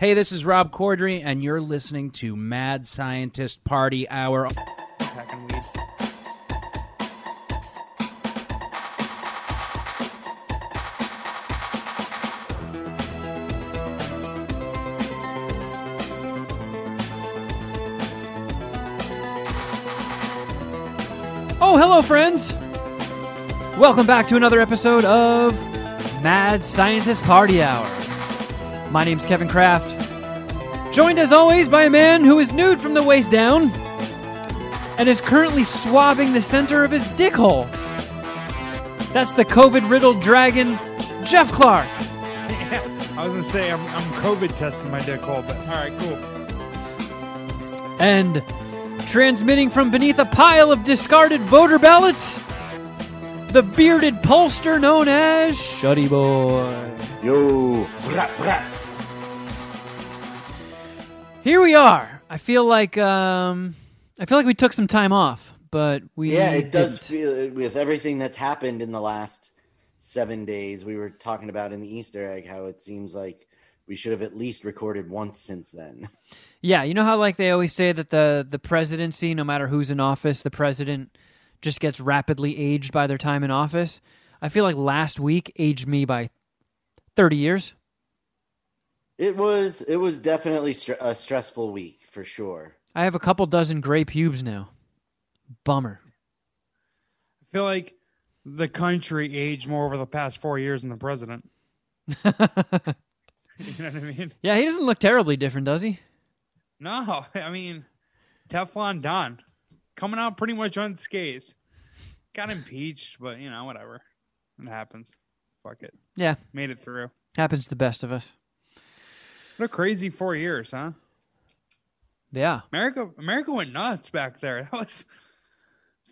Hey, this is Rob Corddry, and you're listening to Mad Scientist Party Hour. Oh, hello, friends! Welcome back to another episode of Mad Scientist Party Hour. My name's Kevin Kraft, joined as always by a man who is nude from the waist down and is currently swabbing the center of his dick hole. That's the COVID riddled dragon, Jeff Clark. I was gonna say I'm, I'm COVID testing my dick hole, but all right, cool. And transmitting from beneath a pile of discarded voter ballots, the bearded pollster known as Shuddy Boy. Yo, brat, brat. Here we are. I feel like um, I feel like we took some time off, but we Yeah, it does didn't. feel with everything that's happened in the last seven days. We were talking about in the Easter egg how it seems like we should have at least recorded once since then. Yeah, you know how like they always say that the the presidency, no matter who's in office, the president just gets rapidly aged by their time in office. I feel like last week aged me by thirty years. It was it was definitely str- a stressful week for sure. I have a couple dozen gray pubes now. Bummer. I feel like the country aged more over the past four years than the president. you know what I mean? Yeah, he doesn't look terribly different, does he? No, I mean Teflon Don coming out pretty much unscathed. Got impeached, but you know whatever. It happens. Fuck it. Yeah, Made it through. happens to the best of us. What a crazy four years, huh? Yeah. America America went nuts back there. That was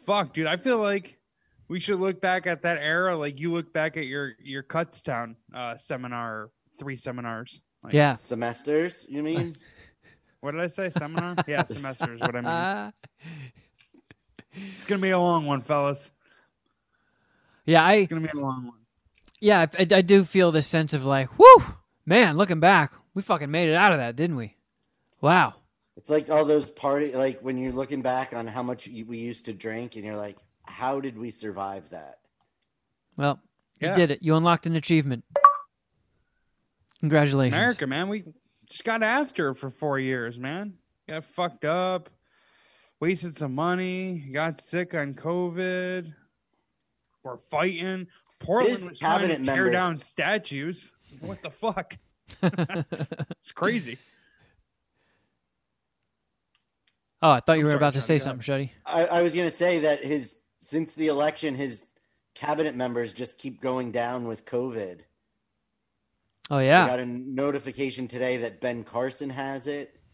fuck, dude. I feel like we should look back at that era like you look back at your your Kutztown uh seminar, three seminars. Like, Yeah. Semesters, you mean? What did I say? Seminar? yeah, semesters. is what I mean. It's gonna be a long one, fellas. yeah, I It's gonna be a long one. yeah, I, I do feel this sense of like, whoo, man, looking back, we fucking made it out of that, didn't we? Wow. It's like all those party like when you're looking back on how much we used to drink and you're like, how did we survive that? Well, you did it. You unlocked an achievement. Congratulations. America, man, we just got after it for four years, man. Got fucked up, wasted some money, got sick on COVID. We're fighting. Portland His was trying to cabinet tear members- down statues. What the fuck? it's crazy. oh, I thought you I'm were sorry, about to Johnny, say something, Shuddy. I, I was gonna say that his since the election, his cabinet members just keep going down with COVID. Oh yeah, I yeah. got a notification today that Ben Carson has it.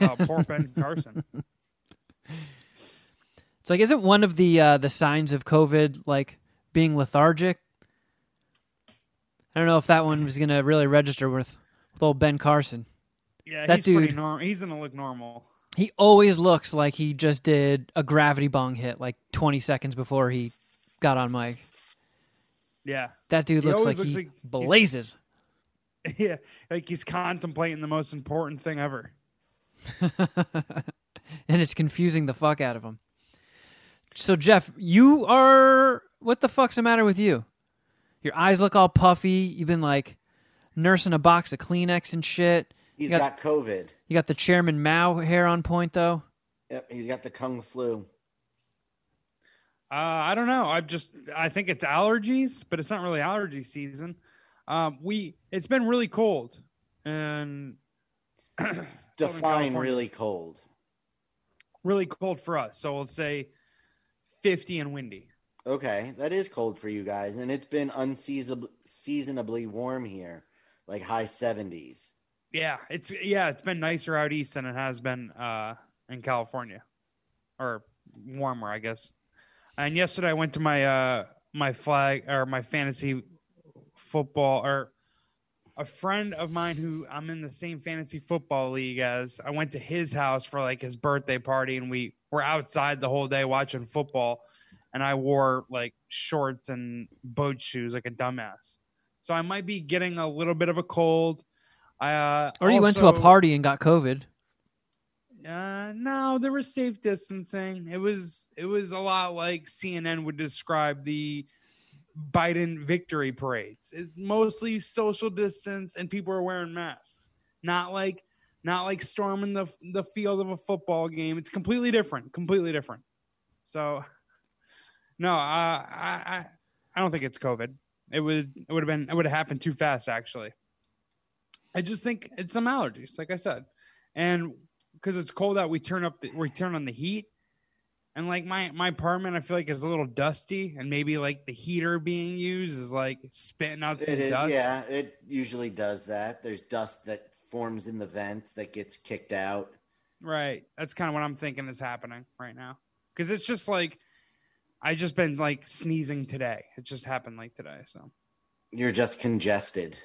Oh, poor Ben Carson. It's like isn't one of the uh, the signs of COVID like being lethargic? I don't know if that one was gonna really register with, with old Ben Carson. Yeah, That he's pretty dude- normal. He's gonna look normal. He always looks like he just did a gravity bong hit like 20 seconds before he got on mic. Yeah, That dude He looks like looks he like he's- blazes. yeah, like he's contemplating the most important thing ever. and it's confusing the fuck out of him. So Jeff, you are what the fuck's the matter with you? Your eyes look all puffy. You've been like nursing a box of Kleenex and shit. He's You got, got- COVID. You got the Chairman Mao hair on point though. Yep, he's got the kung flu. Uh, I don't know. I just I think it's allergies, but it's not really allergy season. Um, we it's been really cold, and Southern Define really cold. really cold for us. So we'll say fifty and windy. Okay, that is cold for you guys, and it's been unseasonably seasonably warm here, like high seventies. Yeah, it's yeah, it's been nicer out east than it has been uh, in California, or warmer, I guess. And yesterday I went to my uh, my flag or my fantasy football or a friend of mine who I'm in the same fantasy football league as. I went to his house for like his birthday party, and we were outside the whole day watching football. And I wore like shorts and boat shoes like a dumbass. So I might be getting a little bit of a cold. I uh, Or you went to a party and got COVID. Uh, no, there was safe distancing. It was it was a lot like CNN would describe the Biden victory parades. It's mostly social distance and people are wearing masks. Not like not like storming the the field of a football game. It's completely different. Completely different. So no, uh, I I I don't think it's COVID. It would it would have been it would have happened too fast actually. I just think it's some allergies, like I said, and because it's cold out, we turn up the, we turn on the heat, and like my my apartment, I feel like is a little dusty, and maybe like the heater being used is like spitting out some is, dust. yeah, it usually does that. There's dust that forms in the vents that gets kicked out. Right. That's kind of what I'm thinking is happening right now. Because it's just like I just been like sneezing today. It just happened like today. So You're just congested.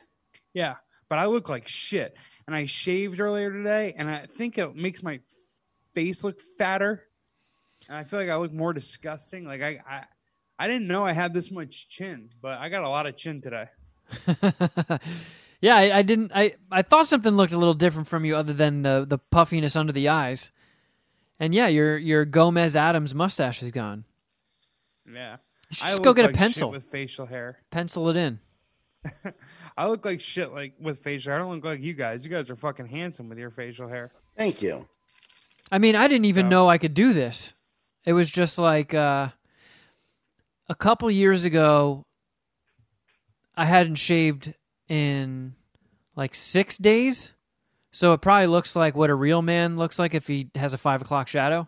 yeah, but I look like shit, and I shaved earlier today, and I think it makes my face look fatter, and I feel like I look more disgusting. Like I I, I didn't know I had this much chin, but I got a lot of chin today. yeah, I, I didn't. I I thought something looked a little different from you, other than the the puffiness under the eyes. And yeah, your your Gomez Addams mustache is gone. Yeah. You I just go get a like shit pencil, with facial hair. pencil it in. I look like shit like with facial hair. I don't look like you guys. You guys are fucking handsome with your facial hair. Thank you. I mean, I didn't even So- know I could do this. It was just like uh, a couple years ago. I hadn't shaved in like six days, so it probably looks like what a real man looks like if he has a five o'clock shadow.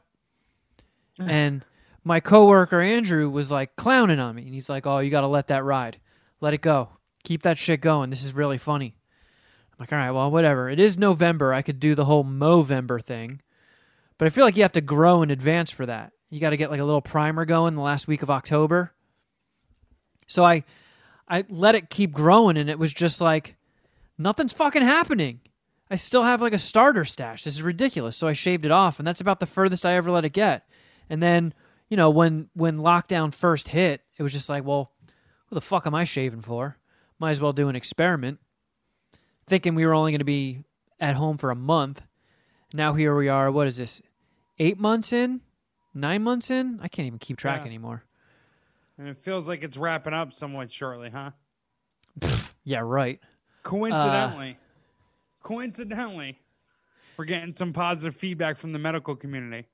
and my coworker Andrew was like clowning on me, and he's like, "Oh, you got to let that ride, let it go, keep that shit going. This is really funny." I'm like, "All right, well, whatever. It is November. I could do the whole Movember thing." But I feel like you have to grow in advance for that. You got to get like a little primer going the last week of October. So I I let it keep growing and it was just like nothing's fucking happening. I still have like a starter stash. This is ridiculous. So I shaved it off and that's about the furthest I ever let it get. And then, you know, when when lockdown first hit, it was just like, well, what the fuck am I shaving for? Might as well do an experiment. Thinking we were only going to be at home for a month. Now here we are. What is this? Eight months in? Nine months in? I can't even keep track Yeah. anymore. And it feels like it's wrapping up somewhat shortly, huh? Yeah, right. Coincidentally, uh, coincidentally, we're getting some positive feedback from the medical community.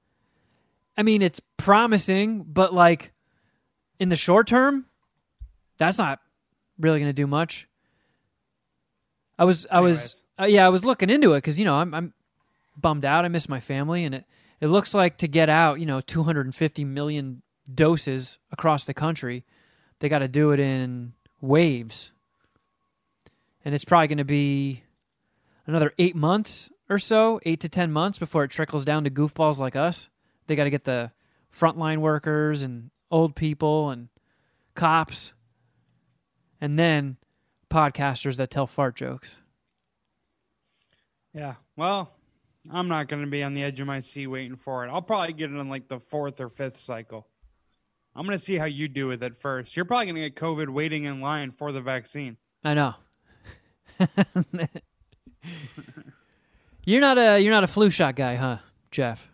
I mean, it's promising, but like in the short term, that's not really going to do much. I was, I was, uh, yeah, I was looking into it because you know I'm, I'm bummed out. I miss my family, and it, it looks like to get out, you know, 250 million doses across the country, they got to do it in waves, and it's probably going to be another eight months or so, eight to ten months before it trickles down to goofballs like us. They got to get the frontline workers and old people and cops, and then podcasters that tell fart jokes. Yeah. Well, I'm not going to be on the edge of my seat waiting for it. I'll probably get it in like the fourth or fifth cycle. I'm going to see how you do with it first. You're probably going to get COVID waiting in line for the vaccine. I know. you're not a you're not a flu shot guy, huh, Jeff?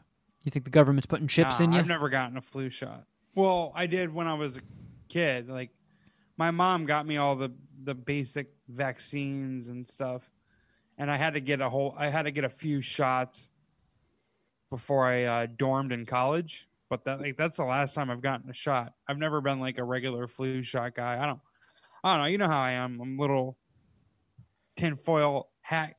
You think the government's putting chips Nah, in you? I've never gotten a flu shot. Well, I did when I was a kid. Like my mom got me all the the basic vaccines and stuff, and I had to get a whole. I had to get a few shots before I uh, dormed in college. But that like that's the last time I've gotten a shot. I've never been like a regular flu shot guy. I don't. I don't know. You know how I am. I'm a little tinfoil hat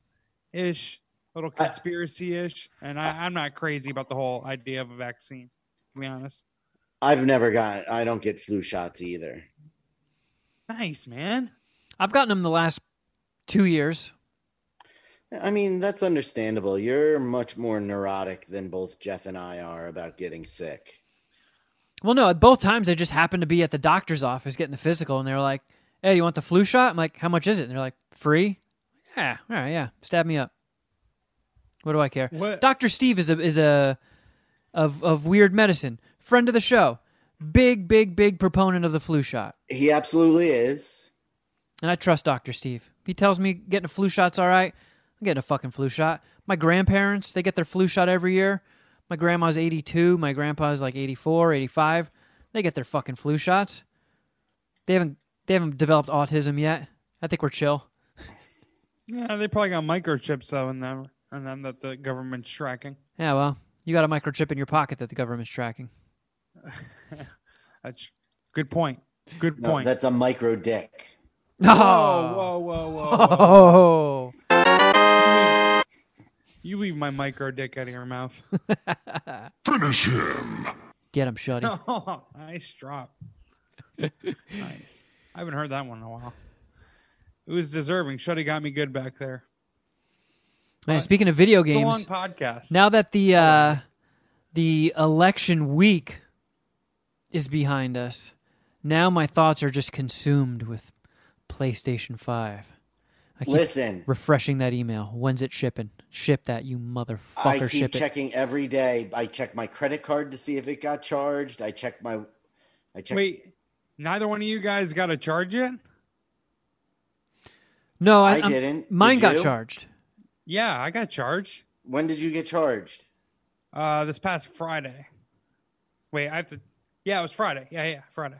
ish, little conspiracy ish, and I, I'm not crazy about the whole idea of a vaccine. To be honest. I've never got. I don't get flu shots either. Nice, man. I've gotten them the last two years. I mean, that's understandable. You're much more neurotic than both Jeff and I are about getting sick. Well, no, at both times I just happened to be at the doctor's office getting the physical, and they were like, "Hey, you want the flu shot?" I'm like, "How much is it?" And they're like, "Free." Yeah, all right, yeah, stab me up. What do I care? Doctor Steve is a is a of of weird medicine, friend of the show, big big big proponent of the flu shot, He absolutely is. and I trust Doctor Steve. If he tells me getting a flu shot's all right, I'm getting a fucking flu shot. My grandparents, they get their flu shot every year. My grandma's 82. My grandpa's like 84, 85. They get their fucking flu shots. They haven't they haven't developed autism yet. I think we're chill. Yeah, they probably got microchips though in them, and then that the government's tracking. Yeah, well, you got a microchip in your pocket that the government's tracking. That's good point. Good No, point. that's a micro dick. whoa, whoa, whoa, whoa! Oh. you leave my micro dick out of your mouth. Finish him. Get him, Shuddy. Oh, nice drop. nice. I haven't heard that one in a while. It was deserving. Shuddy got me good back there. Man, speaking of video It's a long games, podcast. now that the uh, the election week is behind us, now my thoughts are just consumed with PlayStation Five. I keep Listen, refreshing that email. When's it shipping? Ship that, you motherfucker! I keep ship it. checking every day. I check my credit card to see if it got charged. I check my. I check. Wait, neither one of you guys got a charge yet? No, I, I I'm- didn't. Mine Did got you? charged. Yeah, I got charged. When did you get charged? Uh, this past Friday. Wait, I have to. Yeah, it was Friday. Yeah, yeah, Friday.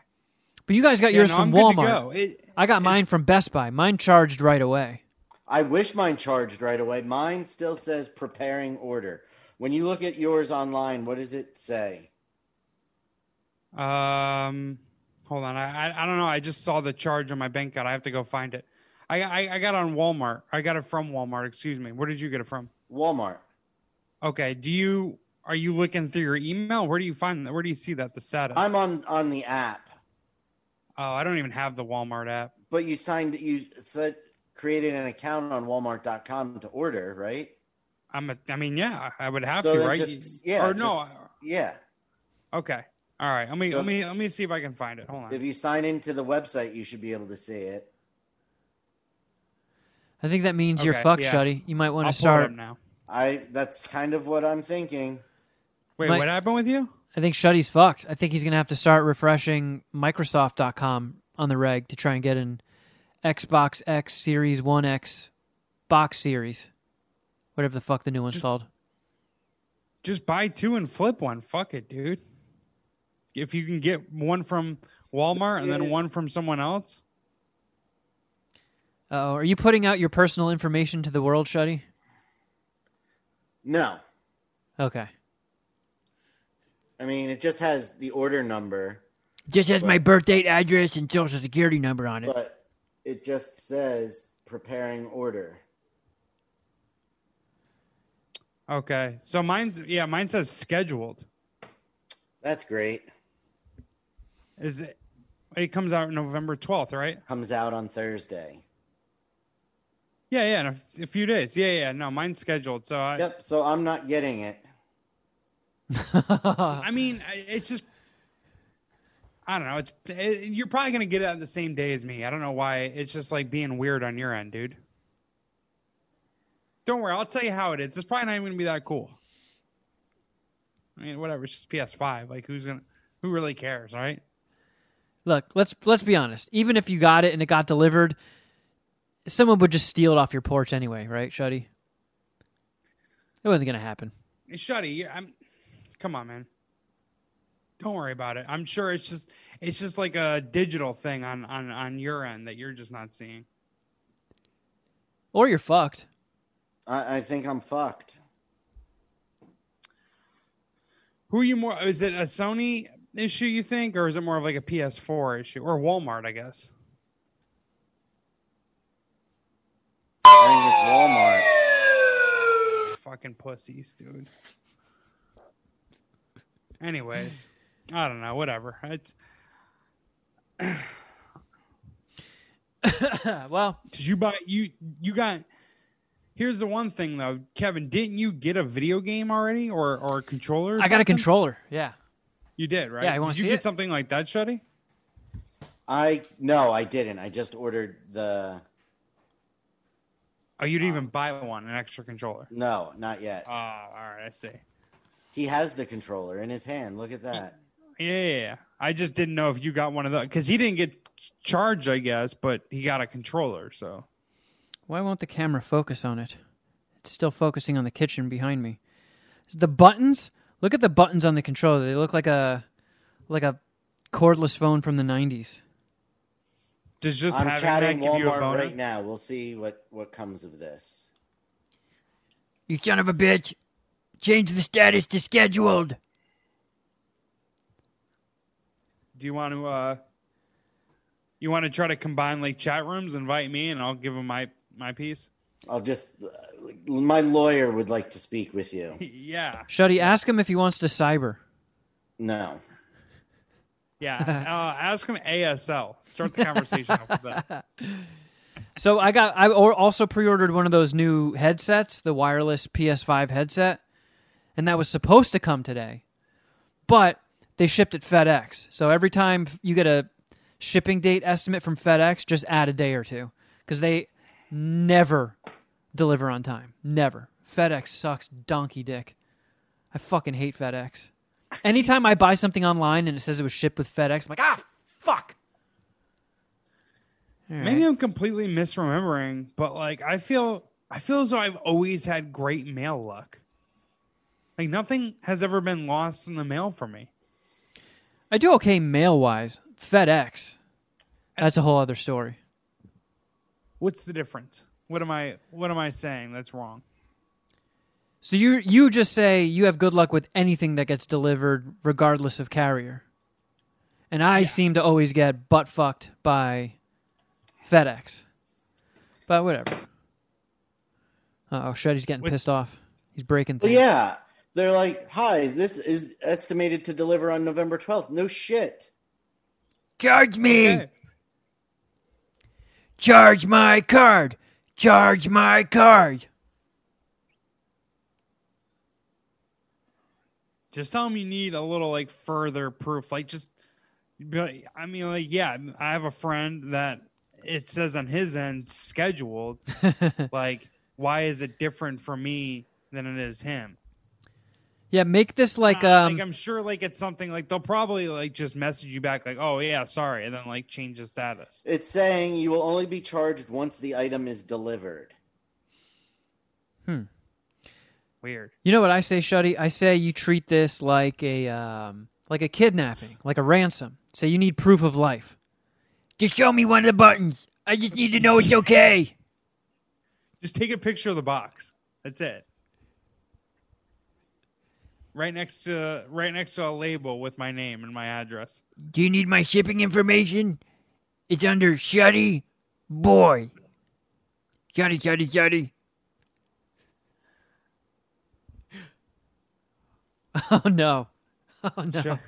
But you guys got Yeah, yours no, from I'm good to Walmart. go. It- I got mine from Best Buy. Mine charged right away. I wish mine charged right away. Mine still says preparing order. When you look at yours online, what does it say? Um, hold on. I, I I don't know. I just saw the charge on my bank card. I have to go find it. I, I I got on Walmart. I got it from Walmart. Excuse me. Where did you get it from? Walmart. Okay. Do you are you looking through your email? Where do you find that? Where do you see that? The status. I'm on on the app, oh, I don't even have the Walmart app. but you signed. You said created an account on Walmart.com to order, right? I'm a. I mean, yeah, I would have So to, right? just- yeah, Or no. just- Yeah. Okay. All right. Let me Go- let me let me see if I can find it. Hold on. If you sign into the website, you should be able to see it. I think that means you're Okay, fucked, yeah. Shuddy. You might want I'll to pull start. up now. I. That's kind of what I'm thinking. Wait, Mike- what happened with you? I think Shuddy's fucked. I think he's gonna have to start refreshing Microsoft.com on the reg to try and get an Xbox X Series One X box series, whatever the fuck the new one's called. Just buy two and flip one. Fuck it, dude. If you can get one from Walmart and then Yes. one from someone else. Oh, are you putting out your personal information to the world, Shuddy? No, Okay. I mean it just has the order number, Just has my birth date, address, and social security number on it. but it just says preparing order. Okay. So mine's yeah, mine says scheduled. That's great. Is it it comes out November 12th, right? Comes out on Thursday. Yeah, yeah, in a, a few days. Yeah, yeah. No, mine's scheduled. So I Yep. So I'm not getting it. I mean, I- it's just I don't know. It's it, you're probably gonna get it on the same day as me. I don't know why. It's just like being weird on your end, dude. Don't worry, I'll tell you how it is. It's probably not even gonna be that cool. I mean, whatever. It's just PS5. Like, who's gonna? Who really cares, right? Look, let's let's be honest. Even if you got it and it got delivered, someone would just steal it off your porch anyway, right, Shuddy? It wasn't gonna happen. Shuddy, I'm. Come on, man. Don't worry about it. I'm sure it's just it's just like a digital thing on on on your end that you're just not seeing. Or you're fucked. I, I think I'm fucked. Who are you more? Is it a Sony issue you think, or is it more of like a PS4 issue or Walmart? I guess. I think it's Walmart. Fucking pussies, dude. Anyways, I don't know. Whatever. It's well, Did you buy you you got Here's the one thing though, Kevin, didn't you get a video game already or or a controller? or I got a controller. Yeah. You did, right? Yeah, you wanna Did you see get it? something like that, Shuddy? I no, I didn't. I just ordered the Oh, you didn't even buy one, an extra controller. no, not yet. Ah, all right, I see. He has the controller in his hand. Look at that. Yeah, yeah, yeah. I just didn't know if you got one of those because he didn't get charged, I guess, but he got a controller. So Why won't the camera focus on it? It's still focusing on the kitchen behind me. The buttons. Look at the buttons on the controller. They look like a like a cordless phone from the '90s. Does just I'm having chatting that give you a Walmart boner? right now. We'll see what what comes of this. You son of a bitch! Change the status to scheduled. Do you want to? uh You want to try to combine like chat rooms? Invite me, and I'll give them my my piece. I'll just uh, my lawyer would like to speak with you. yeah, Shuddy, ask him if he wants to cyber. No. Yeah. uh, ask him ASL. Start the conversation with that. So I got I also pre-ordered one of those new headsets, the wireless PS5 headset, and that was supposed to come today. But they shipped it FedEx. So every time you get a shipping date estimate from FedEx, just add a day or two cuz they never deliver on time. Never. FedEx sucks donkey dick. I fucking hate FedEx. Anytime I buy something online and it says it was shipped with FedEx, I'm like, "Ah, fuck." All Maybe right. I'm completely misremembering, but like I feel I feel as though I've always had great mail luck. Like nothing has ever been lost in the mail for me. I do okay mail wise. FedEx. That's a whole other story. What's the difference? What am I what am I saying that's wrong? So you you just say you have good luck with anything that gets delivered regardless of carrier. And I seem to always get butt fucked by FedEx. But whatever. Uh oh, Shuddy's getting With- pissed off. He's breaking Well, things. yeah. They're like, "Hi, this is estimated to deliver on November 12th." No shit. Charge me! Okay. Charge my card! Charge my card! Just tell them you need a little like further proof. Like just but I mean like yeah, I have a friend that it says on his end scheduled. like why is it different for me than it is him? Yeah, make this like Uh, um like I'm sure like it's something like they'll probably like just message you back like, "Oh yeah, sorry," and then like change the status. It's saying you will only be charged once the item is delivered. Weird. You know what I say, Shuddy? I say you treat this like a um, like a kidnapping, like a ransom. Say you need proof of life. Just show me one of the buttons. I just need to know it's okay. Just take a picture of the box. That's it. Right next to right next to a label with my name and my address. Do you need my shipping information? It's under Shuddy Boy. Shuddy, Shuddy, Shuddy. Oh no! Oh no! Shut-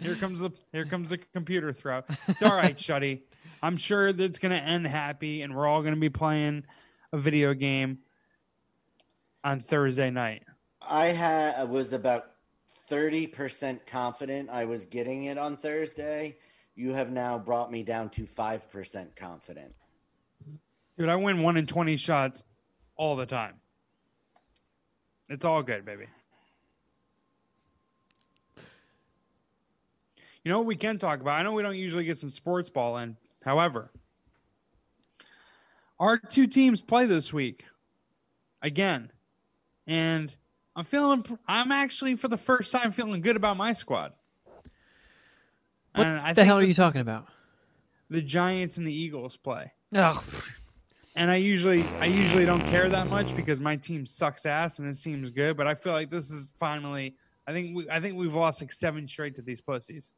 Here comes the here comes the computer throw. It's all right, Shuddy. I'm sure that it's gonna end happy, and we're all gonna be playing a video game on Thursday night. I had was about 30% confident I was getting it on Thursday. You have now brought me down to 5% confident. Dude, I win one in twenty shots all the time. It's all good, baby. You know what we can talk about? I know we don't usually get some sports ball in. However, our two teams play this week again. And I'm feeling I'm actually for the first time feeling good about my squad. What And I the think hell are you talking about? The Giants and the Eagles play Oh, and I usually I usually don't care that much because my team sucks ass and it seems good. But I feel like this is finally. I think we I think we've lost like seven straight to these pussies.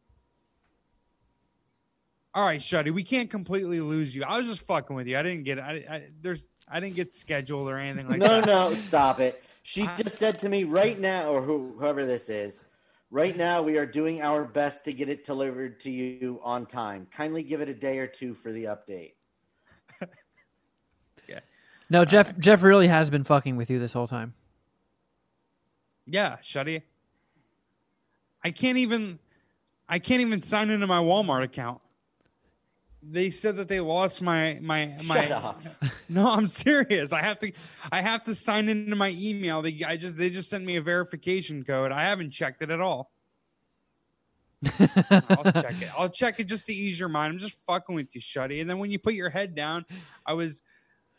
All right, Shuddy, we can't completely lose you. I was just fucking with you. I didn't get I, I there's I didn't get scheduled or anything like no, that. no, no, stop it. She I- just said to me right now, or who, whoever this is, right now we are doing our best to get it delivered to you on time. Kindly give it a day or two for the update. Yeah. No, Jeff. Jeff really has been fucking with you this whole time. Yeah, Shuddy. I can't even I can't even sign into my Walmart account. They said that they lost my my my Shut up. No, I'm serious. I have to I have to sign into my email. They I just they just sent me a verification code. I haven't checked it at all. I'll check it. I'll check it just to ease your mind. I'm just fucking with you, Shuddy. And then when you put your head down, I was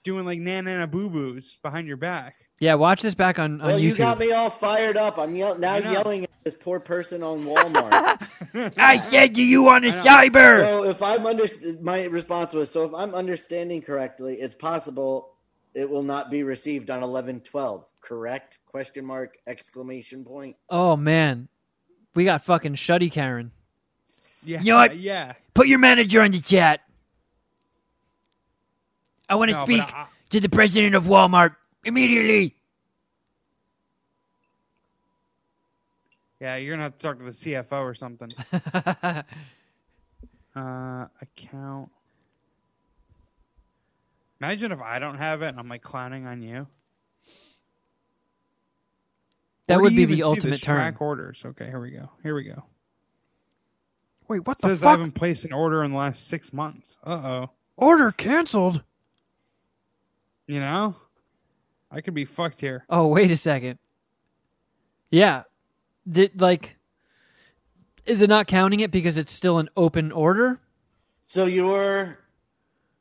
doing like nana boo boos behind your back. Yeah, watch this back on, on Well, you got me all fired up. I'm yell- now yelling at this poor person on Walmart. I said to you on a cyber. so if I'm under, my response was, so if I'm understanding correctly, it's possible it will not be received on 11/12. Correct? Question mark! Exclamation point. oh man, we got fucking Shuddy Karen. Yeah, You know what? Yeah. Put your manager on the chat. I want to No, but speak I- to the president of Walmart immediately. Yeah, you're gonna have to talk to the CFO or something. Uh, account. Imagine if I don't have it and I'm like clowning on you. that Where would be the ultimate turn. Track orders. Okay, here we go. Here we go. Wait, what It says I haven't placed an order in the last six months. Uh oh. Order canceled. You know, I could be fucked here. Oh, wait a second. Yeah. Did like is it not counting it because it's still an open order? So your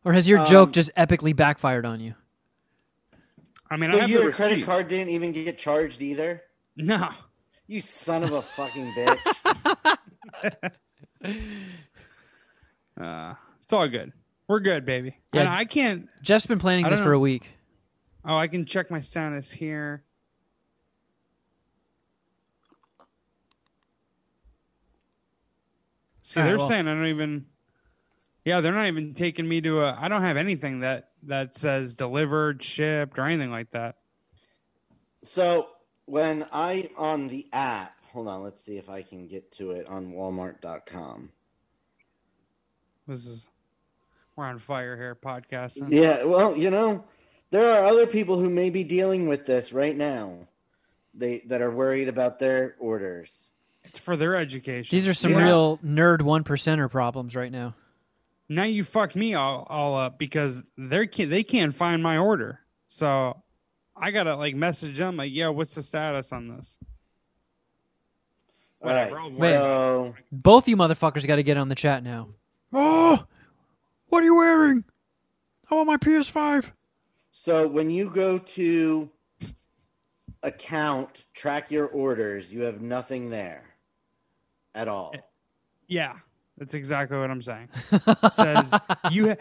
Or has your Um, joke just epically backfired on you? I mean, I so have the your credit card didn't even get charged either. No. You son of a fucking bitch. Uh, it's all good. We're good, baby. Yeah. And I can't. Jeff's been planning this don't for a week. Oh, I can check my status here. See, All right, they're well- saying I don't even. Yeah, they're not even taking me to a. I don't have anything that that says delivered, shipped, or anything like that. So when I on the app, hold on, let's see if I can get to it on Walmart.com. This is. We're on fire here, podcasting. Yeah, well, you know, there are other people who may be dealing with this right now. They that are worried about their orders. It's for their education. These are some Yeah. real nerd one percenter problems right now. now you fucked me all, all up because they can't they can't find my order. So I gotta like message them like, yo, what's the status on this? All Whatever, right, so Both you motherfuckers got to get on the chat now. Oh, what are you wearing? I want my PS5. So when you go to account track your orders, you have nothing there at all. Eh, yeah, that's exactly what I'm saying. It says you ha-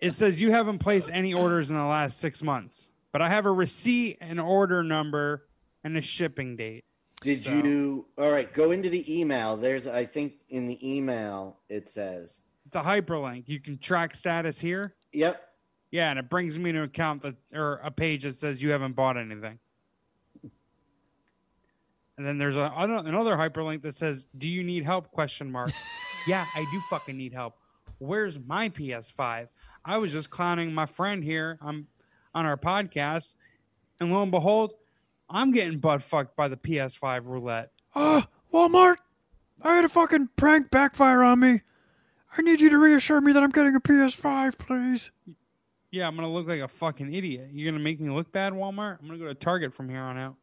it says you haven't placed any orders in the last six months, but I have a receipt, an order number, and a shipping date. Did So- you? All right, go into the email. There's, I think, in the email it says, It's a hyperlink. You can track status here. "Yep, Yeah, and it brings me to account that or a page that says you haven't bought anything. And then there's a, another hyperlink that says, "Do you need help?" Question mark. yeah, I do fucking need help. Where's my PS5? I was just clowning my friend here. I'm on our podcast, and lo and behold, I'm getting butt fucked by the PS5 roulette. Uh, Walmart, I had a fucking prank backfire on me. I need you to reassure me that I'm getting a PS5, please. Yeah, I'm gonna look like a fucking idiot. You're gonna make me look bad, Walmart. I'm gonna go to Target from here on out.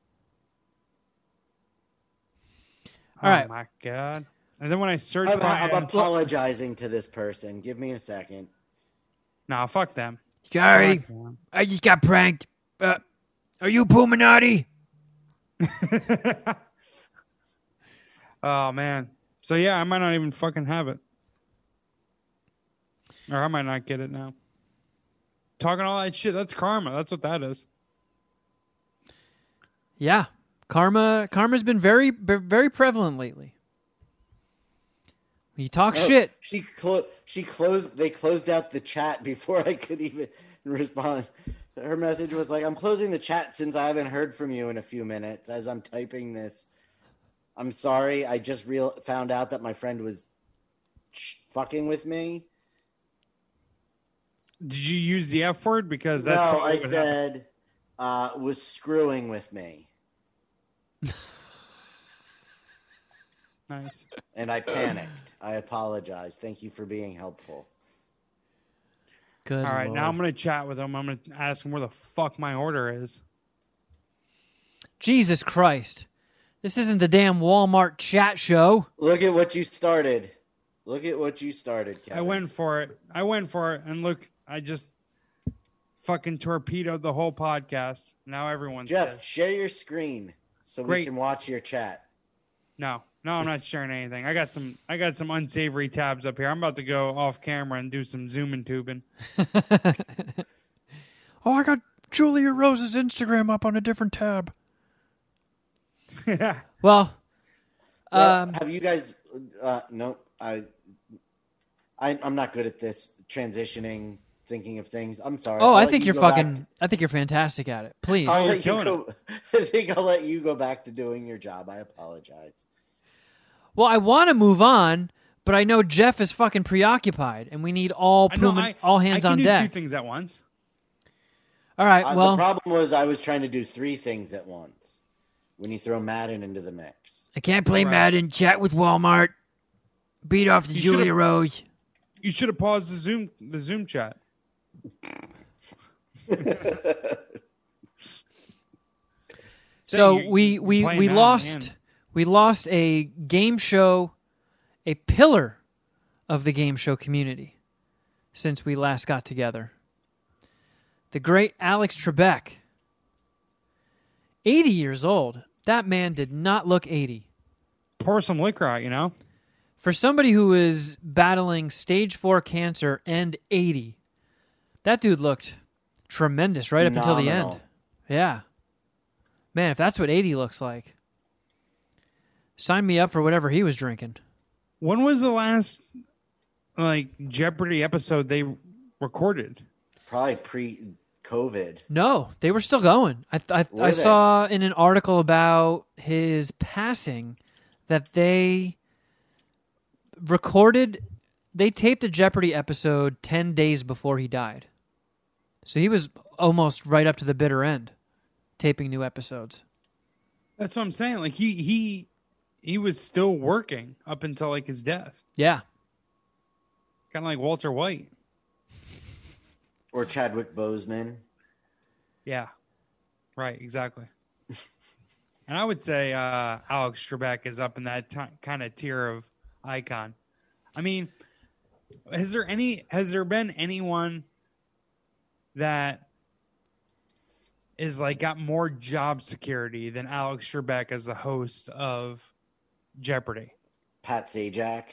All oh right. my god! And then when I search, I'm, by, I'm apologizing to this person. Give me a second. nah, fuck them. Sorry, Fuck them. I just got pranked. Uh, are you Puminati? oh man. So yeah, I might not even fucking have it, or I might not get it now. Talking all that shit. That's karma. That's what that is. Yeah, karma. Karma's been very, very prevalent lately. When you talk Oh, shit, She clo- She closed. They closed out the chat before I could even respond. Her message was like, "I'm closing the chat since I haven't heard from you in a few minutes." As I'm typing this, I'm sorry. I just real found out that my friend was ch- fucking with me. Did you use the F word? Because that's no, probably I said uh, was screwing with me, Nice. and I panicked. I apologize. Thank you for being helpful. good. All right, now. I'm gonna chat with him. I'm gonna ask him where the fuck my order is. Jesus Christ, this isn't the damn Walmart chat show. Look at what you started. Look at what you started, Kevin. I went for it. I went for it, and look, I just fucking torpedoed the whole podcast. Now everyone's Jeff, pissed. share your screen so we can watch your chat. No, no, I'm not sharing anything. I got some, I got some unsavory tabs up here. I'm about to go off camera and do some zooming tubing. Oh, I got Julia Rose's Instagram up on a different tab. Well, Well, um, have you guys? Uh, no, I, I, I'm not good at this transitioning, thinking of things. I'm sorry. oh, I'll I think you you're go back fucking. I think you're fantastic at it. Please. I'll you're let you killing go. I think I'll let you go back to doing your job. I apologize. Well, I want to move on, but I know Jeff is fucking preoccupied, and we need all I know, Puma, I, all hands I can on do deck. two things at once. All right. Uh, well, the problem was I was trying to do three things at once. When you throw Madden into the mix, I can't play Right. Madden. Chat with Walmart. Beat off the Julia Rose. You should have paused the Zoom, the Zoom chat. So you- we we we lost we lost a game show, a pillar of the game show community since we last got together. The great Alex Trebek. 80 years old. That man did not look 80. Pour some liquor out, you know. For somebody who is battling stage 4 cancer and 80, that dude looked tremendous right up until the end. Yeah. Man, if that's what 80 looks like, sign me up for whatever he was drinking. When was the last like Jeopardy episode they recorded? probably pre-COVID. No, they were still going. I I, I saw in an article about his passing that they recorded they taped a Jeopardy episode 10 days before he died. So he was almost right up to the bitter end taping new episodes. That's what I'm saying. Like he he he was still working up until like his death. Yeah. Kind of like Walter White. Or Chadwick Boseman. Yeah. Right, exactly. and I would say uh, Alex Trebek is up in that ti kind of tier of icon. I mean, has there any has there been anyone that is like got more job security than Alex Trebek as the host of Jeopardy? Pat Sajak.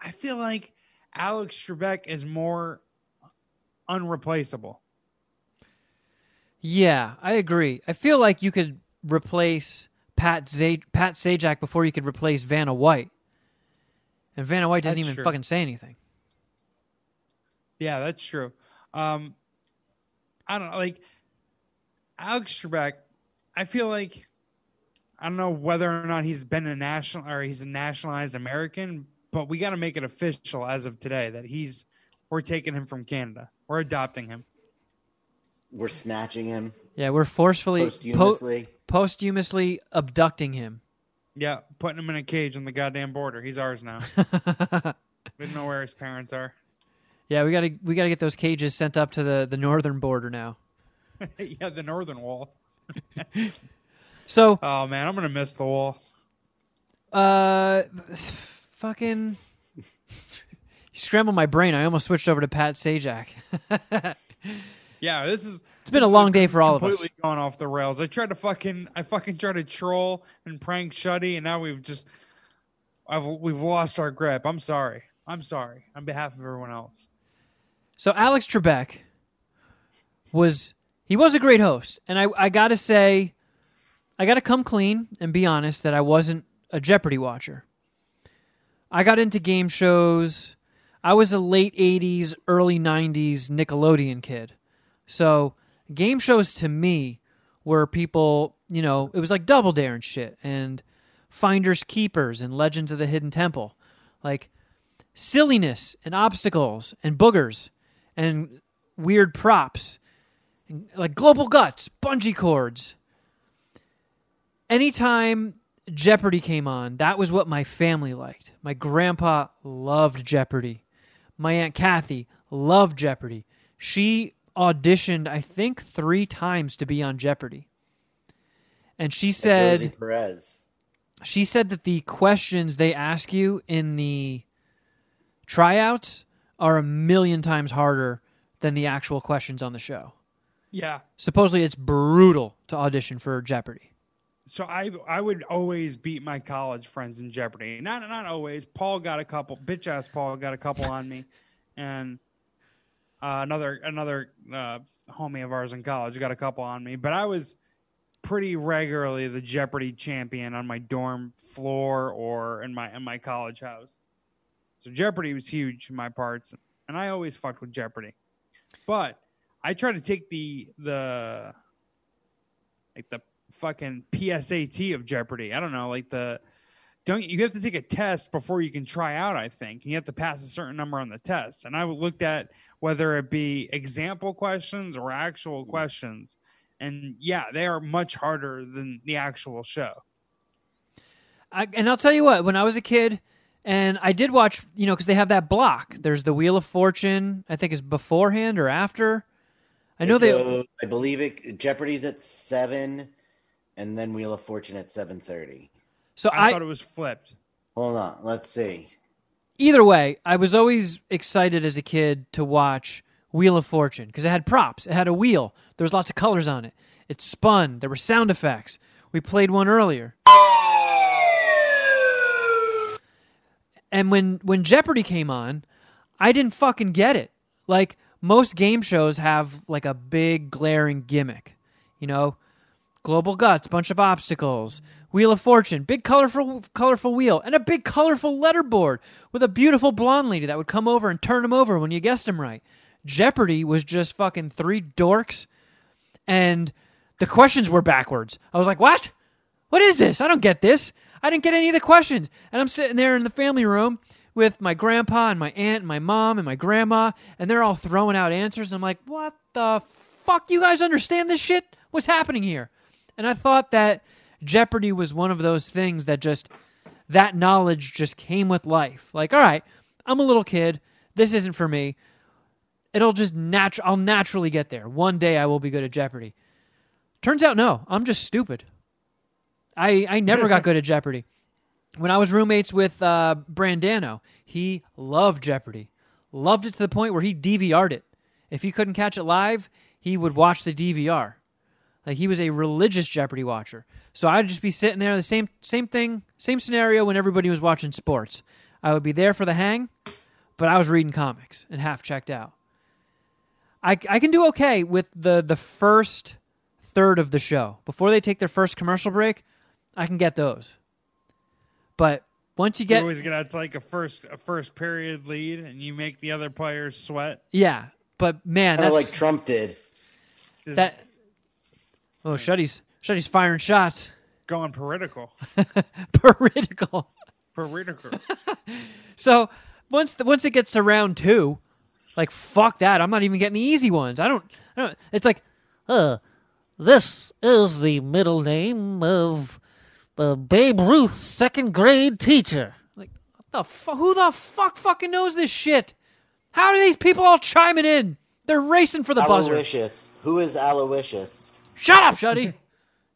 I feel like Alex Trebek is more unreplaceable. Yeah, I agree. I feel like you could replace Pat Zaj- Pat Sajak before you could replace Vanna White. And Vanna White doesn't That's even true. fucking say anything. Yeah, that's true. Um, I don't know, like Alex Trebek. I feel like I don't know whether or not he's been a national or he's a nationalized American, but we got to make it official as of today that he's we're taking him from Canada. We're adopting him. We're snatching him Yeah, we're forcefully po- posthumously. posthumously abducting him. Yeah, putting him in a cage on the goddamn border. He's ours now. we don't know where his parents are. Yeah, we gotta we gotta get those cages sent up to the, the northern border now. yeah, the northern wall. So Oh man, I'm gonna miss the wall. uh fucking you scrambled my brain. I almost switched over to Pat Sajak. Yeah, this is. It's been a long day for all of us. Completely going off the rails. I tried to fucking, I fucking tried to troll and prank Shuddy, and now we've just, I've we've lost our grip. I'm sorry. I'm sorry on behalf of everyone else. So Alex Trebek was he was a great host, and I I gotta say, I gotta come clean and be honest that I wasn't a Jeopardy watcher. I got into game shows. I was a late '80s, early '90s Nickelodeon kid, so game shows to me were people, you know, it was like Double Dare and shit, and Finders Keepers and Legends of the Hidden Temple, like silliness and obstacles and boogers and weird props. And, like global guts bungee cords. Anytime jeopardy came on that was what my family liked. My grandpa loved jeopardy. My aunt kathy loved jeopardy. She auditioned i think three times to be on jeopardy. And she said Perez. she said that the questions they ask you in the tryouts are a million times harder than the actual questions on the show. Yeah. Supposedly, it's brutal to audition for Jeopardy. So I I would always beat my college friends in Jeopardy. Not not always. Paul got a couple. Bitch ass Paul got a couple on me, and uh, another another uh, homie of ours in college got a couple on me. But I was pretty regularly the Jeopardy champion on my dorm floor or in my in my college house. So Jeopardy was huge in my parts, and I always fucked with Jeopardy. But I try to take the the like the fucking PSAT of Jeopardy. I don't know, like the don't you have to take a test before you can try out, I think. And you have to pass a certain number on the test. And I looked at whether it be example questions or actual hmm. questions. And yeah, they are much harder than the actual show. I, and I'll tell you what, when I was a kid, and I did watch, you know, because they have that block. There's the Wheel of Fortune. I think is beforehand or after. I know It they. I believe it. Jeopardy's at seven, and then Wheel of Fortune at seven thirty. So I, I, thought it was flipped. Hold on, let's see. either way, I was always excited as a kid to watch Wheel of Fortune because it had props. It had a wheel. There was lots of colors on it. It spun. There were sound effects. We played one earlier. And when when Jeopardy came on, I didn't fucking get it. Like most game shows have like a big glaring gimmick. You know, Global Guts, bunch of obstacles, Wheel of Fortune, big colorful colorful wheel, and a big colorful letterboard with a beautiful blonde lady that would come over and turn them over when you guessed him right. Jeopardy was just fucking three dorks and the questions were backwards. I was like, "What? What is this? I don't get this. I didn't get any of the questions." And I'm sitting there in the family room with my grandpa and my aunt and my mom and my grandma, and they're all throwing out answers. I'm like, "What the fuck? You guys understand this shit? What's happening here?" And I thought that Jeopardy was one of those things that just that knowledge just came with life. Like, all right, I'm a little kid. This isn't for me. It'll just natu- I'll naturally get there. One day I will be good at Jeopardy. Turns out no, I'm just stupid. I I never got good at Jeopardy. When I was roommates with uh, Brandano, he loved Jeopardy. Loved it to the point where he DVR'd it. If he couldn't catch it live, he would watch the DVR. Like he was a religious Jeopardy watcher. So I'd just be sitting there, the same same thing, same scenario when everybody was watching sports. I would be there for the hang, but I was reading comics and half checked out. I, I can do okay with the the first third of the show before they take their first commercial break. I can get those, but once you You get always get to like a first a first period lead, and you make the other players sweat. yeah, but man, that's like Trump did. This that. is Oh, Shuddy's Shuddy's firing shots. going political. Political. Political. So once the, once it gets to round two, like fuck that, I'm not even getting the easy ones. I don't. I don't it's like Uh, this is the middle name of uh, Babe Ruth's second grade teacher. like what the fu- who the fuck fucking knows this shit? How are these people all chiming in? They're racing for the buzzer. Aloysius. Who is Aloysius? Shut up, Shuddy.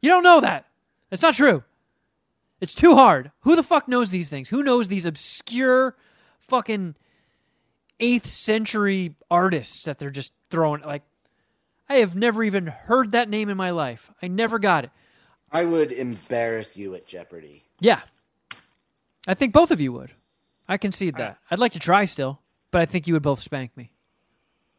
you don't know that. It's not true. It's too hard. Who the fuck knows these things? Who knows these obscure fucking 8th century artists that they're just throwing like I have never even heard that name in my life. I never got it. I would embarrass you at Jeopardy. Yeah. I think both of you would. I concede that. I'd like to try still, but I think you would both spank me.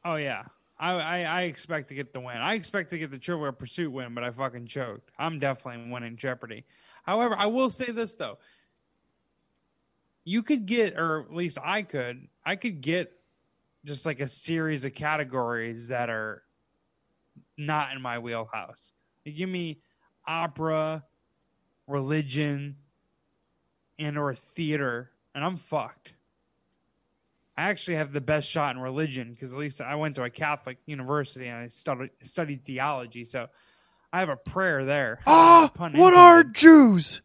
Oh yeah, I, I I expect to get the win. I expect to get the Trivial Pursuit win, but I fucking choked. I'm definitely winning Jeopardy. However, I will say this though: you could get, or at least I could, I could get just like a series of categories that are not in my wheelhouse. You give me opera, religion, and or theater, and I'm fucked. I actually have the best shot in religion because at least I went to a Catholic university and I studied studied theology, so I have a prayer there. Ah, Pun what are. Jews?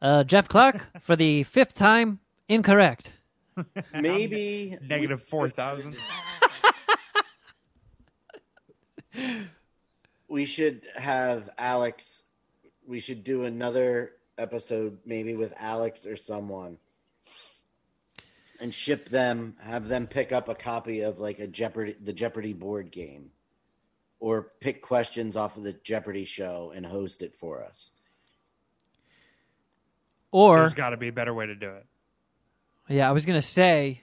Uh, Jeff Clark, for the fifth time, incorrect. Maybe negative four thousand? we should have Alex. We should do another episode, maybe with Alex or someone. and ship them. Have them pick up a copy of like a Jeopardy, the Jeopardy board game, or pick questions off of the Jeopardy show and host it for us. Or There's got to be a better way to do it. yeah, I was gonna say,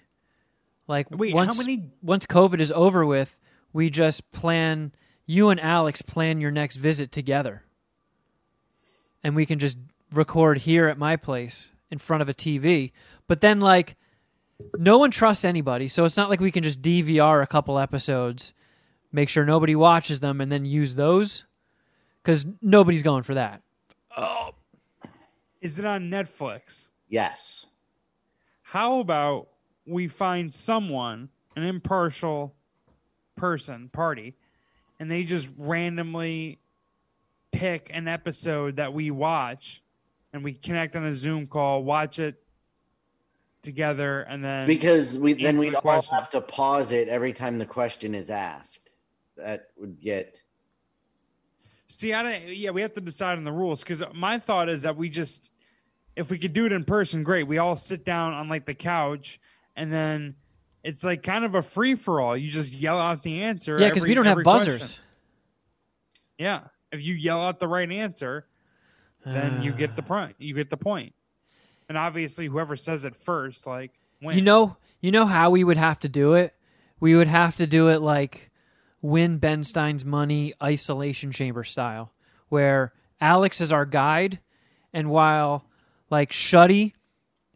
like Wait, how once many- once COVID is over with, we just plan. You and Alex plan your next visit together, and we can just record here at my place in front of a TV. But then, like, no one trusts anybody, so it's not like we can just DVR a couple episodes, make sure nobody watches them, and then use those, because nobody's going for that. Is it on Netflix? Yes. How about we find someone, an impartial person, party, and they just randomly pick an episode that we watch and we connect on a Zoom call, watch it together, and then Because we then we'd the all question. have to pause it every time the question is asked. That would get See, I don't, yeah, we have to decide on the rules because my thought is that we just, if we could do it in person, great. We all sit down on like the couch, and then it's like kind of a free for all. You just yell out the answer. Yeah, because we don't have buzzers. question. Yeah, if you yell out the right answer, then you get the point. You get the point. And obviously, whoever says it first, like, wins. You know, you know how we would have to do it. We would have to do it like win Ben Stein's money isolation chamber style, where Alex is our guide, and while like Shuddy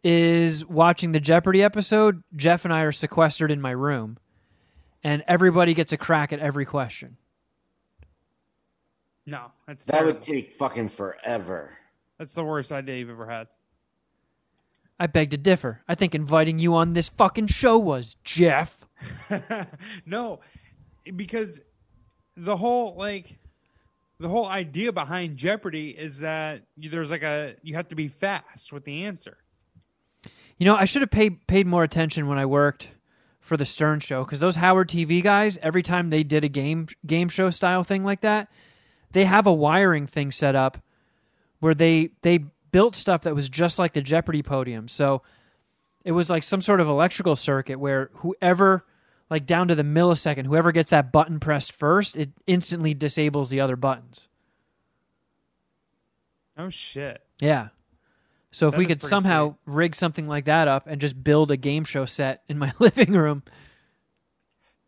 is watching the Jeopardy episode, Jeff and I are sequestered in my room, and everybody gets a crack at every question. No, that's that would take fucking forever. that's the worst idea you've ever had. I beg to differ. I think inviting you on this fucking show was Jeff. no, because the whole like the whole idea behind Jeopardy is that you, there's like a you have to be fast with the answer. You know, I should have paid paid more attention when I worked for the Stern Show because those Howard TV guys, every time they did a game game show style thing like that, they have a wiring thing set up where they they built stuff that was just like the Jeopardy podium. So it was like some sort of electrical circuit where whoever like down to the millisecond, whoever gets that button pressed first, it instantly disables the other buttons. Oh shit! Yeah. So if That we could somehow rig something like that up and just build a game show set in my living room,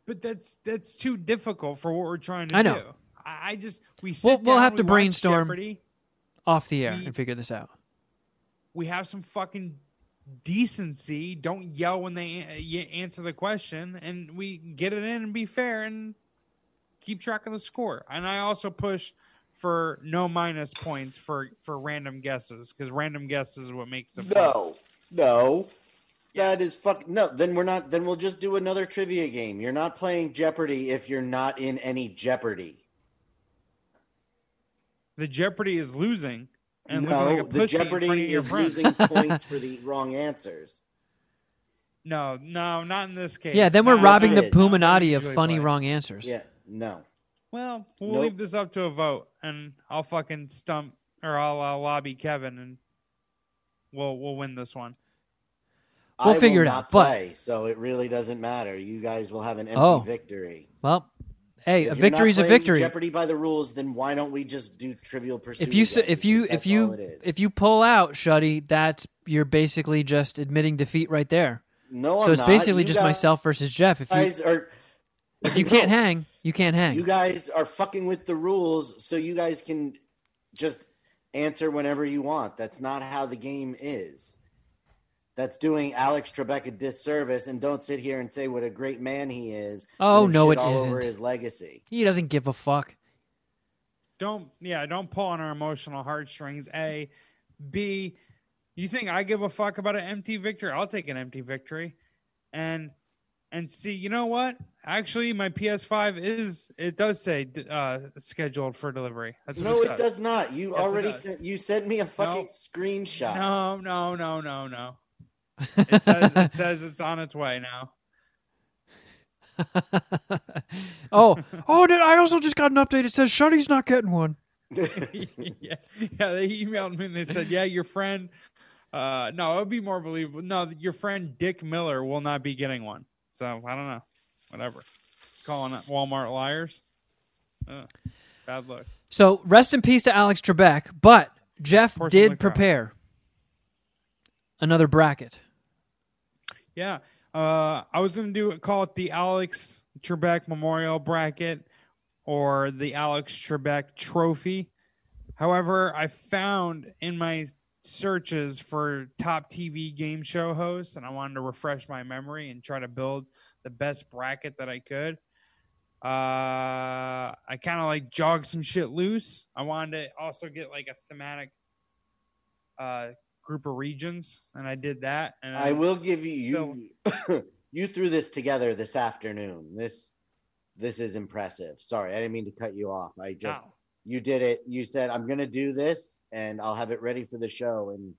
But that's that's too difficult for what we're trying to I know. do. I, I just we sit We'll- we'll down, have we to watch brainstorm. Jeopardy, off the air, We- and figure this out. we have some fucking decency. Don't yell when they a- y- answer the question, and we get it in and be fair and keep track of the score. And I also push for no minus points for for random guesses because random guesses is what makes it. fun. No, no, that is fuck. No, then we're not. Then we'll just do another trivia game. You're not playing Jeopardy if you're not in any Jeopardy. The Jeopardy is losing, and looking no, like a the pussy in Jeopardy your is friend. losing points for the wrong answers. No, no, not in this case. Yeah, then we're No, robbing the is. Puminati of funny play. wrong answers. Yeah, no. Well, we'll Nope. leave this up to a vote, and I'll fucking stump or I'll, uh lobby Kevin, and we'll we'll win this one. We'll I will figure it not out, but- so it really doesn't matter. You guys will have an empty Oh. victory. Well, hey, If a victory's a victory. Jeopardy by the rules, then why don't we just do Trivial Pursuit? If you again? if you if you if you pull out, Shuddy, that's you're basically just admitting defeat right there. no, so I'm it's not. basically You just guys- myself versus Jeff. If you Guys are. if you can't hang, you can't hang. You guys are fucking with the rules, so you guys can just answer whenever you want. That's not how the game is. That's doing Alex Trebek a disservice, and don't sit here and say what a great man he is. Oh, no, shit it all isn't. over his legacy. he doesn't give a fuck. Don't yeah, don't pull on our emotional heartstrings. A, B. You think I give a fuck about an empty victory? I'll take an empty victory, and and see. You know what? Actually, my PS5 is it does say uh, scheduled for delivery. That's what No, it, it does not. You Yes, already sent. You sent me a fucking No. screenshot. No, no, no, no, no. It says it says it's on its way now. oh, oh! Did I also just got an update? It says Shuddy's not getting one. yeah, yeah. They emailed me and they said, "Yeah, your friend Uh, no, it would be more believable. No, your friend Dick Miller will not be getting one. So I don't know. Whatever. Calling it Walmart liars. Ugh, bad luck. So rest in peace to Alex Trebek, but Jeff Pour did prepare another bracket. Yeah. Uh, I was gonna do. Call it the Alex Trebek Memorial Bracket or the Alex Trebek Trophy. However, I found in my searches for top TV game show hosts, and I wanted to refresh my memory and try to build the best bracket that I could. Uh, I kind of like jog some shit loose. I wanted to also get like a thematic uh, group of regions, and I did that. And I will give you you you threw this together this afternoon. This this is impressive. Sorry, I didn't mean to cut you off. I just you did it. You said I'm going to do this and I'll have it ready for the show and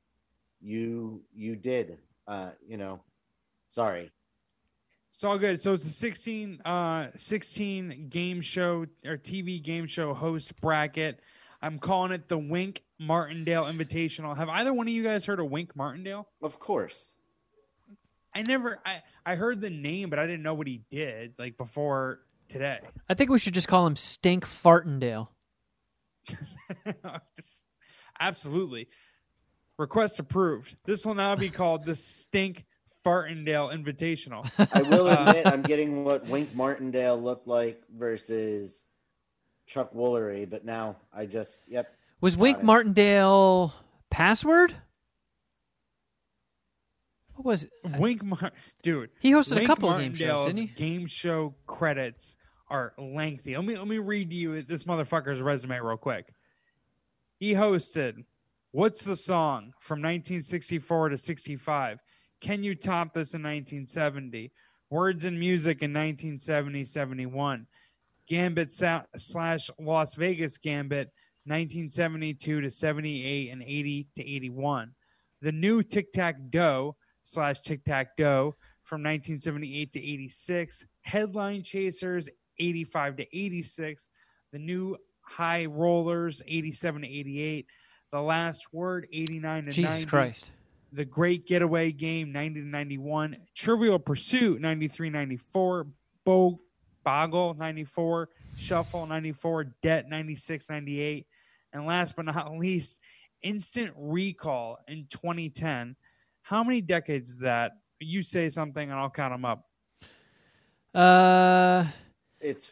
you you did. Uh, you know. Sorry. It's all good. So it's a 16, uh, 16 game show or TV game show host bracket. I'm calling it the Wink Martindale Invitational. Have either one of you guys heard of Wink Martindale? Of course. I never. I I heard the name, but I didn't know what he did like before today. I think we should just call him Stink Fartendale. Absolutely. Request approved. This will now be called the Stink Fartindale Invitational. I will uh, admit I'm getting what Wink Martindale looked like versus Chuck Woolery, but now I just yep. Was Wink it. Martindale password? What was it? Wink Mar- dude. He hosted a couple of game shows, didn't he? Game show credits are lengthy. Let me let me read you this motherfucker's resume real quick. He hosted What's the Song from 1964 to 65? Can You Top This in 1970? Words and Music in 1970 71. Gambit sa- slash Las Vegas Gambit 1972 to 78 and 80 to 81. The new Tic Tac Doe slash Tic Tac Doe from 1978 to 86. Headline Chasers 85 to 86. The new High Rollers 87 to 88. The Last Word 89 to Jesus 90. Christ. The Great Getaway Game 90 to 91. Trivial Pursuit 93 94. Bo- Boggle 94. Shuffle 94. Debt 96 98. And last but not least, Instant Recall in 2010. How many decades is that? You say something and I'll count them up. Uh, It's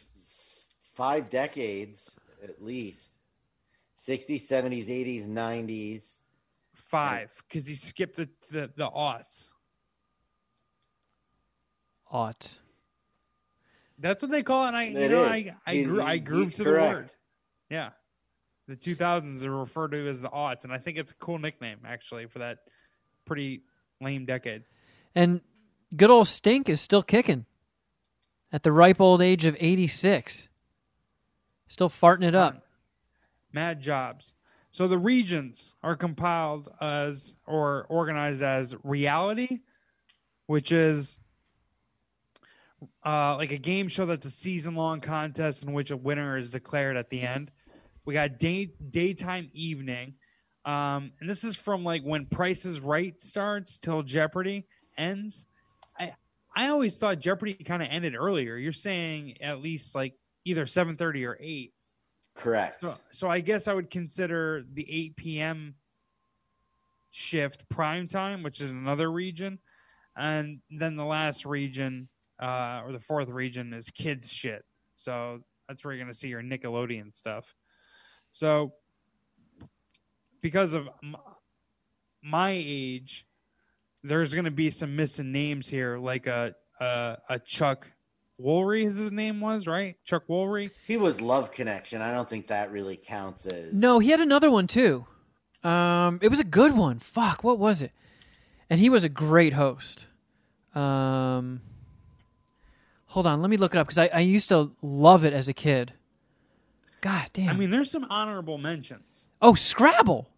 five decades at least. 60s, 70s, 80s, 90s. Five, because he skipped the, the, the aughts. ought. That's what they call it. And I, you It know, is. I, I, He- gro- I he- groove to correct. the word. Yeah. The 2000s are referred to as the aughts. And I think it's a cool nickname, actually, for that pretty lame decade. And good old Stink is still kicking at the ripe old age of 86. Still farting it up. Mad jobs. So the regions are compiled as or organized as reality, which is uh, like a game show that's a season long contest in which a winner is declared at the end. We got day daytime evening. Um, and this is from like when Price is Right starts till Jeopardy ends. I I always thought Jeopardy kind of ended earlier. You're saying at least like either 7:30 or 8. Correct. So, so I guess I would consider the 8 p.m. shift prime time, which is another region, and then the last region uh, or the fourth region is kids shit. So that's where you're gonna see your Nickelodeon stuff. So because of my age, there's gonna be some missing names here, like a a, a Chuck Woolery, his name was right, Chuck Woolery. He was Love Connection. I don't think that really counts as. No, he had another one too. Um, it was a good one. Fuck, what was it? And he was a great host. Um, hold on, let me look it up because I, I used to love it as a kid. God damn. I mean, there's some honorable mentions. oh, Scrabble.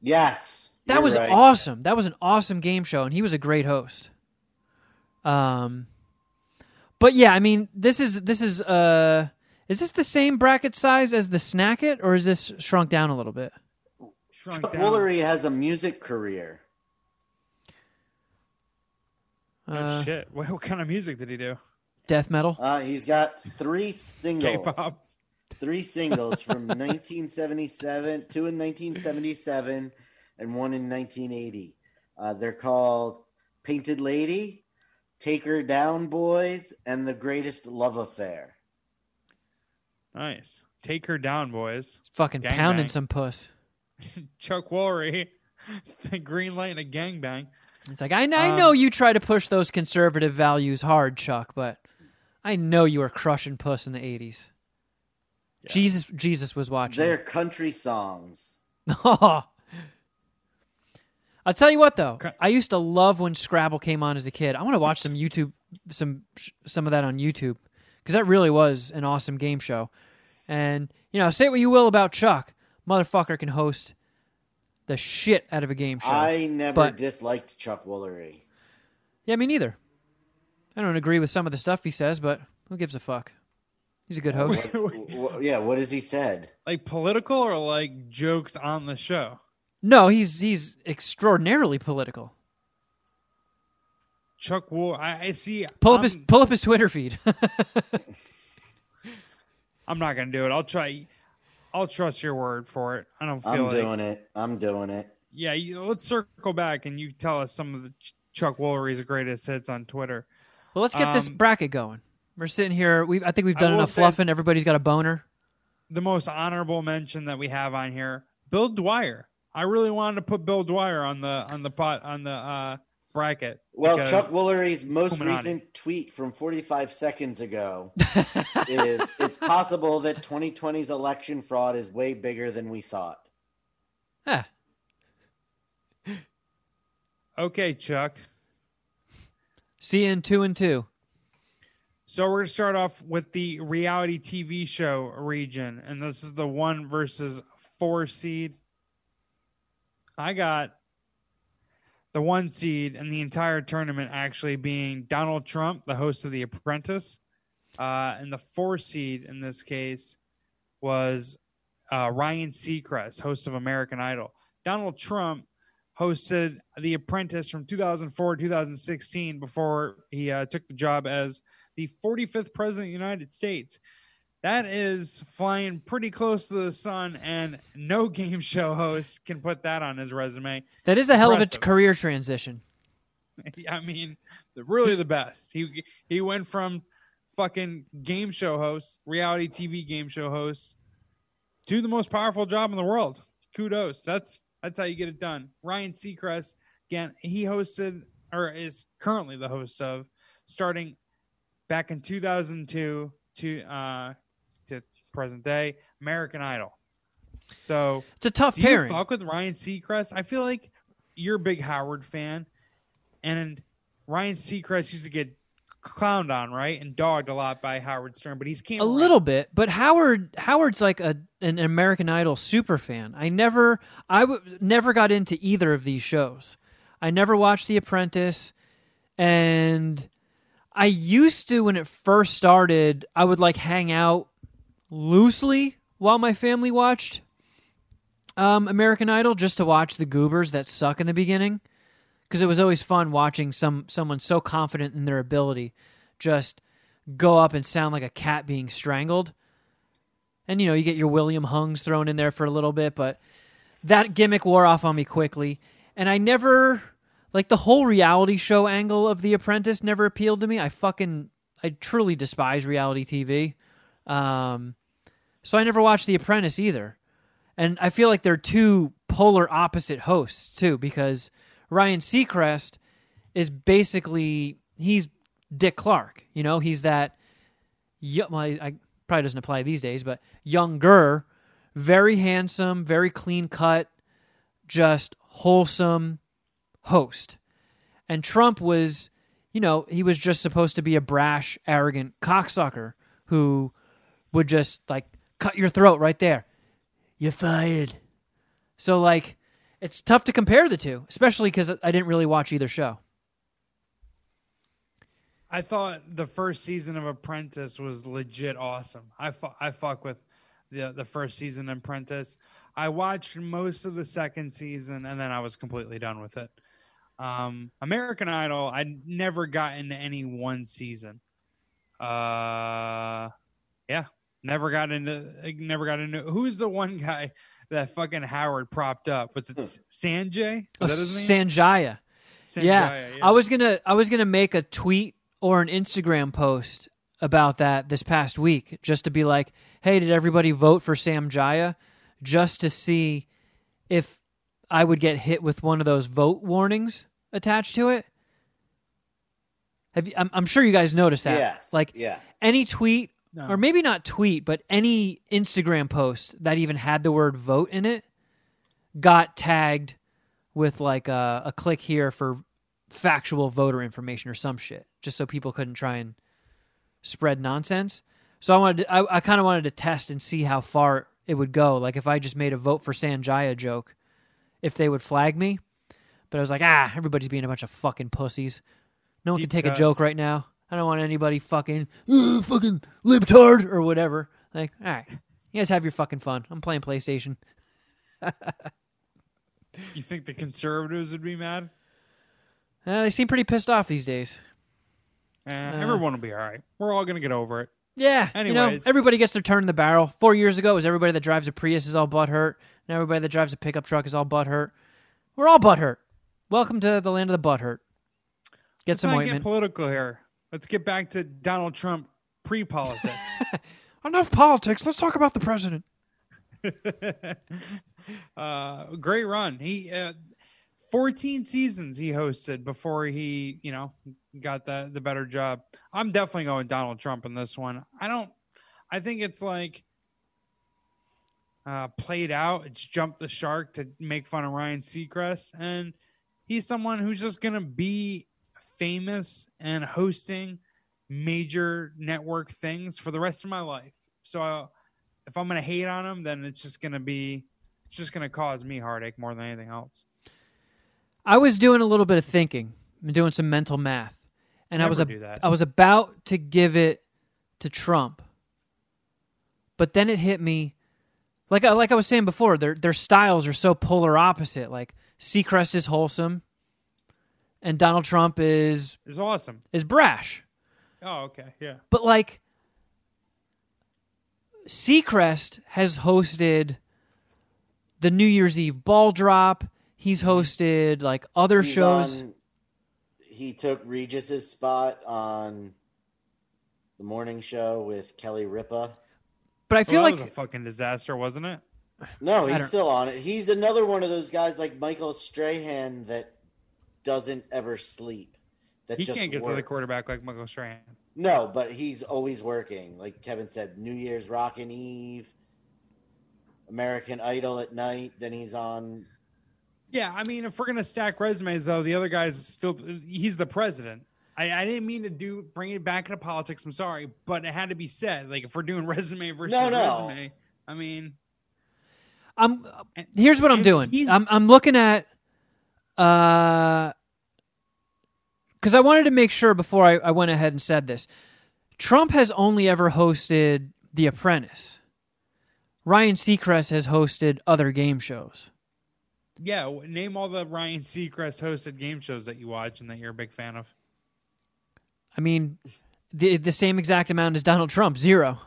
Yes. That was right. awesome. That was an awesome game show, and he was a great host. Um, but yeah, I mean, this is this is uh, is this the same bracket size as the Snack It, or is this shrunk down a little bit? Shrunk Chuck down. Woolery has a music career. Oh, Uh, shit. What, what kind of music did he do? death metal. Uh, he's got three singles. K-pop. Three singles from 1977, two in 1977, and one in 1980. Uh, they're called Painted Lady, Take Her Down Boys, and The Greatest Love Affair. Nice. Take her down, boys. Fucking Gang pounding bang. some puss. Chuck Woolery, the green light and a gangbang. It's like I, I Um, know you try to push those conservative values hard, Chuck, but I know you were crushing puss in the '80s. Yeah. Jesus, Jesus was watching. They're country songs. I'll tell you what, though, I used to love when Scrabble came on as a kid. I want to watch some YouTube, some some of that on YouTube, because that really was an awesome game show. And you know, say what you will about Chuck, motherfucker can host the shit out of a game show. I never But- disliked Chuck Woolery. Yeah, me neither. I don't agree with some of the stuff he says, but who gives a fuck? He's a good host. Wh- yeah, what has he said? Like political or like jokes on the show? no, he's he's extraordinarily political. Chuck Wool. I, I see. Pull up I'm, his pull up his Twitter feed. I'm not gonna do it. I'll try. I'll trust your word for it. I don't feel it. I'm like. doing it. I'm doing it. Yeah, you, let's circle back and you tell us some of the Ch- Chuck Woolery's greatest hits on Twitter. well, let's get this Um, bracket going. We're sitting here. We I think we've done enough fluffing. Everybody's got a boner. The most honorable mention that we have on here, Bill Dwyer. I really wanted to put Bill Dwyer on the on the pot on the uh, bracket. Well, Chuck Woolery's most Illuminati. recent tweet from 45 seconds ago is it's possible that 2020's election fraud is way bigger than we thought. Yeah. Okay, Chuck. See you in two and two. So we're going to start off with the reality TV show region, and this is the one versus four seed. I got the one seed and the entire tournament actually being Donald Trump, the host of The Apprentice, uh, and the four seed in this case was uh, Ryan Seacrest, host of American Idol. Donald Trump hosted The Apprentice from 2004 to 2016 before he uh, took the job as the 45th president of the United States. That is flying pretty close to the sun, and no game show host can put that on his resume. That is a hell of a career transition. I mean, really the best. He he went from fucking game show host, reality TV game show host, to the most powerful job in the world. Kudos. That's that's how you get it done. Ryan Seacrest, again, he hosted or is currently the host of, starting back in 2002 to uh to present day, American Idol. So It's a tough do you pairing. fuck with Ryan Seacrest? I feel like you're a big Howard fan, and Ryan Seacrest used to get clowned on, right, and dogged a lot by Howard Stern, but he's came a around. little bit, but Howard Howard's like a an American Idol super fan. I never I w- never got into either of these shows. I never watched The Apprentice, and I used to when it first started. I would like hang out loosely while my family watched um, American Idol just to watch the goobers that suck in the beginning because it was always fun watching some someone so confident in their ability just go up and sound like a cat being strangled. And you know, you get your William Hungs thrown in there for a little bit, but that gimmick wore off on me quickly. And I never like the whole reality show angle of The Apprentice never appealed to me. I fucking I truly despise reality TV. Um so I never watched The Apprentice either. And I feel like they're two polar opposite hosts too, because Ryan Seacrest is basically he's Dick Clark. You know, he's that. Well, I, I probably doesn't apply these days, but younger, very handsome, very clean cut, just wholesome host. And Trump was, you know, he was just supposed to be a brash, arrogant cocksucker who would just like cut your throat right there. You're fired. So like, it's tough to compare the two, especially because I didn't really watch either show. I thought the first season of Apprentice was legit awesome. I fu- I fuck with the the first season of Apprentice. I watched most of the second season and then I was completely done with it. Um, American Idol, I never got into any one season. Uh, yeah, never got into. Never got into. Who's the one guy that fucking Howard propped up? Was it Sanjay? Oh, Was that his name? Sanjaya. Yeah. Sanjaya, I was gonna I was gonna make a tweet or an Instagram post about that this past week, just to be like, hey, did everybody vote for Sanjaya? Just to see if I would get hit with one of those vote warnings attached to it. Have you, I'm, I'm sure you guys noticed that. Yes. Like yeah. any tweet, No. or maybe not tweet, but any Instagram post that even had the word vote in it got tagged with like a, a click here for factual voter information or some shit, just so people couldn't try and spread nonsense. So I wanted, to, I, I kind of wanted to test and see how far it would go. Like if I just made a vote for Sanjaya joke, if they would flag me. But I was like, ah, everybody's being a bunch of fucking pussies. No one Deep can take a joke right now. I don't want anybody fucking "Uh, fucking libtard or whatever. Like, all right, you guys have your fucking fun. I'm playing PlayStation. You think the conservatives would be mad? Uh, they seem pretty pissed off these days. Eh, everyone will be all right. We're all gonna get over it. Yeah, you know, Anyways. everybody gets their turn in the barrel. Four years ago, it was everybody that drives a Prius is all butthurt. Now everybody that drives a pickup truck is all butthurt. We're all butthurt. Welcome to the land of the butthurt. Get Let's some not ointment. get political here. Let's get back to Donald Trump pre-politics. Enough politics. Let's talk about the president. uh, great run. He uh, 14 seasons he hosted before he, you know, got the the better job. I'm definitely going with Donald Trump in this one. I don't. I think it's like uh, played out. It's jumped the shark to make fun of Ryan Seacrest, and he's someone who's just gonna be famous and hosting major network things for the rest of my life. So uh, if I'm gonna hate on him, then it's just gonna be it's just gonna cause me heartache more than anything else. I was doing a little bit of thinking, I'm doing some mental math, and I was Never a-. I was about to give it to Trump, but then it hit me, like I like I was saying before, their their styles are so polar opposite. Like Seacrest is wholesome, and Donald Trump is It's awesome. is brash. Oh, okay, yeah. But like Seacrest has hosted the New Year's Eve ball drop. He's hosted like other He's shows. on- he took Regis's spot on the morning show with Kelly Ripa. but I feel Well, that like was a fucking disaster, wasn't it? No, he's don't- still on it. He's another one of those guys like Michael Strahan that doesn't ever sleep. That He just can't get to the works. quarterback like Michael Strahan. No, but he's always working. Like Kevin said, New Year's Rockin' Eve, American Idol at night. Then he's on. Yeah, I mean, if we're gonna stack resumes, though, the other guy's still he's the president. I, I didn't mean to do bring it back into politics. I'm sorry, but it had to be said. Like if we're doing resume versus No, no. resume, I mean, I'm here's what I'm doing. I'm I'm looking at uh because I wanted to make sure before I, I went ahead and said this. Trump has only ever hosted The Apprentice. Ryan Seacrest has hosted other game shows. Yeah. Name all the Ryan Seacrest hosted game shows that you watch and that you're a big fan of. I mean, the the same exact amount as Donald Trump, zero.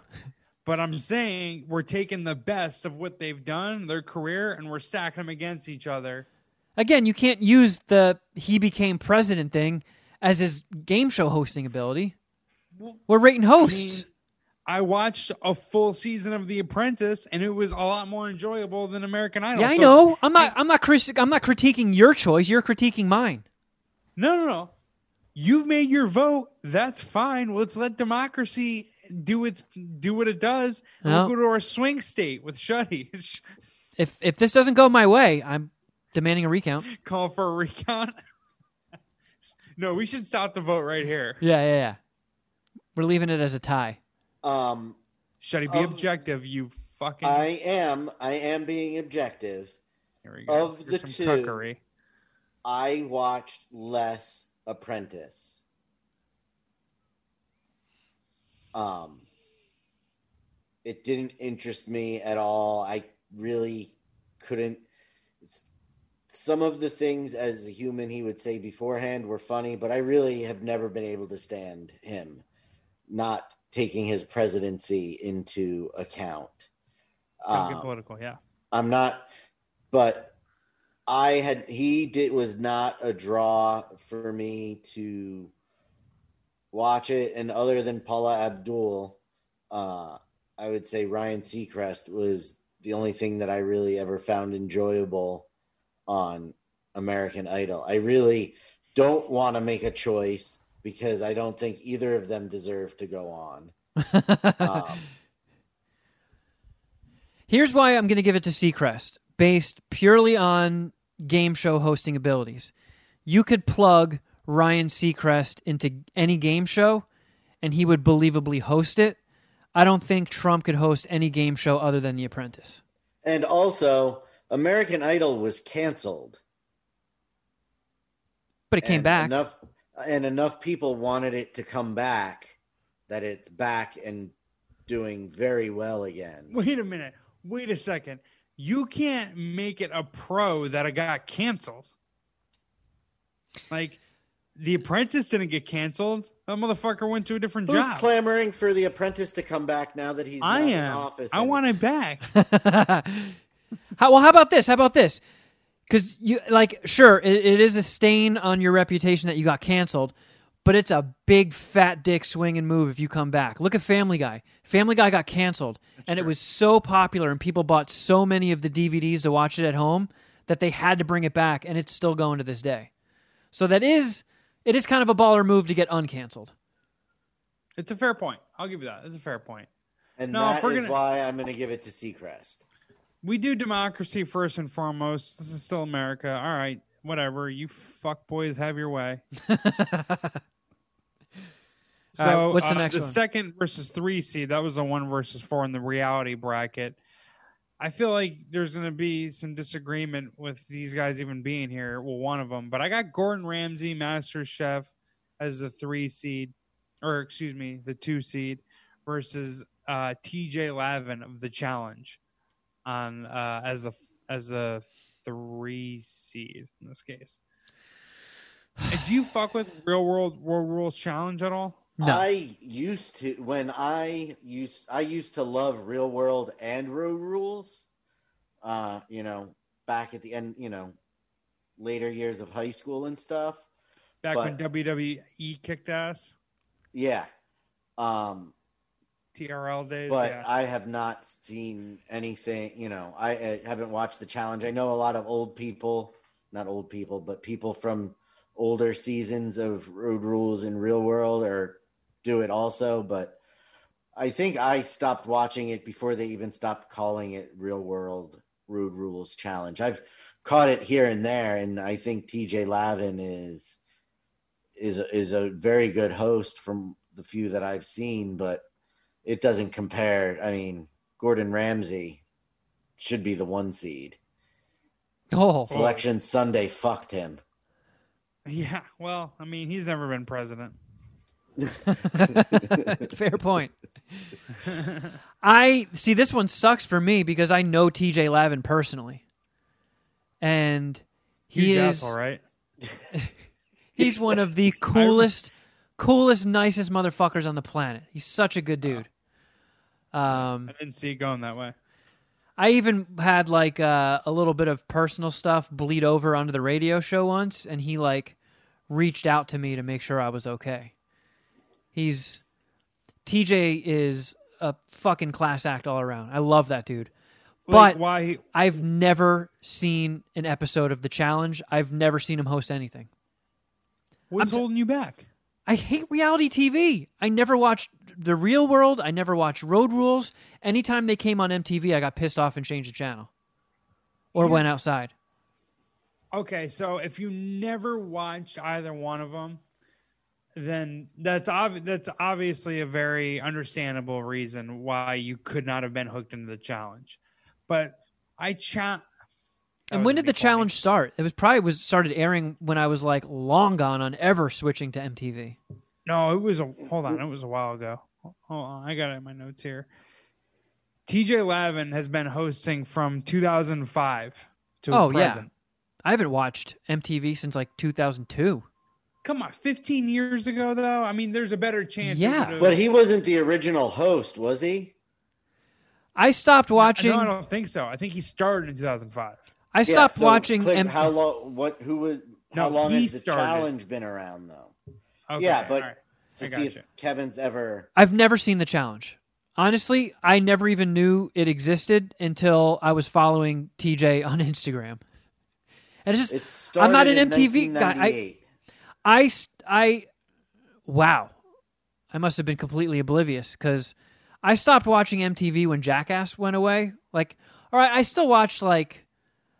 But I'm saying we're taking the best of what they've done, their career, and we're stacking them against each other. Again, you can't use the he became president thing as his game show hosting ability. We're rating I hosts. mean, I watched a full season of The Apprentice, and it was a lot more enjoyable than American Idol. yeah, I So- know. I'm not. I'm not. Chris, I'm not critiquing your choice. You're critiquing mine. No, no, no. You've made your vote. That's fine. Well let's let democracy do its do what it does. No. We'll go to our swing state with Shuddy. If if this doesn't go my way, I'm demanding a recount. Call for a recount. no, we should stop the vote right here. Yeah, yeah, yeah. We're leaving it as a tie. Um, Shuddy, be Of- objective. You fucking. I am. I am being objective. here we go. of Here's the two- cuckery. I watched less Apprentice. Um, it didn't interest me at all. I really couldn't. Some of the things as a human he would say beforehand were funny, but I really have never been able to stand him not taking his presidency into account. Um, political, yeah. I'm not, but I had he did was not a draw for me to watch it. And other than Paula Abdul, uh, I would say Ryan Seacrest was the only thing that I really ever found enjoyable on American Idol. I really don't want to make a choice because I don't think either of them deserve to go on. Um, Here's why I'm going to give it to Seacrest, based purely on game show hosting abilities. You could plug Ryan Seacrest into any game show, and he would believably host it. I don't think Trump could host any game show other than The Apprentice. And also, American Idol was canceled. But it came and back. Enough and enough people wanted it to come back that it's back and doing very well again. Wait a minute. Wait a second. You can't make it a pro that it got canceled. Like, The Apprentice didn't get canceled. That motherfucker went to a different job. Who's job. clamoring for the apprentice to come back now that he's I not in office? I want it back. how, well, how about this? How about this? Because you like, sure, it, it is a stain on your reputation that you got canceled, but it's a big fat dick swing and move if you come back. Look at Family Guy. Family Guy got canceled, and it was so popular, and people bought so many of the DVDs to watch it at home that they had to bring it back, and it's still going to this day. So that is, it is kind of a baller move to get uncanceled. It's a fair point. I'll give you that. It's a fair point. and No, if that we're is gonna- why I'm going to give it to Seacrest. We do democracy first and foremost. This is still America. All right, whatever. You fuck boys have your way. So right, what's the uh, next the one? second versus three seed. That was a one versus four in the reality bracket. I feel like there's going to be some disagreement with these guys even being here. Well, one of them, but I got Gordon Ramsay, Master Chef, as the three seed, or excuse me, the two seed, versus uh, T.J. Lavin of the Challenge, on uh, as the as the three seed in this case. Do you fuck with Real World Road Rules Challenge at all? No. I used to when I used I used to love Real World and Road Rules. Uh, you know, back at the end, you know, later years of high school and stuff. Back when WWE kicked ass, Yeah. Um, TRL days. but yeah. I have not seen anything. You know, I, I haven't watched the challenge. I know a lot of old people, not old people, but people from older seasons of Road Rules in Real World or do it also. But I think I stopped watching it before they even stopped calling it Real World Road Rules Challenge. I've caught it here and there, and I think TJ Lavin is is a, is a very good host from the few that I've seen, but it doesn't compare. I mean, Gordon Ramsay should be the one seed. Oh, Selection Sunday fucked him. yeah. Well, I mean, he's never been president. fair point. I see this one sucks for me because I know TJ Lavin personally, and he Huge is asshole, right? he's one of the coolest, coolest, nicest motherfuckers on the planet. He's such a good dude. Um, I didn't see it going that way. I even had like uh, a little bit of personal stuff bleed over onto the radio show once, and he like reached out to me to make sure I was okay. He's TJ is a fucking class act all around. I love that dude. Like, But why? He, I've never seen an episode of The Challenge. I've never seen him host anything. what's I'm t- holding you back? I hate reality TV. I never watched The Real World. I never watched Road Rules. Anytime they came on MTV, I got pissed off and changed the channel or Yeah. went outside. Okay, so if you never watched either one of them, then that's ob- that's obviously a very understandable reason why you could not have been hooked into the challenge. But I chat. And when did the challenge start? It was probably was started airing when I was like long gone on ever switching to MTV. No, it was a hold on. It was a while ago. Hold on, I got it in my notes here. TJ Lavin has been hosting from 2005 to Oh, yeah. present. I haven't watched MTV since like 2002. Come on, 15 years ago though. I mean, there's a better chance. Yeah. But he wasn't the original host, was he? I stopped watching. No, I don't think so. I think he started in 2005. I Yeah, stopped so watching. click- M- how long? What? Who was? How long he has the started. challenge been around though? Okay, Yeah, but- all right. To I see if. Kevin's ever. I've never seen the challenge. Honestly, I never even knew it existed until I was following TJ on Instagram. And it's just It started I'm not an MTV guy. I, I, I, wow. I must have been completely oblivious because I stopped watching MTV when Jackass went away. Like, all right, I still watched, like,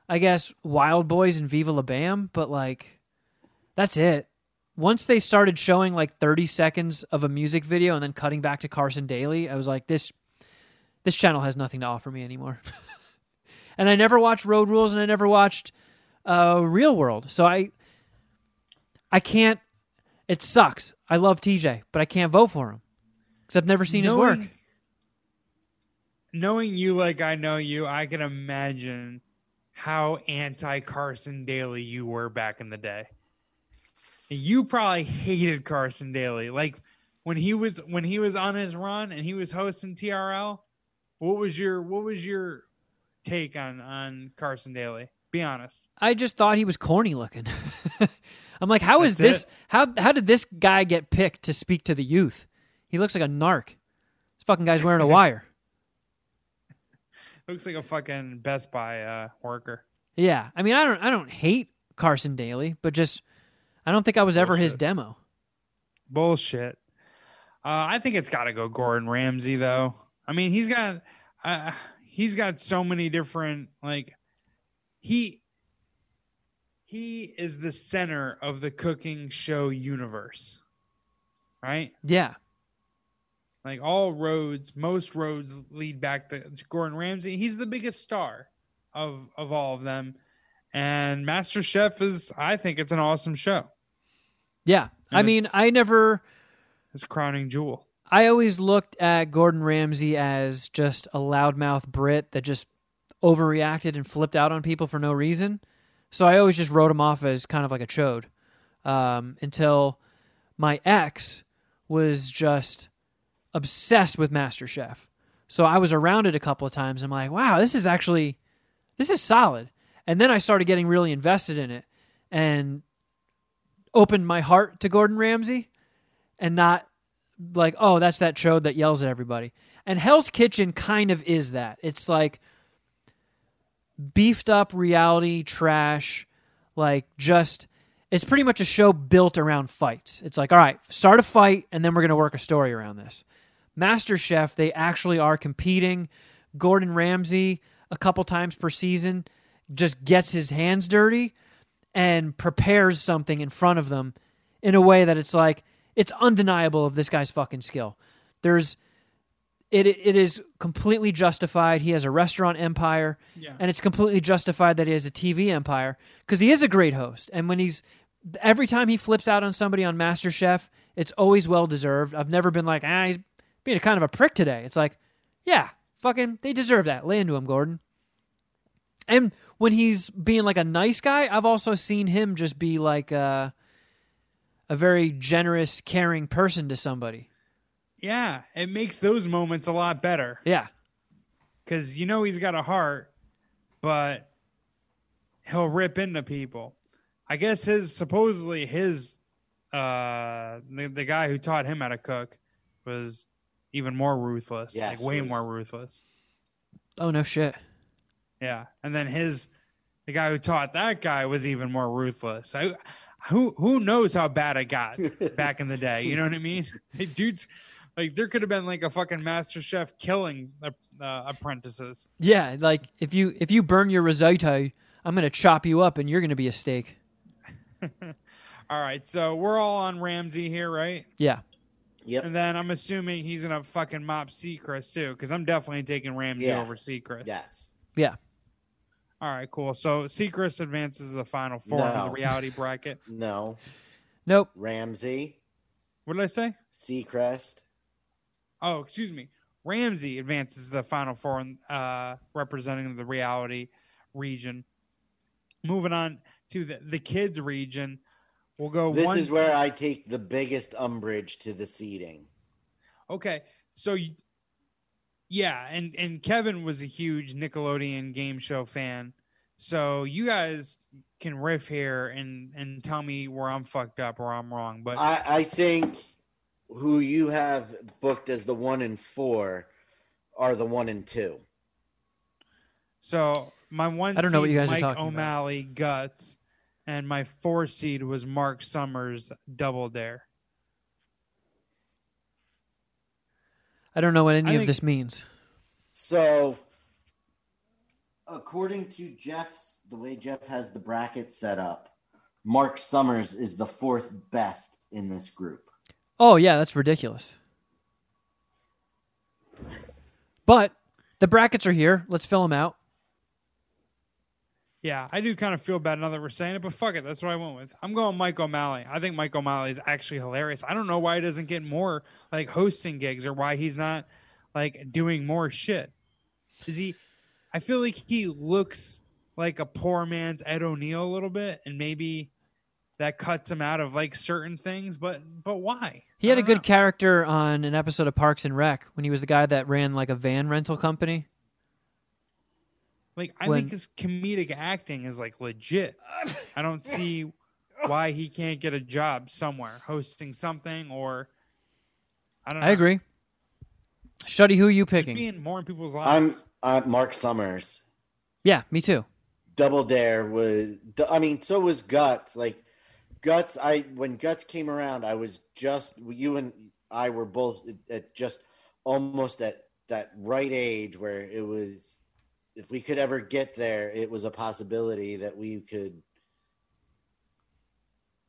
I guess Wild Boys and Viva La Bam, but, like, that's it. Once they started showing, like, 30 seconds of a music video and then cutting back to Carson Daly, I was like, this, this channel has nothing to offer me anymore. and I never watched Road Rules and I never watched uh, Real World. So I, I can't. It sucks. I love TJ, but I can't vote for him because I've never seen his work. Knowing- Knowing you like I know you, I can imagine how anti Carson Daly you were back in the day. You probably hated Carson Daly. Like when he was when he was on his run and he was hosting TRL. What was your what was your take on on Carson Daly? Be honest. I just thought he was corny looking. I'm like, how is That's this? How how did this guy get picked to speak to the youth? He looks like a narc. This fucking guy's wearing a wire. Looks like a fucking Best Buy uh, worker. Yeah, I mean, I don't I don't hate Carson Daly, but just I don't think I was ever his demo. Bullshit. Uh, I think it's got to go Gordon Ramsay though. I mean, he's got uh, he's got so many different like he he is the center of the cooking show universe. Right? Yeah, Like all roads, most roads lead back to Gordon Ramsay. He's the biggest star of of all of them. And Master Chef is I think it's an awesome show. yeah. I mean, I never. It's a crowning jewel. I always looked at Gordon Ramsay as just a loudmouth Brit that just overreacted and flipped out on people for no reason. So I always just wrote him off as kind of like a chode um, until my ex was just obsessed with MasterChef. So I was around it a couple of times. I'm like, wow, this is actually this is solid. And then I started getting really invested in it and opened my heart to Gordon Ramsay and not like, oh, that's that chode that yells at everybody. And Hell's Kitchen kind of is that. It's like beefed up reality trash, like just it's pretty much a show built around fights. It's like, all right, start a fight and then we're going to work a story around this. Master Chef, they actually are competing. Gordon Ramsay, a couple times per season, just gets his hands dirty and prepares something in front of them in a way that it's like it's undeniable of this guy's fucking skill. There's it it is completely justified. He has a restaurant empire, Yeah. and it's completely justified that he has a TV empire because he is a great host. And when he's every time he flips out on somebody on MasterChef, it's always well deserved. I've never been like, ah, he's being a kind of a prick today. It's like, yeah, fucking, they deserve that. Lay into him, Gordon. And when he's being like a nice guy, I've also seen him just be like uh, a very generous, caring person to somebody. Yeah, it makes those moments a lot better Yeah, because you know he's got a heart, but he'll rip into people. I guess his supposedly his uh the, the guy who taught him how to cook was even more ruthless, Yes, like way was- more ruthless. Oh no shit. Yeah, and then his the guy who taught that guy was even more ruthless. I, who who knows how bad it got back in the day? You know what I mean? Hey, dudes, like there could have been like a fucking master chef killing uh, uh, apprentices. Yeah, like if you if you burn your risotto, I'm gonna chop you up and you're gonna be a steak. All right, so we're all on Ramsay here, right? Yeah. Yep. And then I'm assuming he's gonna fucking mop Seacrest too, because I'm definitely taking Ramsay Yeah. over Seacrest. Yes. Yeah. All right, cool. So Seacrest advances to the final four of the reality bracket. No. Nope. Ramsay, What did I say? Seacrest. Oh, excuse me. Ramsay advances to the final four, uh, representing the reality region. moving on to the, the kids region, we'll go. This one is where I take the biggest umbrage to the seating. Okay, so yeah, and and Kevin was a huge Nickelodeon game show fan, so you guys can riff here and and tell me where I'm fucked up or I'm wrong. But I, I think who you have booked as the one and four are the one and two. so my one, I don't know what you seed's guys are Mike talking about. O'Malley guts, and my four seed was Mark Summers Double Dare. I don't know what any I of think- this means. So, according to Jeff's, the way Jeff has the bracket set up, Mark Summers is the fourth best in this group. Oh yeah, that's ridiculous. But the brackets are here. Let's fill them out. Yeah, I do kind of feel bad now that we're saying it, but fuck it. That's what I went with. I'm going Mike O'Malley. I think Mike O'Malley is actually hilarious. I don't know why he doesn't get more like hosting gigs or why he's not like doing more shit. Is he? I feel like he looks like a poor man's Ed O'Neill a little bit, and maybe that cuts him out of like certain things. But but why? He had a good know. character on an episode of Parks and Rec when he was the guy that ran like a van rental company. Like I when- think his comedic acting is like legit. I don't see why he can't get a job somewhere hosting something or I don't know. I agree. Shuddy, who are you Just picking? being more in people's lives. I'm uh, Mark Summers. Yeah, me too. Double Dare was. I mean, so was Guts. Like Guts, I when Guts came around, I was just you and I were both at just almost at that right age where it was. If we could ever get there, it was a possibility that we could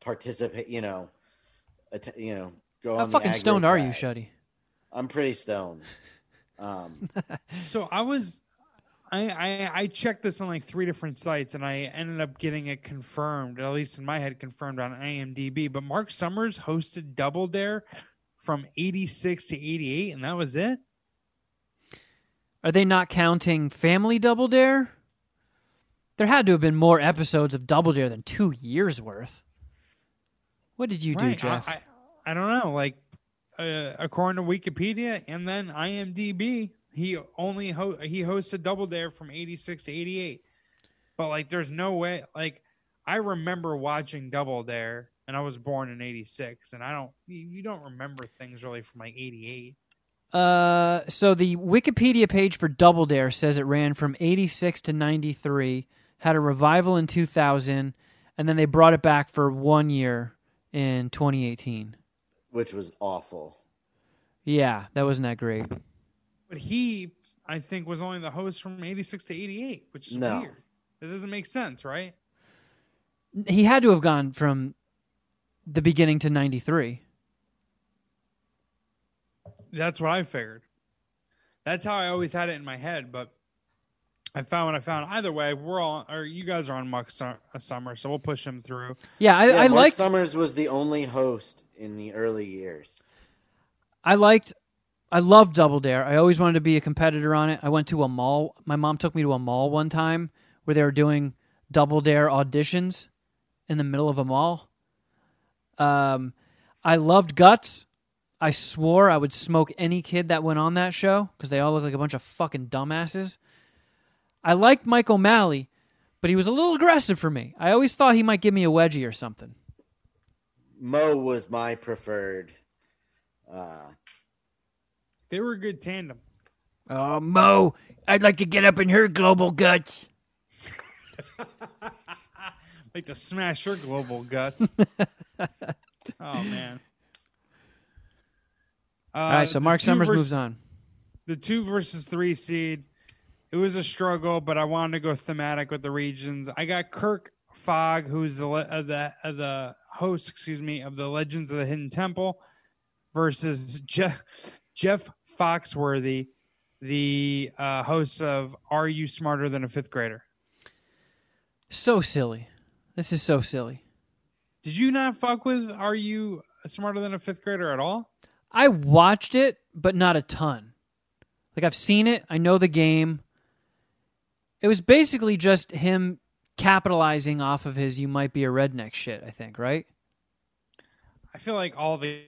participate. You know, att- you know, go How on. fucking aggro stoned are you, crag. Shuddy? I'm pretty stoned. Um, So I was I, I I checked this on like three different sites and I ended up getting it confirmed, at least in my head confirmed on IMDb. But Mark Summers hosted Double Dare from eighty six to eighty eight, and that was it. Are they not counting Family Double Dare? There had to have been more episodes of Double Dare than two years worth. What did you do, Jeff? I, I, I don't know. Like, uh, according to Wikipedia and then IMDb, he only ho- he hosted Double Dare from '86 to '88. But like, there's no way. Like, I remember watching Double Dare, and I was born in '86, and I don't. You, you don't remember things really from like '88. Uh, so the Wikipedia page for Double Dare says it ran from 86 to 93, had a revival in 2000, and then they brought it back for one year in 2018. which was awful. Yeah, that wasn't that great. But he, I think, was only the host from '86 to '88, which is No. weird. That doesn't make sense, right? He had to have gone from the beginning to 93. That's what I figured. That's how I always had it in my head, but I found what I found. Either way, we're all, or you guys are on Muck Su- uh, Summer, so we'll push him through. Yeah, I, Yeah, I Mark liked Summers was the only host in the early years. I liked I loved Double Dare. I always wanted to be a competitor on it. I went to a mall. My mom took me to a mall one time where they were doing Double Dare auditions in the middle of a mall. Um, I loved Guts. I swore I would smoke any kid that went on that show because they all look like a bunch of fucking dumbasses. I liked Mike O'Malley, but he was a little aggressive for me. I always thought he might give me a wedgie or something. Mo was my preferred. Uh, They were a good tandem. Oh, Mo, I'd like to get up in her global guts. Like to smash your global guts. oh man. Uh, All right, so Mark Summers versus- moves on. The two versus three seed. It was a struggle, but I wanted to go thematic with the regions. I got Kirk Fogg, who's the uh, the uh, the host, excuse me, of the Legends of the Hidden Temple, versus Jeff Jeff Foxworthy, the uh, host of Are You Smarter Than a Fifth Grader? So silly. This is so silly. Did you not fuck with Are You Smarter Than a Fifth Grader at all? I watched it, but not a ton. Like I've seen it, I know the game. It was basically just him capitalizing off of his "you might be a redneck" shit. I think, right? I feel like all the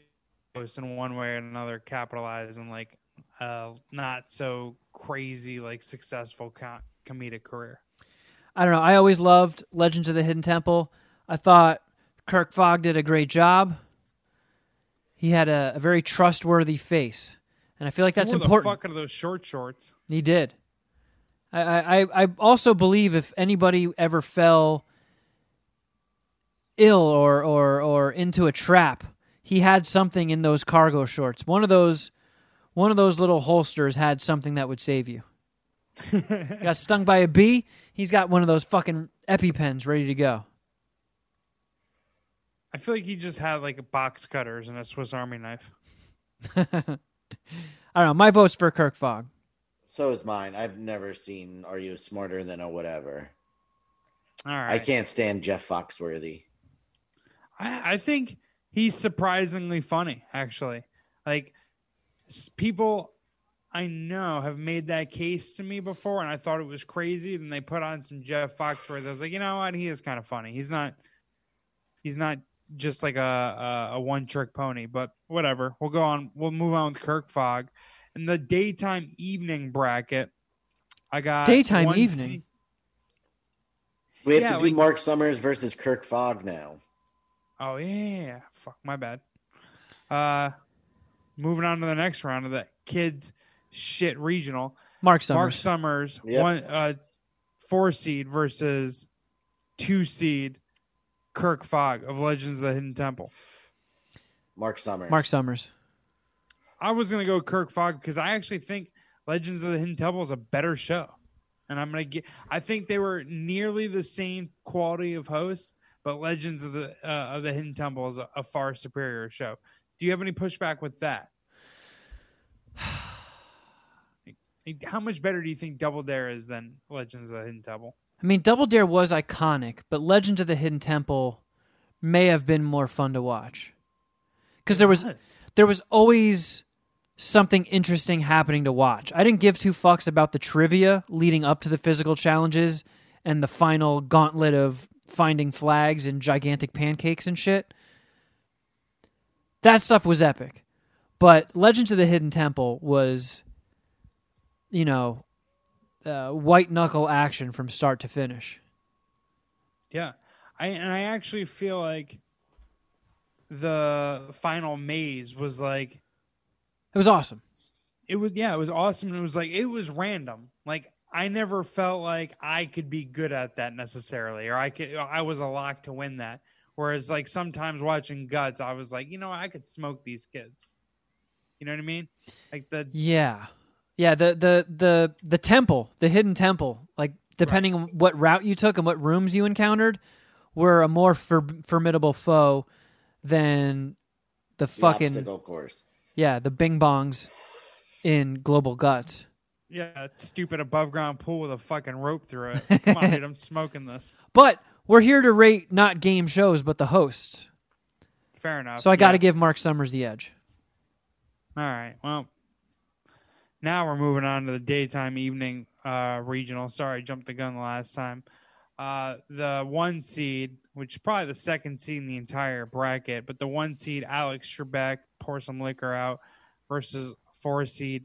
hosts in one way or another capitalize on like uh not so crazy like successful co- comedic career. I don't know. I always loved Legends of the Hidden Temple. I thought Kirk Fogg did a great job. He had a, a very trustworthy face, and I feel like that's Who the important. fuck are those short shorts? He did. I, I, I- I also believe if anybody ever fell ill or, or, or into a trap, he had something in those cargo shorts. One of those one of those little holsters had something that would save you. got stung by a bee, he's got one of those fucking EpiPens ready to go. I feel like he just had like a box cutters and a Swiss Army knife. I don't know. My vote's for Kirk Fogg. So is mine. I've never seen Are You Smarter Than a Whatever. All right. I can't stand Jeff Foxworthy. I, I think he's surprisingly funny, actually. Like people I know have made that case to me before, and I thought it was crazy. Then they put on some Jeff Foxworthy. I was like, you know what? He is kind of funny. He's not. He's not just like a a, a one trick pony. But whatever. We'll go on. We'll move on with Kirk Fogg. In the daytime evening bracket, I got Daytime one evening? se- We have Yeah, to do like- Mark Summers versus Kirk Fogg now. Oh yeah, fuck my bad. Uh, moving on to the next round of the kids shit regional. Mark Summers. Mark Summers, Yep. one uh, four seed versus two seed Kirk Fogg of Legends of the Hidden Temple. Mark Summers. Mark Summers. I was gonna go Kirk Fogg because I actually think Legends of the Hidden Temple is a better show, and I'm gonna get. I think they were nearly the same quality of host, but Legends of the uh, of the Hidden Temple is a, a far superior show. Do you have any pushback with that? How much better do you think Double Dare is than Legends of the Hidden Temple? I mean, Double Dare was iconic, but Legends of the Hidden Temple may have been more fun to watch because there was there was always something interesting happening to watch. I didn't give two fucks about the trivia leading up to the physical challenges and the final gauntlet of finding flags and gigantic pancakes and shit. That stuff was epic. But Legends of the Hidden Temple was, you know, uh, white knuckle action from start to finish. Yeah, I and I actually feel like the final maze was like It was awesome. it was yeah it was awesome. It was like it was random. Like I never felt like I could be good at that necessarily, or I could I was a lock to win that. Whereas like sometimes watching guts, I was like, you know, I could smoke these kids. You know what I mean? Like the Yeah. Yeah, the the the the temple, the hidden temple, like depending on what route you took and what rooms you encountered, were a more for, formidable foe than the The fucking obstacle course. yeah, the bing bongs in Global Guts. yeah that stupid above ground pool with a fucking rope through it. Come on, dude, I'm smoking this. But we're here to rate not game shows, but the hosts. Fair enough. So I got to yeah. give Mark Summers the edge. All right. Well, now we're moving on to the daytime evening uh, regional. Sorry, I jumped the gun the last time. Uh, the one seed, which is probably the second seed in the entire bracket, but the one seed, Alex Trebek, pour some liquor out, versus four seed,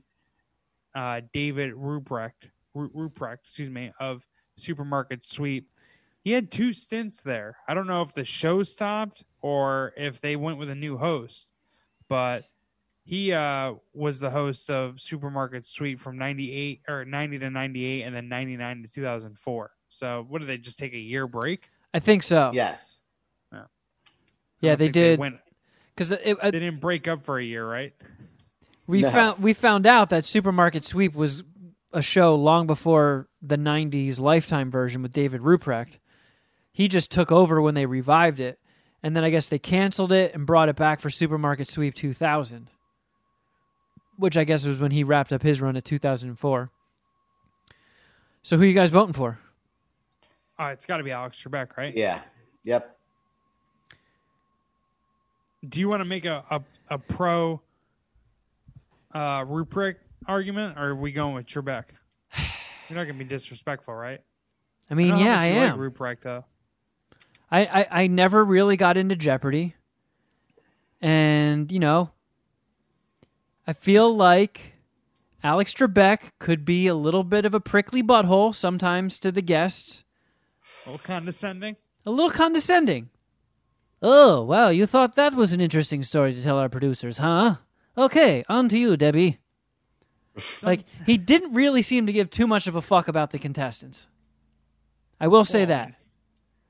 uh, David Ruprecht, Ru- Ruprecht, excuse me, of Supermarket Sweep. He had two stints there. I don't know if the show stopped or if they went with a new host, but he uh, was the host of Supermarket Sweep from 98 or 90 to 98 and then 99 to 2004. So what did they just take a year break? I think so. Yes. I Yeah, they think did went- because they didn't break up for a year, right? we No. found we found out that Supermarket Sweep was a show long before the '90s Lifetime version with David Ruprecht. He just took over when they revived it, and then I guess they canceled it and brought it back for Supermarket Sweep 2000, which I guess was when he wrapped up his run at 2004. So who you guys voting for? Oh, it's got to be Alex Trebek, right? Yeah. Yep. Do you want to make a a, a pro uh, Ruprecht argument, or are we going with Trebek? You're not going to be disrespectful, right? I mean, know how yeah, I am. Like Ruprecht, though. I, I, I never really got into Jeopardy. And, you know, I feel like Alex Trebek could be a little bit of a prickly butthole sometimes to the guests, A little condescending. a little condescending. Oh, wow, you thought that was an interesting story to tell our producers, huh? Okay, on to you, Debbie. Like, he didn't really seem to give too much of a fuck about the contestants. I will say Well, that.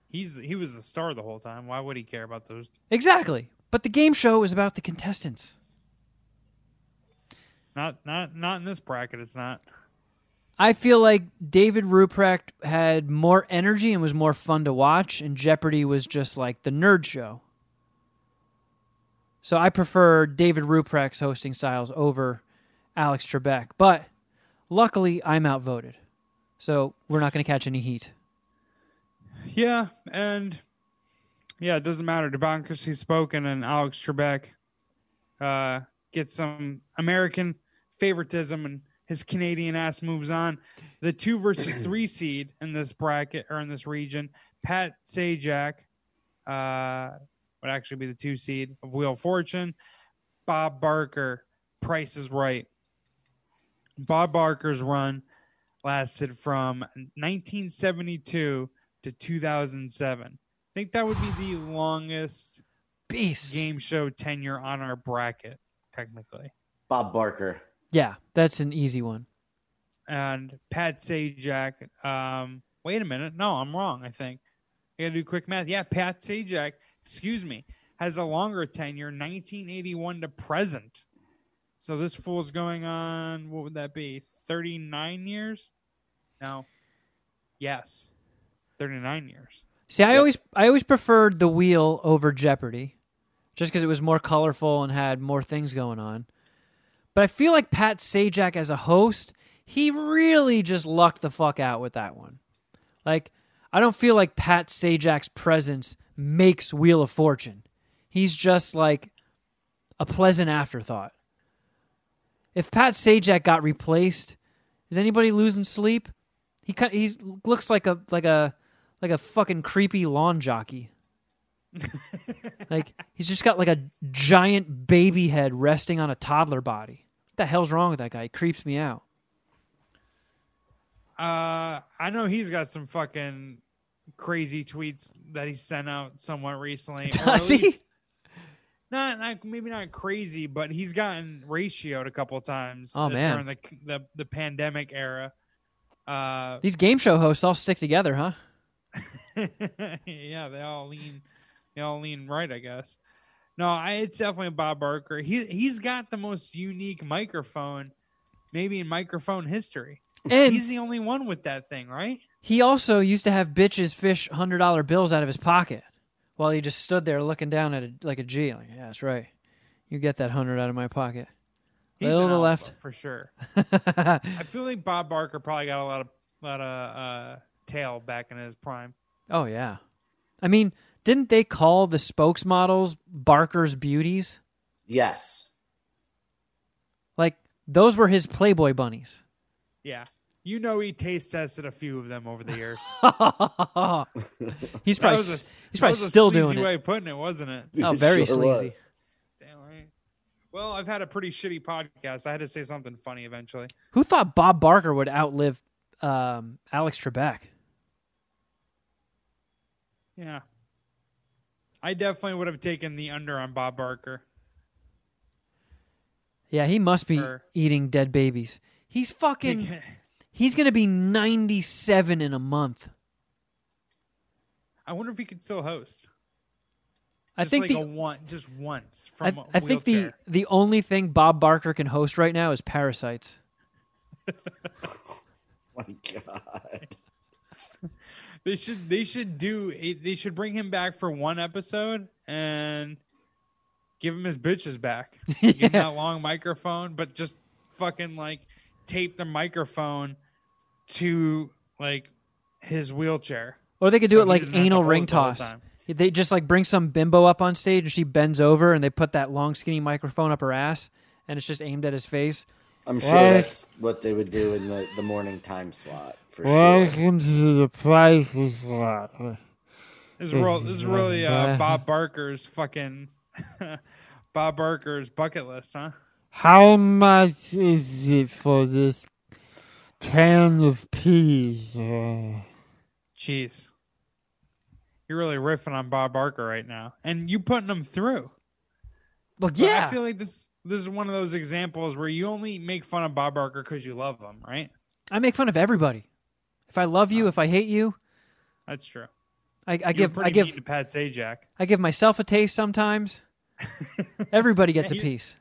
He's he was the star the whole time. Why would he care about those? Exactly. But the game show is about the contestants. Not not not in this bracket. It's not. I feel like David Ruprecht had more energy and was more fun to watch, and Jeopardy was just like the nerd show. So I prefer David Ruprecht's hosting styles over Alex Trebek. But luckily, I'm outvoted. So we're not going to catch any heat. Yeah, and yeah, it doesn't matter. Democracy's spoken, and Alex Trebek uh, gets some American favoritism, and his Canadian ass moves on. The two versus three seed in this bracket or in this region, Pat Sajak uh, would actually be the two seed of Wheel of Fortune. Bob Barker, Price is Right. Bob Barker's run lasted from 1972 to 2007. I think that would be the longest Beast. game show tenure on our bracket, technically. Bob Barker. Yeah, that's an easy one. And Pat Sajak, um, wait a minute. No, I'm wrong, I think. I gotta do quick math. Yeah, Pat Sajak, excuse me, has a longer tenure, 1981 to present. So this fool's going on, what would that be? 39 years? No. Yes. 39 years. See, I Yep. always I always preferred the wheel over Jeopardy, just because it was more colorful and had more things going on. But I feel like Pat Sajak as a host, he really just lucked the fuck out with that one. Like, I don't feel like Pat Sajak's presence makes Wheel of Fortune. He's just like a pleasant afterthought. If Pat Sajak got replaced, is anybody losing sleep? He kind he looks like a like a like a fucking creepy lawn jockey. like he's just got like a giant baby head resting on a toddler body. What the hell's wrong with that guy? He creeps me out. Uh, I know he's got some fucking crazy tweets that he sent out somewhat recently. Does he? least- Not, not maybe not crazy, but he's gotten ratioed a couple times. Oh, uh, man. during the the the pandemic era. Uh, These game show hosts all stick together, huh? yeah, they all lean, they all lean right, I guess. No, I, it's definitely Bob Barker. He he's got the most unique microphone, maybe in microphone history. And he's the only one with that thing, right? he also used to have bitches fish hundred dollar bills out of his pocket while he just stood there looking down at it like a G. Like, yeah, that's right. You get that hundred out of my pocket. He's Little to the left. for sure. I feel like Bob Barker probably got a lot of lot of uh, tail back in his prime. oh yeah. I mean, didn't they call the spokesmodels Barker's beauties? Yes. Like those were his Playboy bunnies. Yeah, you know he taste tested a few of them over the years. he's That probably was a- s- he's That probably was a still sleazy doing way it. of putting it, wasn't it? Oh, very sure sleazy. was. Damn right. Well, I've had a pretty shitty podcast. I had to say something funny eventually. Who thought Bob Barker would outlive um, Alex Trebek? Yeah, I definitely would have taken the under on Bob Barker. Yeah, he must be Or- eating dead babies. He's fucking. He's gonna be ninety-seven in a month. I wonder if he could still host. I Just think like the a one, just once I, from. a I think the the only thing Bob Barker can host right now is Parasites. Oh my God. They should they should do they should bring him back for one episode and give him his bitches back. Give him that long microphone, but just fucking like tape the microphone to like his wheelchair. Or they could do So it like to anal ring it the toss. They just like bring some bimbo up on stage and she bends over and they put that long skinny microphone up her ass and it's just aimed at his face I'm sure Well- that's what they would do in the, the morning time slot for sure. Welcome to the Price is Right. This is real. This is really uh, Bob Barker's fucking Bob Barker's bucket list, huh? How much is it for this can of peas? Uh, Jeez, you're really riffing on Bob Barker right now, and you putting him through. Well, But yeah. I feel like this this is one of those examples where you only make fun of Bob Barker because you love him, right? I make fun of everybody. If I love you, oh. if I hate you, That's true. I, I give I give Pat Sajak. I give myself a taste sometimes. Everybody gets a piece.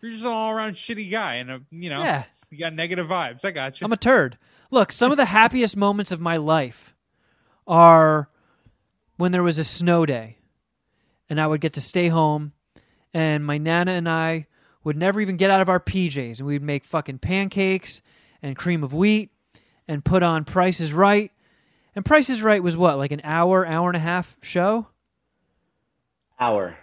You're just an all around shitty guy, and a, you know, Yeah. you got negative vibes. I got you. I'm a turd. Look, some of the happiest moments of my life are when there was a snow day and I would get to stay home and my nana and I would never even get out of our PJs and we'd make fucking pancakes and cream of wheat and put on Price is Right. And Price is Right was what, like an hour, hour and a half show? Hour.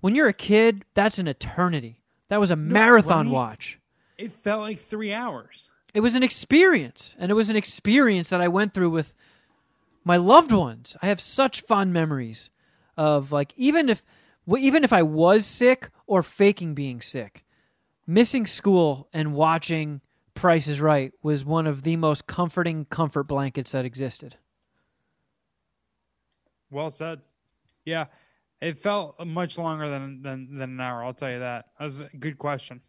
When you're a kid, that's an eternity. That was a marathon right? watch. it felt like three hours. it was an experience and it was an experience that i went through with my loved ones i have such fond memories of like even if w- even if i was sick or faking being sick missing school and watching price is right was one of the most comforting comfort blankets that existed Well said. Yeah, it felt much longer than than than an hour. I'll tell you that. That was a good question.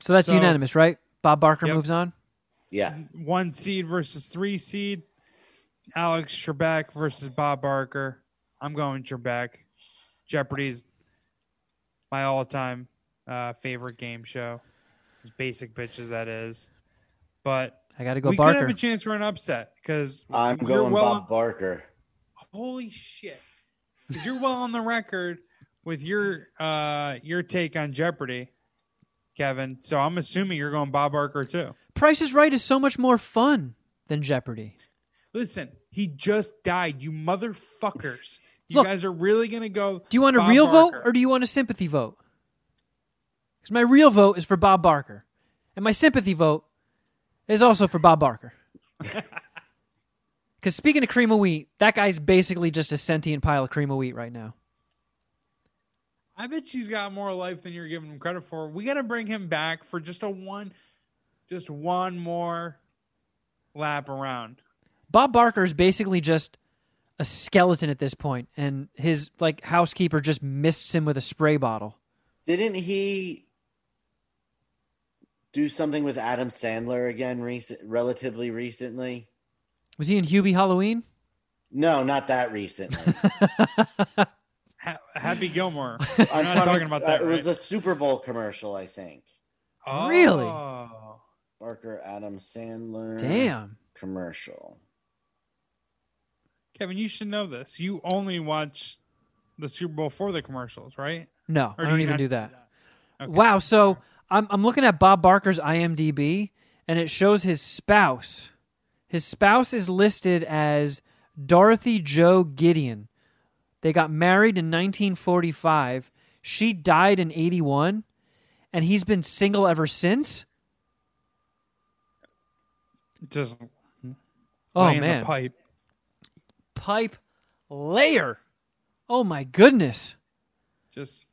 so that's So- unanimous right bob barker Yep. moves on Yeah. One seed versus three seed. Alex Trebek versus Bob Barker. I'm going Trebek. Jeopardy's my all-time uh, favorite game show. As basic bitches that is, but i gotta go we could have a chance for an upset because I'm going well Bob Barker. holy shit because you're well on the record with your uh your take on jeopardy kevin so i'm assuming you're going bob barker too price is right is so much more fun than jeopardy listen he just died you motherfuckers you Look. guys are really gonna go Do you want a Bob real vote or do you want a sympathy vote? Because my real vote is for Bob Barker, and my sympathy vote is also for Bob Barker. Because speaking of cream of wheat, that guy's basically just a sentient pile of cream of wheat right now. i bet she's got more life than you're giving him credit for we gotta bring him back for just a one just one more lap around Bob Barker is basically just a skeleton at this point, and his like housekeeper just mists him with a spray bottle. Didn't he do something with Adam Sandler again recent relatively recently? Was he in Hubie Halloween? No, not that recently. happy gilmore I'm not talking about that, uh, it was a Super Bowl commercial, I think. Really? Oh. Barker Adam Sandler Damn. commercial. Kevin, you should know this. You only watch the Super Bowl for the commercials, right? No, Or I don't you even do that. Okay. Wow. So I'm I'm looking at Bob Barker's IMDb, and it shows his spouse. His spouse is listed as Dorothy Jo Gideon. They got married in 1945. She died in 81, and he's been single ever since. Just Oh man, the pipe. Pipe layer. Oh my goodness. Just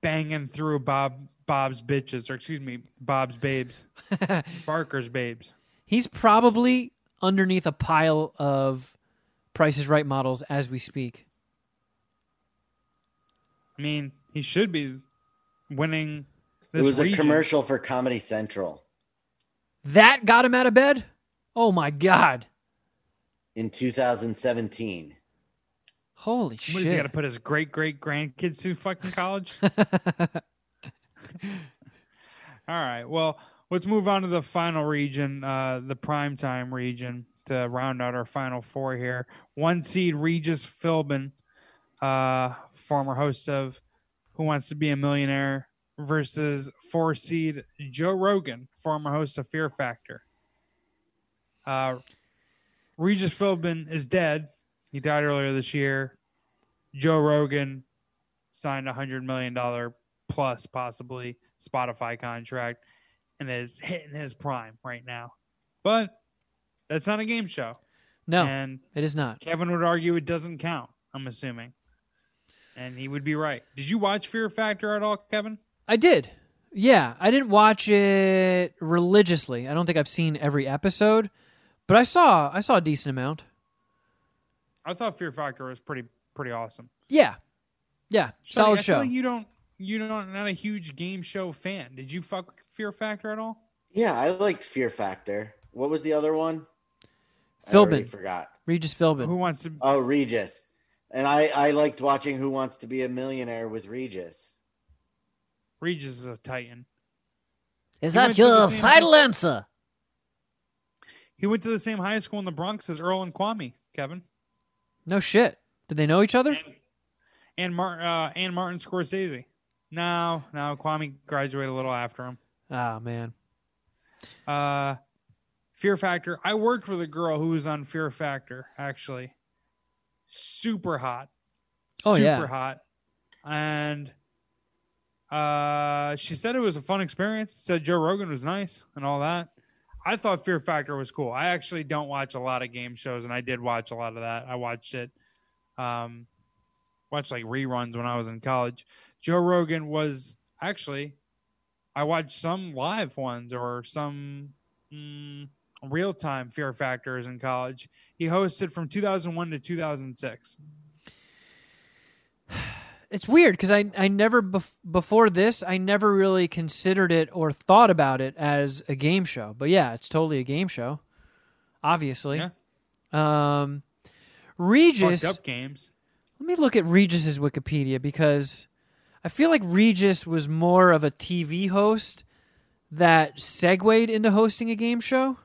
banging through Bob Bob's bitches, or excuse me, Bob's babes, Barker's babes. He's probably underneath a pile of Price is Right models as we speak. I mean, he should be winning this it was region. a commercial for Comedy Central That got him out of bed? Oh my god. In 2017. Holy What shit. does he got to put his great great grandkids through fucking college? All right. Well, let's move on to the final region, uh, the primetime region, to round out our final four here. One seed Regis Philbin, uh, former host of Who Wants to Be a Millionaire, versus four seed Joe Rogan, former host of Fear Factor. Uh, Regis Philbin is dead. He died earlier this year. Joe Rogan signed a hundred million dollar plus possibly Spotify contract and is hitting his prime right now. But that's not a game show. No, And it is not. Kevin would argue it doesn't count, I'm assuming. And he would be right. Did you watch Fear Factor at all, Kevin? I did. Yeah, I didn't watch it religiously. I don't think I've seen every episode, but I saw I saw a decent amount. I thought Fear Factor was pretty pretty awesome. Yeah, yeah, Shuddy, solid I feel show. like you don't you don't not a huge game show fan. Did you fuck Fear Factor at all? Yeah, I liked Fear Factor. What was the other one? I already Philbin, forgot. Regis Philbin. Who wants to Oh, Regis. And I, I liked watching Who Wants to Be a Millionaire with Regis. Regis is a titan. Is You went that your final high- answer? He went to the same high school in the Bronx as Earl and Kwame, Kevin. no shit. Did they know each other? And, and Martin uh, and Martin Scorsese. No, no, Kwame graduated a little after him. Ah man. Uh, Fear Factor. I worked with a girl who was on Fear Factor, actually. Super hot. Oh, Super yeah. hot. And uh, she said it was a fun experience. Said Joe Rogan was nice and all that. I thought Fear Factor was cool. I actually don't watch a lot of game shows, and I did watch a lot of that. I watched it, um, watched like reruns when I was in college. Joe Rogan was actually, I watched some live ones or some mm, real time Fear Factors in college. He hosted from 2001 to 2006. It's weird because I I never bef- before this I never really considered it or thought about it as a game show. But yeah, it's totally a game show. Obviously. Yeah. Um, Regis. Fucked up games. Let me look at Regis's Wikipedia because I feel like Regis was more of a TV host that segued into hosting a game show.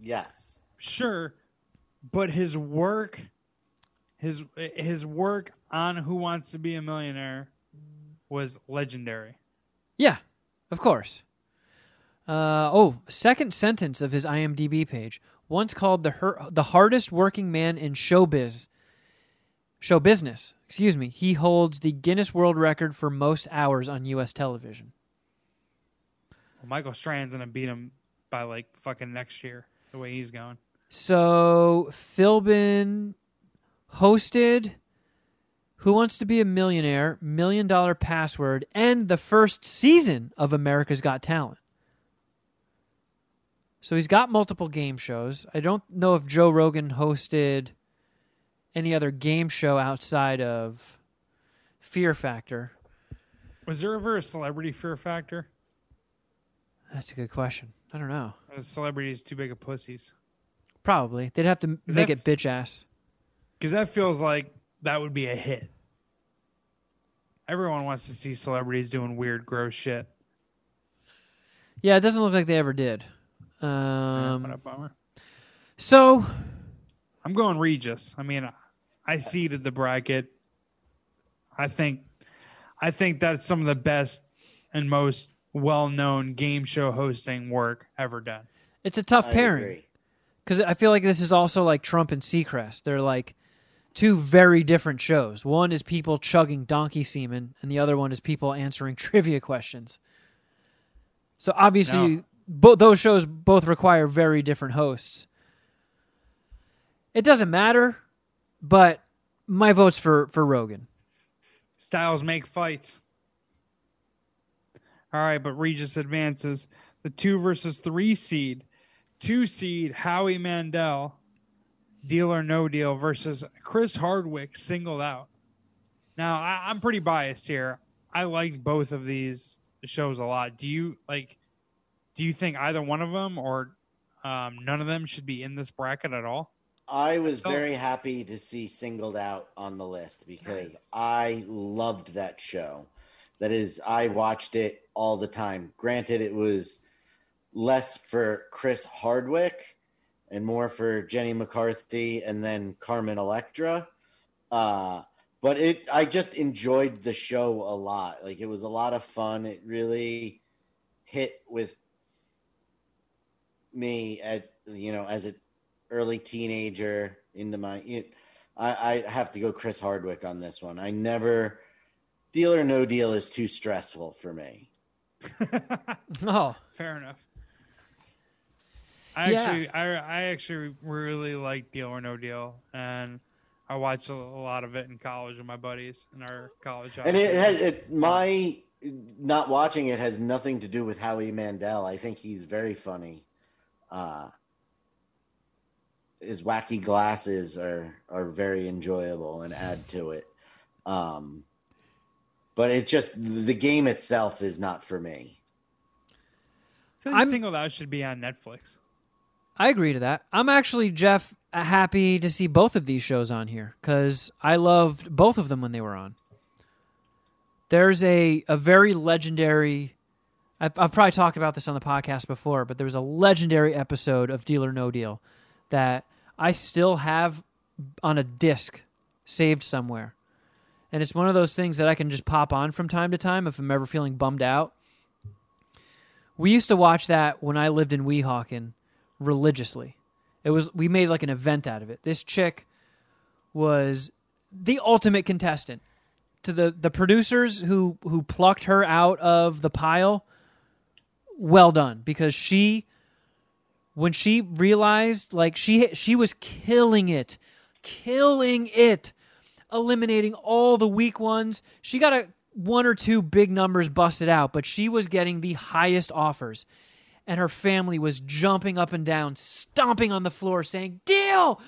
Yes. Sure, but his work, his his work on Who Wants to Be a Millionaire was legendary. Yeah, of course. Uh, oh, second sentence of his IMDb page. Once called the her- the hardest working man in showbiz, show business. Excuse me. He holds the Guinness World Record for most hours on U.S. television. Well, Michael Strahan's gonna beat him by like fucking next year. The way he's going. So Philbin hosted Who Wants to Be a Millionaire, Million Dollar Password, and the first season of America's Got Talent. So he's got multiple game shows. I don't know if Joe Rogan hosted any other game show outside of Fear Factor. Was there ever a celebrity fear factor? That's a good question. I don't know. Celebrities too big of pussies? Probably. They'd have to make that- it bitch ass. Because that feels like that would be a hit. Everyone wants to see celebrities doing weird, gross shit. Yeah, it doesn't look like they ever did. Yeah, Um, what a bummer. so I'm going Regis. I mean, I seeded the bracket. I think, I think that's some of the best and most well-known game show hosting work ever done. it's a tough I pairing because I feel like this is also like Trump and Seacrest. They're like two very different shows. One is people chugging donkey semen, and the other one is people answering trivia questions. So obviously, No. both those shows both require very different hosts. It doesn't matter, but my vote's for for Rogan. Styles make fights. All right, but Regis advances the two versus three seed, two seed Howie Mandel, deal or no deal versus Chris Hardwick singled out. Now I, I'm pretty biased here. I like both of these shows a lot. Do you like? Do you think either one of them or um, none of them should be in this bracket at all? I was very happy to see Singled Out on the list because Nice. I loved that show. That is, I watched it all the time. Granted, it was less for Chris Hardwick and more for Jenny McCarthy and then Carmen Electra. Uh, but it, I just enjoyed the show a lot. Like it was a lot of fun. It really hit with me at you know as an early teenager into my it, I, I have to go chris hardwick on this one i never Deal or No Deal is too stressful for me. Oh, Fair enough. I Yeah. actually, I, I actually really like Deal or No Deal, and I watched a, a lot of it in college with my buddies in our college. house. And it has it, my not watching it has nothing to do with Howie Mandel. I think he's very funny. Uh, his wacky glasses are are very enjoyable and add to it. Um, but it just the game itself is not for me. I feel like I'm- Singled Out should be on Netflix. I agree to that. I'm actually Jeff happy to see both of these shows on here because I loved both of them when they were on. There's a a very legendary. I've, I've probably talked about this on the podcast before, but there was a legendary episode of Deal or No Deal that I still have on a disc saved somewhere. And it's one of those things that I can just pop on from time to time if I'm ever feeling bummed out. We used to watch that when I lived in Weehawken religiously. It was we made like an event out of it. This chick was the ultimate contestant. To the the producers who who plucked her out of the pile, well done because she when she realized like she she was killing it, killing it, eliminating all the weak ones. She got a one or two big numbers busted out, but she was getting the highest offers and her family was jumping up and down, stomping on the floor, saying, Deal!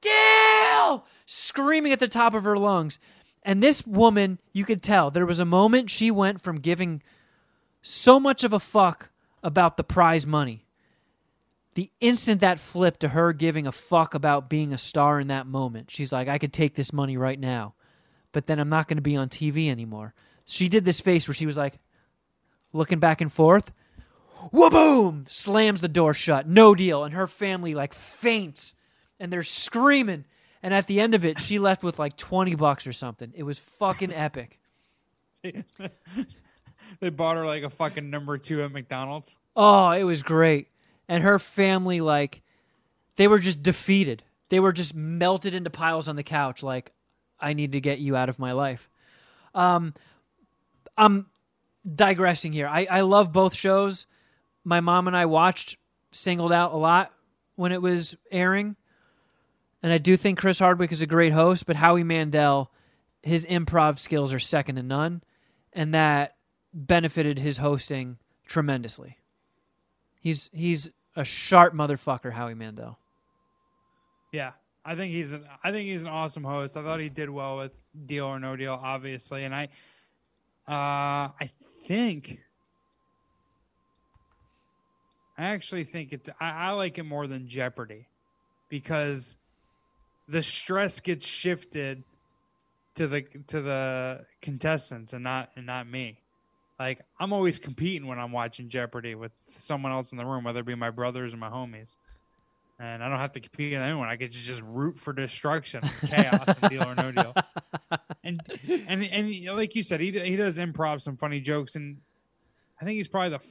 Deal! Screaming at the top of her lungs. And this woman, you could tell, there was a moment she went from giving so much of a fuck about the prize money. The instant that flipped to her giving a fuck about being a star in that moment, she's like, I could take this money right now, but then I'm not going to be on TV anymore. She did this face where she was like, looking back and forth Wha-boom! Slams the door shut. No deal. And her family like faints and they're screaming. And at the end of it, she left with like 20 bucks or something. It was fucking epic. They bought her like a fucking number two at McDonald's. Oh, it was great. And her family, like, they were just defeated. They were just melted into piles on the couch, like, I need to get you out of my life. Um, I'm digressing here. I, I love both shows. My mom and I watched Singled Out a lot when it was airing. And I do think Chris Hardwick is a great host, but Howie Mandel, his improv skills are second to none. And that benefited his hosting tremendously. He's he's a sharp motherfucker, Howie Mandel. Yeah, I think he's an I think he's an awesome host. I thought he did well with Deal or No Deal, obviously, and I uh I think I actually think it's I, I like it more than Jeopardy because the stress gets shifted to the to the contestants and not and not me. Like I'm always competing when I'm watching Jeopardy with someone else in the room, whether it be my brothers or my homies. And I don't have to compete with anyone. I get to just root for destruction, chaos, and deal or no deal. And and and like you said, he he does improv some funny jokes, and I think he's probably the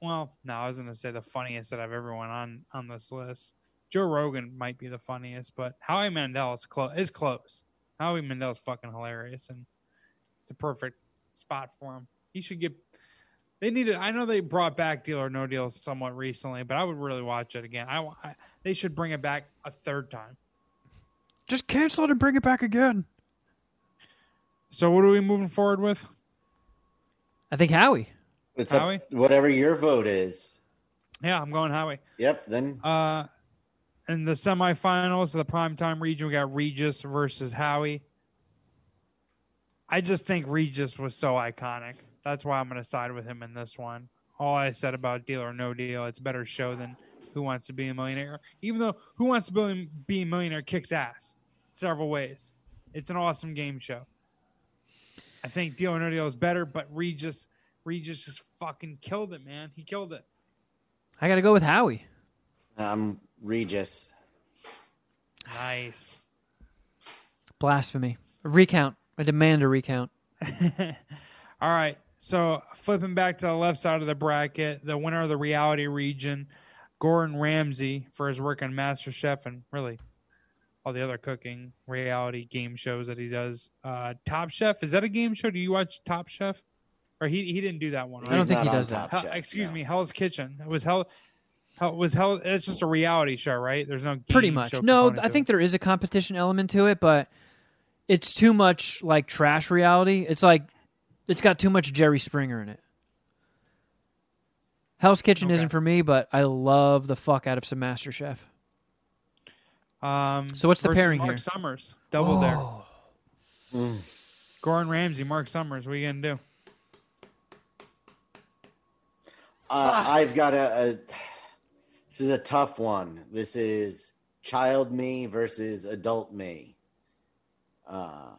well. No, I was gonna say the funniest that I've ever went on on this list. Joe Rogan might be the funniest, but Howie Mandel is close. Is close. Howie Mandel is fucking hilarious, and it's a perfect spot for him. He should get. They needed. I know they brought back Deal or No Deal somewhat recently, but I would really watch it again. I, I they should bring it back a third time. Just cancel it and bring it back again. So what are we moving forward with? I think Howie. It's Howie? whatever your vote is. Yeah, I'm going Howie. Yep. Then Uh, in the semifinals of the primetime region, we got Regis versus Howie. I just think Regis was so iconic. That's why I'm going to side with him in this one. All I said about Deal or No Deal, it's a better show than Who Wants to Be a Millionaire. Even though Who Wants to Be a Millionaire kicks ass several ways. It's an awesome game show. I think Deal or No Deal is better, but Regis, Regis just fucking killed it, man. He killed it. I got to go with Howie. I'm Regis. Nice. Blasphemy. A recount. I demand a recount. All right. So flipping back to the left side of the bracket, the winner of the reality region, Gordon Ramsay for his work on MasterChef and really all the other cooking reality game shows that he does. Uh, Top Chef is that a game show? Do you watch Top Chef? Or he he didn't do that one. I don't think he does that. Hell- Chef, excuse no. me, Hell's Kitchen. It was Hell. Hell was Hell. It's just a reality show, right? There's no Pretty much. show No, I think it. there is a competition element to it, but it's too much like trash reality. It's like it's got too much Jerry Springer in it. Hell's Kitchen Okay. isn't for me, but I love the fuck out of some Master Chef. Um, So what's the versus pairing Mark here? Summers, double there. Mm. Gordon Ramsay, Mark Summers. What are you gonna do? Uh, I've got a, a. This is a tough one. This is child me versus adult me. Uh,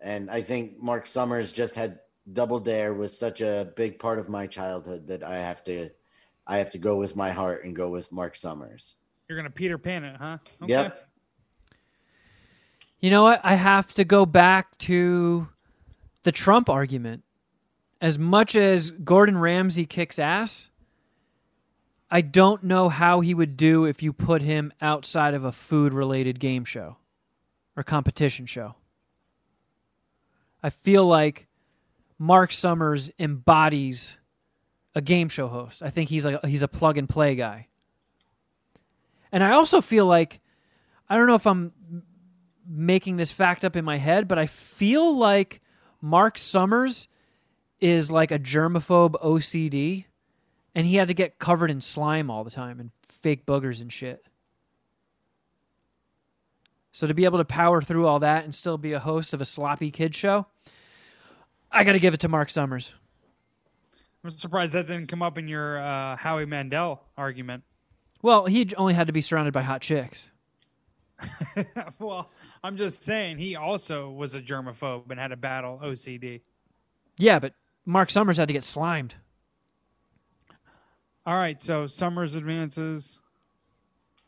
and I think Mark Summers just had Double Dare was such a big part of my childhood that I have to, I have to go with my heart and go with Mark Summers. You're gonna Peter Pan it, huh? Yep. You know what? I have to go back to the Trump argument. As much as Gordon Ramsay kicks ass, I don't know how he would do if you put him outside of a food related game show or competition show. I feel like Mark Summers embodies a game show host. I think he's like he's a plug and play guy. And I also feel like I don't know if I'm making this fact up in my head, but I feel like Mark Summers is like a germaphobe OCD, and he had to get covered in slime all the time and fake boogers and shit. So to be able to power through all that and still be a host of a sloppy kid show, I got to give it to Mark Summers. I'm surprised that didn't come up in your uh, Howie Mandel argument. Well, he only had to be surrounded by hot chicks. well, I'm just saying he also was a germaphobe and had a battle OCD. Yeah, but Mark Summers had to get slimed. All right, so Summers advances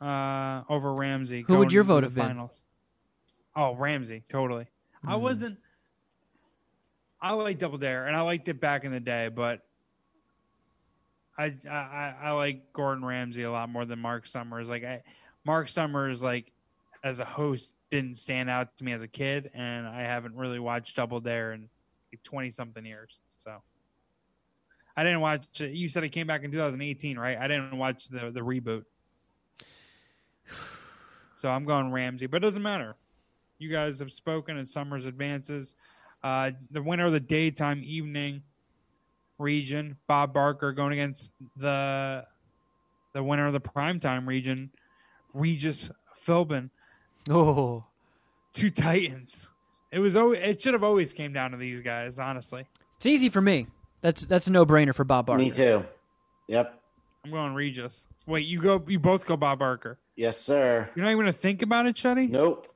uh, over Ramsay. Who would your vote have been? finals. Oh, Ramsay, totally. I Hmm. wasn't. I like Double Dare, and I liked it back in the day, but I I, I- I like Gordon Ramsay a lot more than Mark Summers. Like I, Mark Summers, like as a host, didn't stand out to me as a kid, and I haven't really watched Double Dare in twenty something years. I didn't watch. it. You said it came back in 2018, right? I didn't watch the the reboot. So I'm going Ramsay, but it doesn't matter. You guys have spoken, and Summers advances. Uh, the winner of the daytime evening region, Bob Barker, going against the the winner of the primetime region, Regis Philbin. Oh, Two Titans. It was. It should have always came down to these guys. Honestly, it's easy for me. That's that's a no brainer for Bob Barker. Me too. Yep. I'm going Regis. Wait, you go. You both go Bob Barker. Yes, sir. You're not even gonna think about it, Chetty. Nope.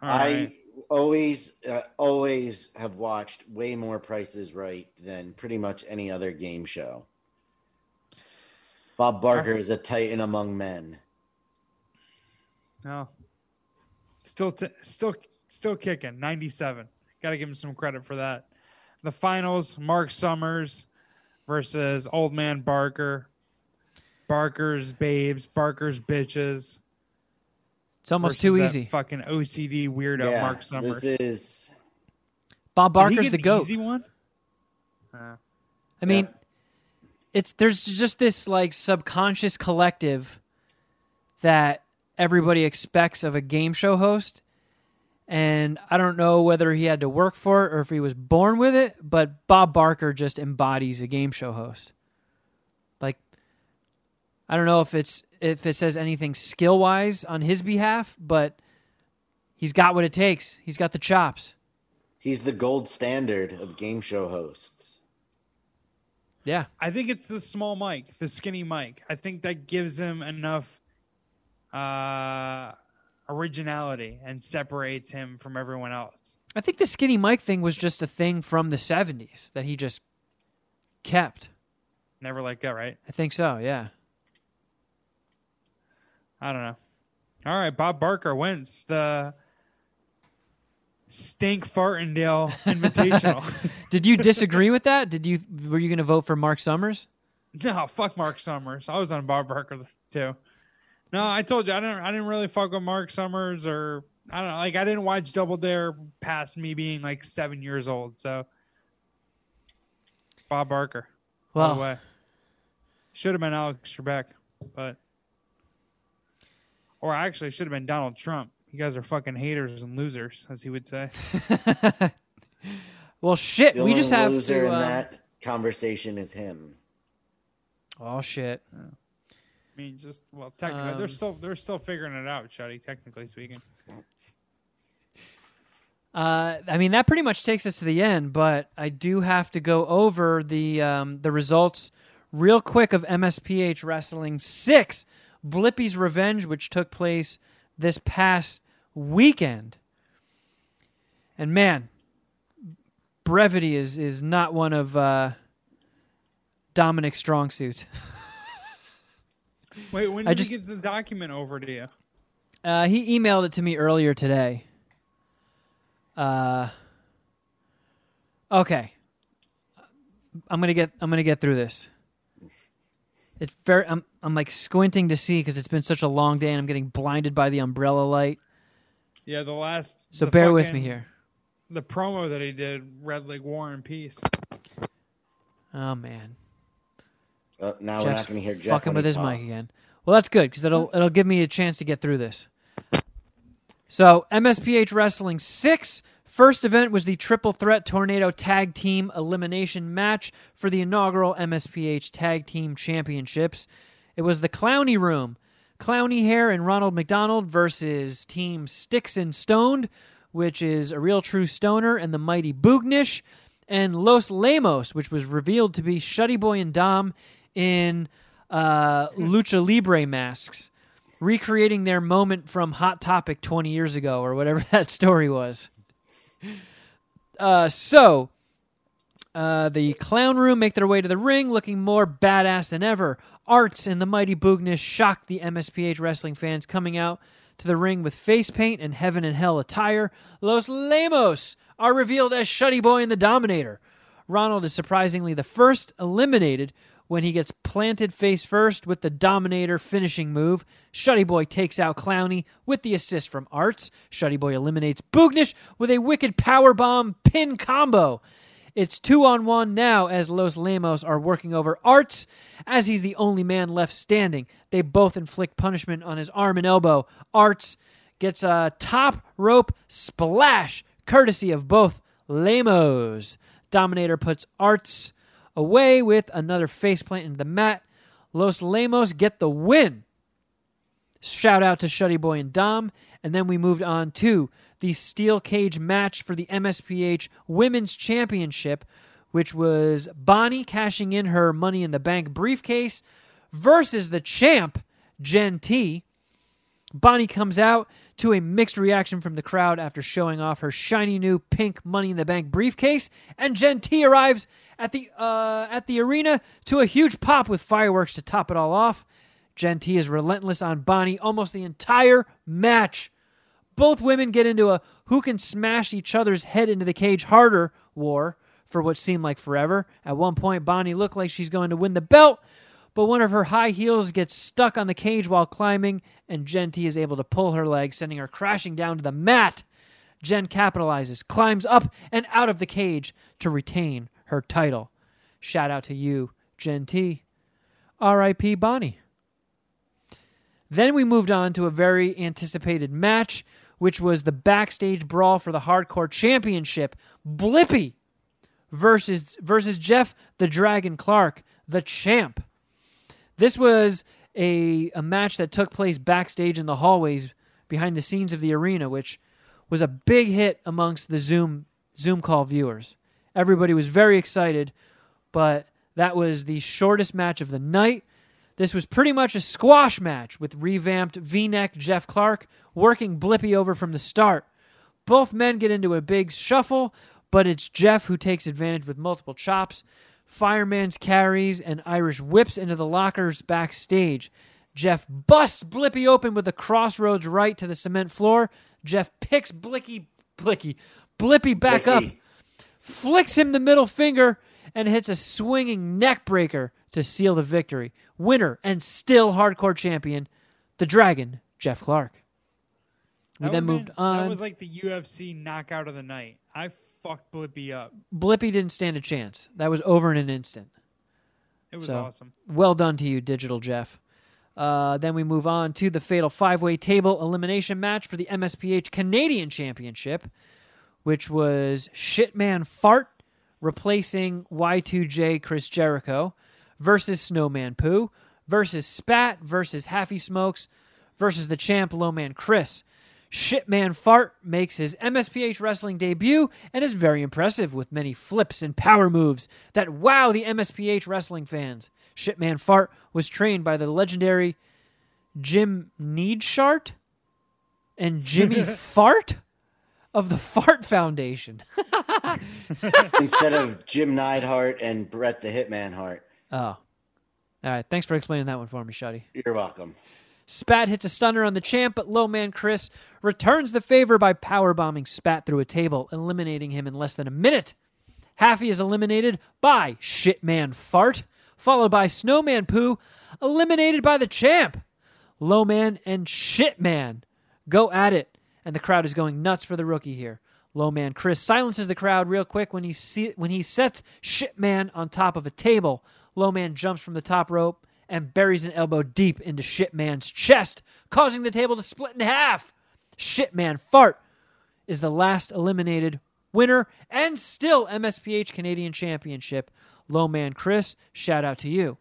All I right. always, uh, always have watched way more Prices Right than pretty much any other game show. Bob Barker is a titan among men. No. Still, t- still, still kicking. Ninety-seven. Got to give him some credit for that. The finals: Mark Summers versus Old Man Barker. Barker's babes, Barker's bitches. It's almost too easy. Fucking OCD weirdo, yeah, Mark Summers. this is Bob Did he Barker's get the goat. Easy one. Uh, I mean, Yeah. it's there's just this like subconscious collective that everybody expects of a game show host. And I don't know whether he had to work for it or if he was born with it, but Bob Barker just embodies a game show host. Like I don't know if it's if it says anything skill wise on his behalf, but he's got what it takes. He's got the chops. he's the gold standard of game show hosts. Yeah. I think it's the small mic, the skinny mic. I think that gives him enough uh, originality and separates him from everyone else. I think the skinny Mike thing was just a thing from the 70s that he just kept. Never let go, right? I think so, yeah. I don't know. All right, Bob Barker wins the Stink Fartindale Invitational. Did you disagree with that? Did you were you going to vote for Mark Summers? no, fuck Mark Summers. I was on Bob Barker too. No, I told you I didn't. I didn't really fuck with Mark Summers or I don't know. Like I didn't watch Double Dare past me being like seven years old. So Bob Barker. by the Well, way, should have been Alex Trebek, but or actually should have been Donald Trump. You guys are fucking haters and losers, as he would say. well, shit. The we only just have loser to. in uh, that conversation is him. Oh shit. I mean, just well, technically, Um, they're still they're still figuring it out, Shuddy. Technically speaking. Uh, I mean that pretty much takes us to the end, but I do have to go over the um, the results real quick of MSPH Wrestling Six, Blippi's Revenge, which took place this past weekend. And man, brevity is is not one of uh, Dominic's strong suits. Wait, when I did just- he get the document over to you? Uh, he emailed it to me earlier today. Uh, okay. I'm gonna get. I'm gonna get through this. It's very. I'm. I'm like squinting to see because it's been such a long day, and I'm getting blinded by the umbrella light. Yeah, the last. So the bear with me here. The promo that he did, Red Leg War and Peace. Oh man, Uh, now we're Jeff's not going to hear Jeff fucking with his mic again. Well, that's good because it'll it'll give me a chance to get through this. So MSPH Wrestling six. First event was the Triple Threat Tornado Tag Team Elimination match for the inaugural MSPH Tag Team Championships. It was the Clowny Room, Clowny Hair and Ronald McDonald versus Team Sticks and Stoned, which is a real true stoner and the mighty Boognish, and Los Lemos, which was revealed to be Shuddy Boy and Dom in uh, lucha libre masks, recreating their moment from Hot Topic 20 years ago or whatever that story was. Uh, so, uh, the clown room make their way to the ring, looking more badass than ever. Arts and the mighty Boognish shock the MSPH wrestling fans coming out to the ring with face paint and heaven and hell attire. Los Lemos are revealed as Shuddy Boy and the Dominator. Ronald is surprisingly the first eliminated when he gets planted face first with the Dominator finishing move. Shuddy Boy takes out Clowny with the assist from Arts. Shuddy Boy eliminates Boognish with a wicked powerbomb pin combo. It's two on one now as Los Lemos are working over Arts as he's the only man left standing. They both inflict punishment on his arm and elbow. Arts gets a top rope splash courtesy of both Lemos. Dominator puts Arts away with another faceplant into the mat. Los Lemos get the win. Shout out to Shuddy Boy and Dom. And then we moved on to the steel cage match for the MSPH Women's Championship, which was Bonnie cashing in her Money in the Bank briefcase versus the champ, Jen T. Bonnie comes out to a mixed reaction from the crowd after showing off her shiny new pink Money in the Bank briefcase, and Jen T arrives at the uh, at the arena to a huge pop with fireworks to top it all off. Jen T is relentless on Bonnie almost the entire match. Both women get into a who can smash each other's head into the cage harder war for what seemed like forever. At one point, Bonnie looked like she's going to win the belt, but one of her high heels gets stuck on the cage while climbing, and Jen T is able to pull her leg, sending her crashing down to the mat. Jen capitalizes, climbs up and out of the cage to retain her title. Shout out to you, Jen T. R.I.P. Bonnie. Then we moved on to a very anticipated match, which was the backstage brawl for the Hardcore Championship. Blippy versus versus Jeff the Dragon Clark, the champ. This was a, a match that took place backstage in the hallways behind the scenes of the arena, which was a big hit amongst the Zoom Zoom call viewers. Everybody was very excited, but that was the shortest match of the night. This was pretty much a squash match with revamped V-neck Jeff Clark working Blippy over from the start. Both men get into a big shuffle, but it's Jeff who takes advantage with multiple chops, fireman's carries, and Irish whips into the lockers backstage. Jeff busts Blippy open with a crossroads right to the cement floor. Jeff picks Blicky, Blicky, Blippy back up, flicks him the middle finger, and hits a swinging neck breaker to seal the victory. Winner and still hardcore champion, the the Dragon, Jeff Clark. We That then moved been- on. That was like the UFC knockout of the night. I fucked Blippy up. Blippy didn't stand a chance. That was over in an instant. It was So- awesome. Well done to you, Digital Jeff. Uh, then we move on to the fatal five way table elimination match for the MSPH Canadian Championship, which was Shitman Fart replacing Y2J Chris Jericho versus Snowman Poo versus Spat versus Happy Smokes versus the champ Lowman Chris. Shitman Fart makes his MSPH wrestling debut and is very impressive with many flips and power moves that wow the MSPH wrestling fans. Shitman Fart was trained by the legendary Jim Needshart and Jimmy Fart of the Fart Foundation. Instead of Jim Neidhart and Bret the Hitman Hart. Oh. All right. Thanks for explaining that one for me, Shuddy. You're welcome. Spat hits a stunner on the champ, but low man Chris returns the favor by powerbombing Spat through a table, eliminating him in less than a minute. Haffy is eliminated by Shitman Fart, followed by Snowman Poo, eliminated by the champ. Low Man and Shitman go at it, and the crowd is going nuts for the rookie here. Low Man Chris silences the crowd real quick when he see, when he sets Shitman on top of a table. Low Man jumps from the top rope and buries an elbow deep into Shitman's chest, causing the table to split in half. Shitman Fart is the last eliminated winner and still MSPH Canadian Championship. Low Man Chris, shout out to you.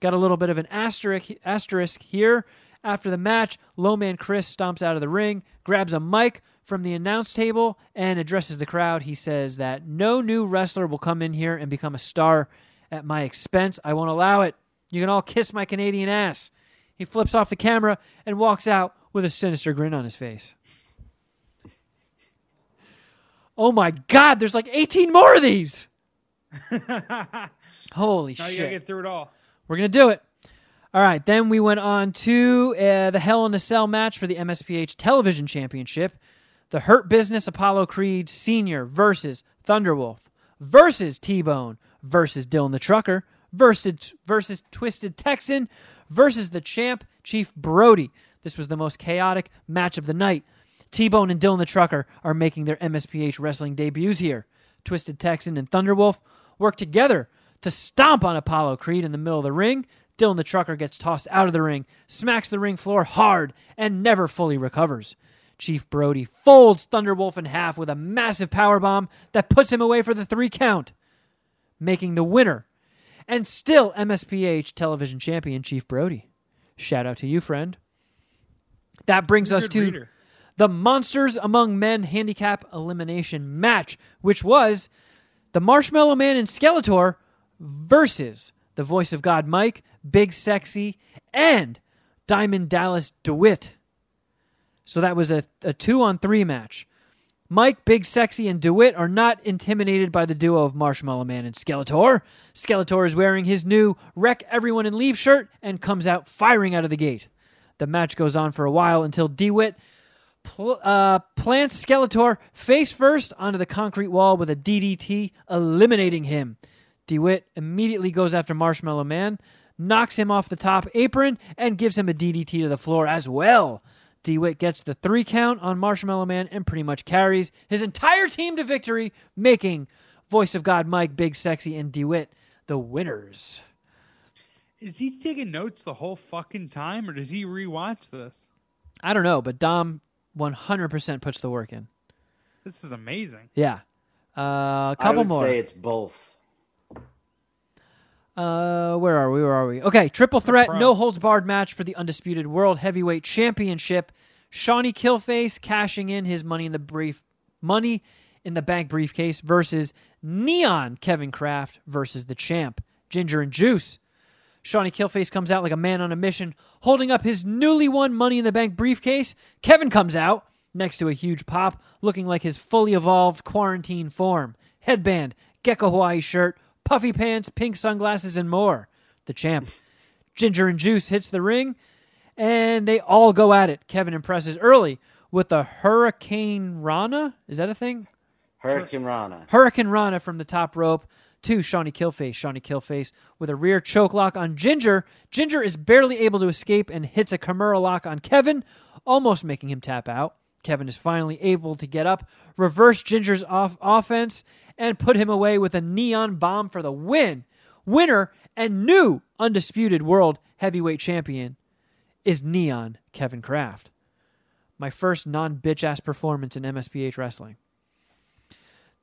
Got a little bit of an asterisk, asterisk here. After the match, Low Man Chris stomps out of the ring, grabs a mic from the announce table, and addresses the crowd. He says that no new wrestler will come in here and become a star at my expense. I won't allow it. You can all kiss my Canadian ass. He flips off the camera and walks out with a sinister grin on his face. Oh my God, there's like 18 more of these. Holy Now you shit. gotta get through it all. We're going to do it. All right, then we went on to uh, the Hell in a Cell match for the MSPH Television Championship. The Hurt Business Apollo Creed Sr. versus Thunderwolf versus T Bone versus Dylan the Trucker versus, versus Twisted Texan versus the champ Chief Brody. This was the most chaotic match of the night. T Bone and Dylan the Trucker are making their MSPH wrestling debuts here. Twisted Texan and Thunderwolf work together to stomp on Apollo Creed in the middle of the ring. Dylan the Trucker gets tossed out of the ring, smacks the ring floor hard, and never fully recovers. Chief Brody folds Thunderwolf in half with a massive powerbomb that puts him away for the three count, making the winner and still MSPH television champion Chief Brody. Shout out to you, friend. That brings You're us to reader. the Monsters Among Men handicap elimination match, which was the Marshmallow Man and Skeletor versus the voice of God Mike, Big Sexy, and Diamond Dallas DeWitt. So that was a, a two on three match. Mike, Big Sexy, and DeWitt are not intimidated by the duo of Marshmallow Man and Skeletor. Skeletor is wearing his new Wreck Everyone and Leave shirt and comes out firing out of the gate. The match goes on for a while until DeWitt pl- uh, plants Skeletor face first onto the concrete wall with a DDT, eliminating him. DeWitt immediately goes after Marshmallow Man, knocks him off the top apron, and gives him a DDT to the floor as well. DeWitt gets the three count on Marshmallow Man and pretty much carries his entire team to victory, making Voice of God Mike, Big Sexy, and DeWitt the winners. Is he taking notes the whole fucking time, or does he rewatch this? I don't know, but Dom 100% puts the work in. This is amazing. Yeah. Uh, a I couple would more. say it's both. Uh, where are we? Where are we? Okay, triple threat, no holds barred match for the undisputed world heavyweight championship. Shawnee Killface cashing in his money in the brief money in the bank briefcase versus Neon Kevin Kraft versus the champ Ginger and Juice. Shawnee Killface comes out like a man on a mission, holding up his newly won Money in the Bank briefcase. Kevin comes out next to a huge pop, looking like his fully evolved quarantine form. Headband, gecko Hawaii shirt, puffy pants, pink sunglasses, and more. The champ. Ginger and Juice hits the ring, and they all go at it. Kevin impresses early with a Hurricane Rana. Is that a thing? Hurricane Rana. Hurricane Rana from the top rope to Shawnee Killface. Shawnee Killface with a rear choke lock on Ginger. Ginger is barely able to escape and hits a Kimura lock on Kevin, almost making him tap out. Kevin is finally able to get up, reverse Ginger's off- offense, and put him away with a neon bomb for the win. Winner and new undisputed world heavyweight champion is Neon Kevin Kraft. My first non bitch ass performance in MSPH wrestling.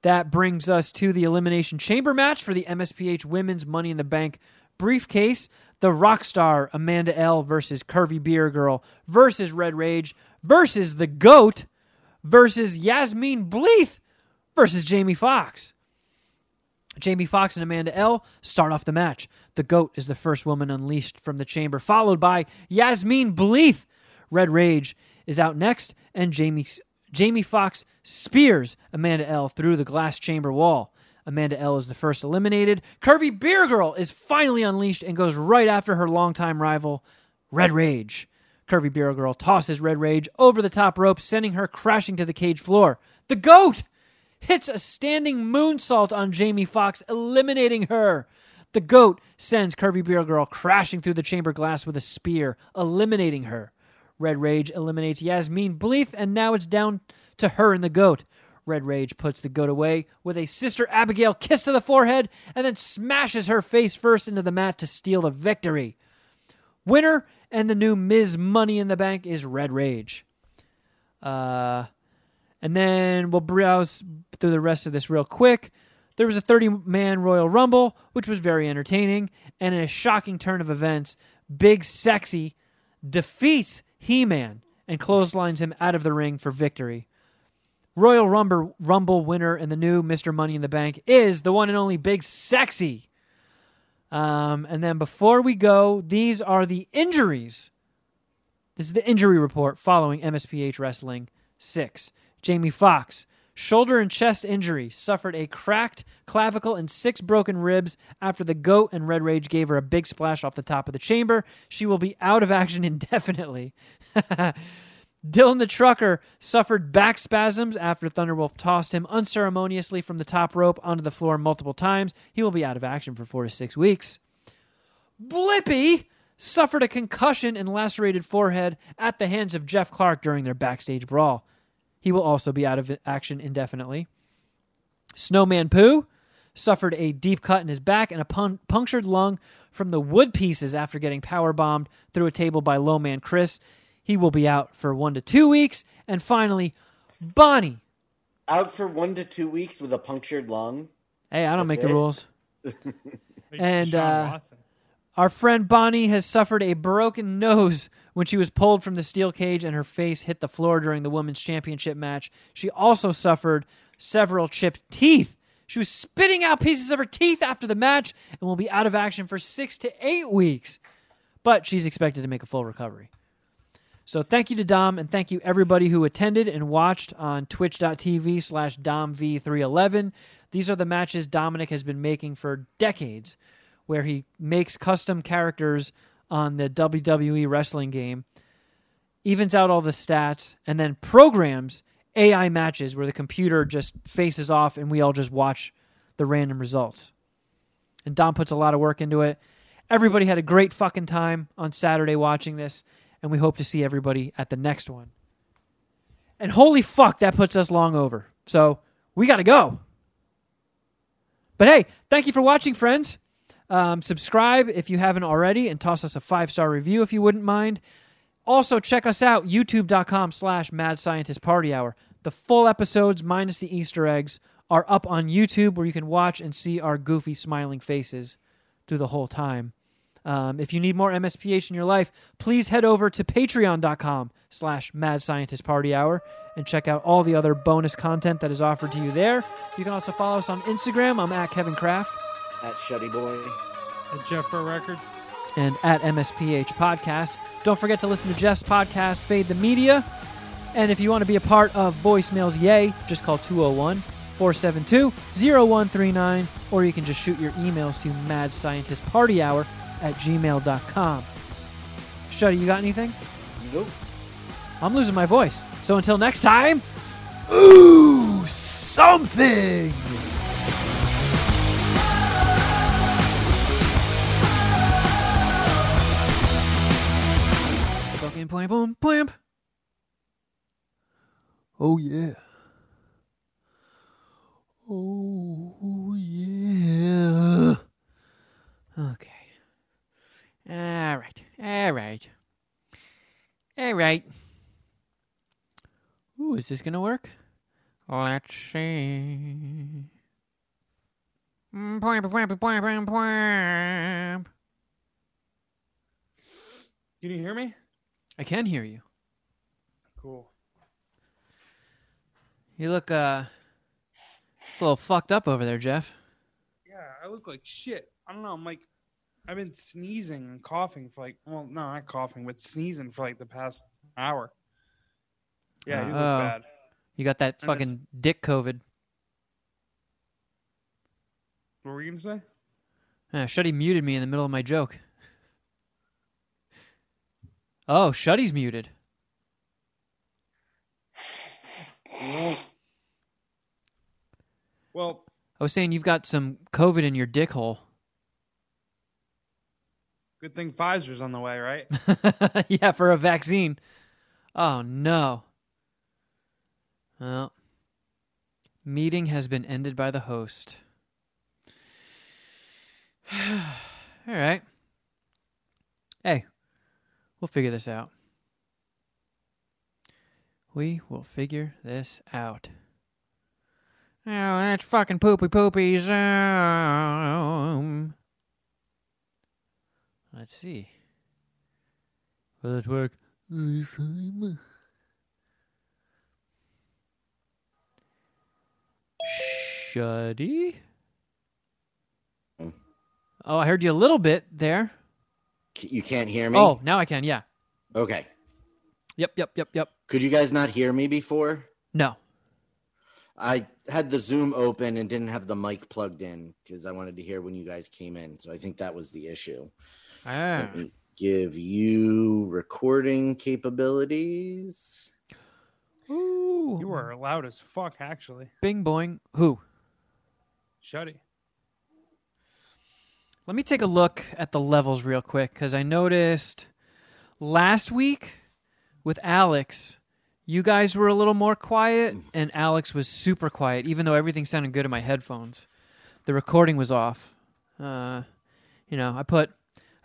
That brings us to the Elimination Chamber match for the MSPH Women's Money in the Bank briefcase. The Rockstar Amanda L versus Curvy Beer Girl versus Red Rage versus the GOAT versus Yasmine Bleeth versus Jamie Foxx. Jamie Foxx and Amanda L start off the match. The GOAT is the first woman unleashed from the chamber, followed by Yasmine Bleeth. Red Rage is out next, and Jamie Jamie Foxx spears Amanda L through the glass chamber wall. Amanda L is the first eliminated. Curvy Beer Girl is finally unleashed and goes right after her longtime rival, Red Rage. Curvy Beer Girl tosses Red Rage over the top rope, sending her crashing to the cage floor. The GOAT hits a standing moonsault on Jamie Fox, eliminating her. The GOAT sends Curvy Beer Girl crashing through the chamber glass with a spear, eliminating her. Red Rage eliminates Yasmine Bleeth, and now it's down to her and the GOAT. Red Rage puts the goat away with a Sister Abigail kiss to the forehead and then smashes her face first into the mat to steal the victory. Winner and the new Ms. Money in the Bank is Red Rage. Uh, and then we'll browse through the rest of this real quick. There was a 30 man Royal Rumble, which was very entertaining, and in a shocking turn of events, Big Sexy defeats He Man and clotheslines him out of the ring for victory. Royal Rumble, Rumble winner and the new Mr. Money in the Bank is the one and only Big Sexy. Um, and then before we go, these are the injuries. This is the injury report following MSPH Wrestling 6. Jamie Fox, shoulder and chest injury, suffered a cracked clavicle and six broken ribs after the goat and Red Rage gave her a big splash off the top of the chamber. She will be out of action indefinitely. Dylan the Trucker suffered back spasms after Thunderwolf tossed him unceremoniously from the top rope onto the floor multiple times. He will be out of action for four to six weeks. Blippy suffered a concussion and lacerated forehead at the hands of Jeff Clark during their backstage brawl. He will also be out of action indefinitely. Snowman Pooh suffered a deep cut in his back and a pun- punctured lung from the wood pieces after getting power bombed through a table by Lowman Chris. He will be out for one to two weeks. And finally, Bonnie. Out for one to two weeks with a punctured lung. Hey, I don't That's make the it? rules. And, uh, Our friend Bonnie has suffered a broken nose when she was pulled from the steel cage and her face hit the floor during the women's championship match. She also suffered several chipped teeth. She was spitting out pieces of her teeth after the match and will be out of action for six to eight weeks. But she's expected to make a full recovery. So thank you to Dom and thank you everybody who attended and watched on twitch.tv slash DomV311. These are the matches Dominic has been making for decades where he makes custom characters on the WWE wrestling game, evens out all the stats, and then programs AI matches where the computer just faces off and we all just watch the random results. And Dom puts a lot of work into it. Everybody had a great fucking time on Saturday watching this, and we hope to see everybody at the next one. And holy fuck, that puts us long over. So we got to go. But hey, thank you for watching, friends. Um, subscribe if you haven't already, and toss us a five star review if you wouldn't mind. Also, check us out youtube.com slash mad scientist party hour. The full episodes, minus the Easter eggs, are up on YouTube where you can watch and see our goofy smiling faces through the whole time. Um, if you need more MSPH in your life, please head over to patreon.com slash mad scientist party hour and check out all the other bonus content that is offered to you there. You can also follow us on Instagram. I'm at Kevin Kraft At Shuddy boy. At Jeff for Records. and at MSPH Podcast. Don't forget to listen to Jeff's podcast, Fade the Media. And if you want to be a part of Voicemails Yay, just call 201 472 0139, or you can just shoot your emails to Mad Scientist Party Hour at gmail.com. Shuddy, you got anything? Nope. I'm losing my voice. So until next time, ooh, something! Fucking plamp, boom, plamp. Oh, yeah. Oh, yeah. Okay. All right. All right. All right. Ooh, is this gonna work? Let's see. Can you hear me? I can hear you. Cool. You look uh a little fucked up over there, Jeff. Yeah, I look like shit. I don't know. I'm like, I've been sneezing and coughing for like, well, no, not coughing, but sneezing for like the past hour. Yeah, you look Oh. bad. You got that fucking dick COVID. What were you gonna say? Uh, Shuddy muted me in the middle of my joke. Oh, Shuddy's muted. Well, I was saying you've got some COVID in your dick hole. Good thing Pfizer's on the way, right? yeah, for a vaccine. Oh no. Well, meeting has been ended by the host. All right. Hey, we'll figure this out. We will figure this out. Oh, that's fucking poopy poopy Zoom. Let's see. Will it work this time? Shuddy? Mm. Oh, I heard you a little bit there. You can't hear me? Oh, now I can, yeah. Okay. Yep, yep, yep, yep. Could you guys not hear me before? No. I had the Zoom open and didn't have the mic plugged in because I wanted to hear when you guys came in. So I think that was the issue. Ah. Let me give you recording capabilities. Ooh. You are loud as fuck, actually. Bing boing. Who? Shuddy. Let me take a look at the levels real quick because I noticed last week with Alex, you guys were a little more quiet, and Alex was super quiet, even though everything sounded good in my headphones. The recording was off. Uh, you know, I put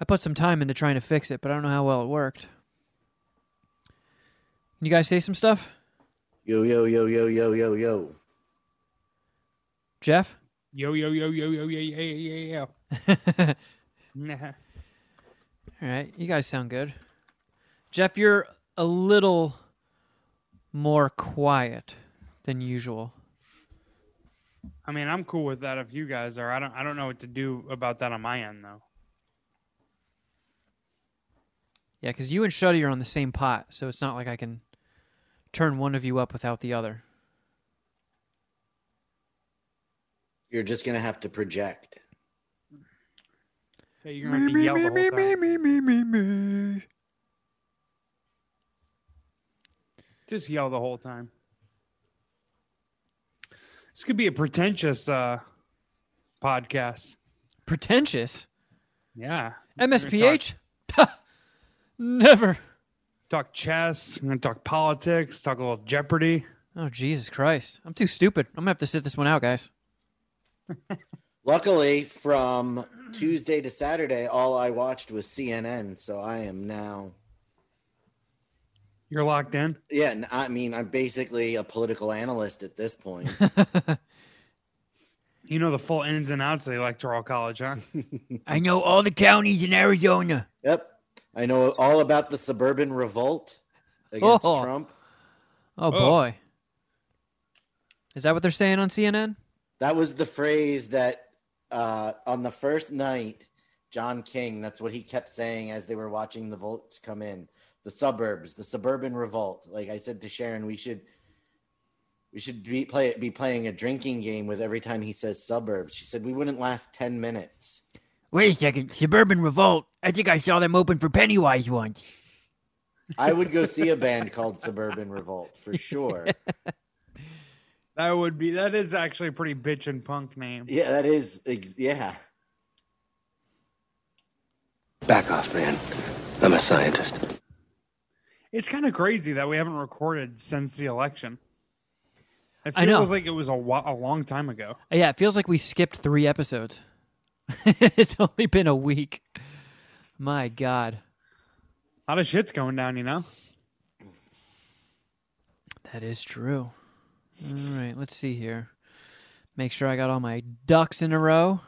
I put some time into trying to fix it, but I don't know how well it worked. Can you guys say some stuff, Yo, yo, yo, yo, yo, yo, yo. Jeff? Yo, yo, yo, yo, yo, yo, yeah, yeah, yeah, All. Nah. right, you guys sound good. Jeff, you're a little more quiet than usual. I mean, I'm cool with that if you guys are. I don't. I don't know what to do about that on my end though. Yeah, because you and Shuddy are on the same pot, so it's not like I can turn one of you up without the other. You're just going to have to project. Hey, you're gonna have to yell the whole time. me, me, me, me. Just yell the whole time. This could be a pretentious uh, podcast. Pretentious. Yeah. We're MSPH? Never. Talk, talk chess. I'm gonna talk politics. Talk a little Jeopardy. Oh, Jesus Christ. I'm too stupid. I'm going to have to sit this one out, guys. Luckily, from Tuesday to Saturday, all I watched was CNN. So I am now, You're locked in. yeah, I mean, I'm basically a political analyst at this point. You know the full ins and outs of the electoral college, huh? I know all the counties in Arizona. yep. I know all about the suburban revolt against Oh. Trump. Oh, Oh. boy. Is that what they're saying on CNN? That was the phrase that uh, on the first night, John King, that's what he kept saying as they were watching the votes come in. The suburbs, the suburban revolt. Like I said to Sharon, we should we should be play be playing a drinking game with every time he says suburbs. She said we wouldn't last ten minutes. Wait a second. Suburban Revolt. I think I saw them open for Pennywise once. I would go see a band called Suburban Revolt for sure. That would be. That is actually a pretty bitch and punk name. Yeah, that is ex- yeah. Back off, man. I'm a scientist. It's kind of crazy that we haven't recorded since the election. It I know. feels like it was a, wa- a long time ago. Yeah, it feels like we skipped three episodes. it's only been a week. My God. A lot of shit's going down, you know? That is true. All right, let's see here. Make sure I got all my ducks in a row.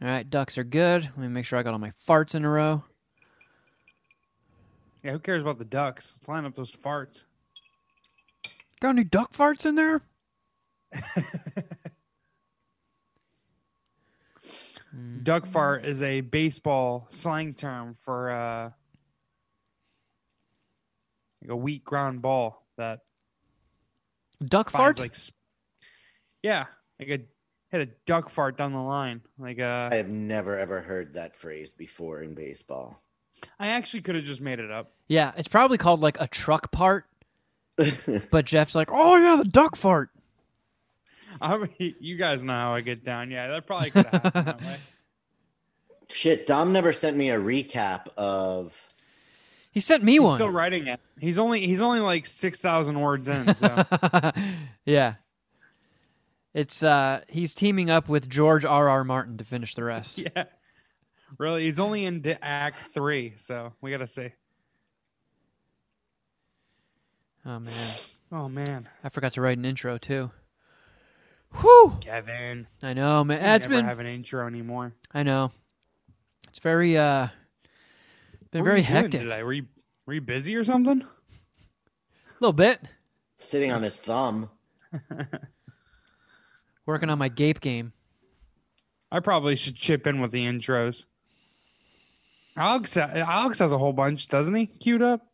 All right, ducks are good. Let me make sure I got all my farts in a row. Yeah, who cares about the ducks? Let's line up those farts. Got any duck farts in there? Duck fart is a baseball slang term for uh, like a wheat ground ball that Duck finds fart? like, sp- yeah, like a hit a duck fart down the line. Like uh, I have never ever heard that phrase before in baseball. I actually could have just made it up. yeah, it's probably called like a truck part. but Jeff's like, oh yeah, the duck fart. I mean, you guys know how I get down. Yeah, that probably could have happened that way. Shit, Dom never sent me a recap of. He sent me He's one. still writing it. He's only he's only like six thousand words in. So yeah. It's uh he's teaming up with George R. R. Martin to finish the rest. yeah, really, he's only in di- Act Three. So we gotta see. Oh man. Oh man, I forgot to write an intro too. Whew. Kevin, I know, man. I It's never been have an intro anymore. I know. It's very uh been What were very you doing hectic. Today? Were you were you busy or something? A little bit. Sitting on his thumb. Working on my gape game. I probably should chip in with the intros. Alex, Alex has a whole bunch, doesn't he? Queued up.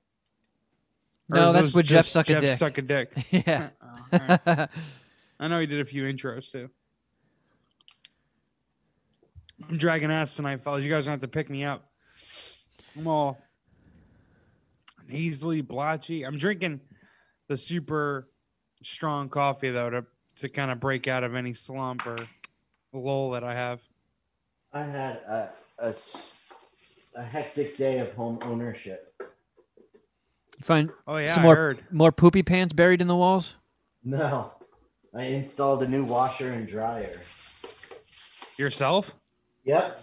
Or No, that's what Jeff just suck a Jeff dick. Suck a dick. yeah. Oh, all right. I know he did a few intros too. I'm dragging ass tonight, fellas. You guys don't have to pick me up. I'm all nasally, blotchy. I'm drinking the super strong coffee though to to kind of break out of any slump or lull that I have. I had a a hectic day of home ownership. You find Oh yeah, some I more heard. more poopy pants buried in the walls? No, I installed a new washer and dryer. Yourself? Yep.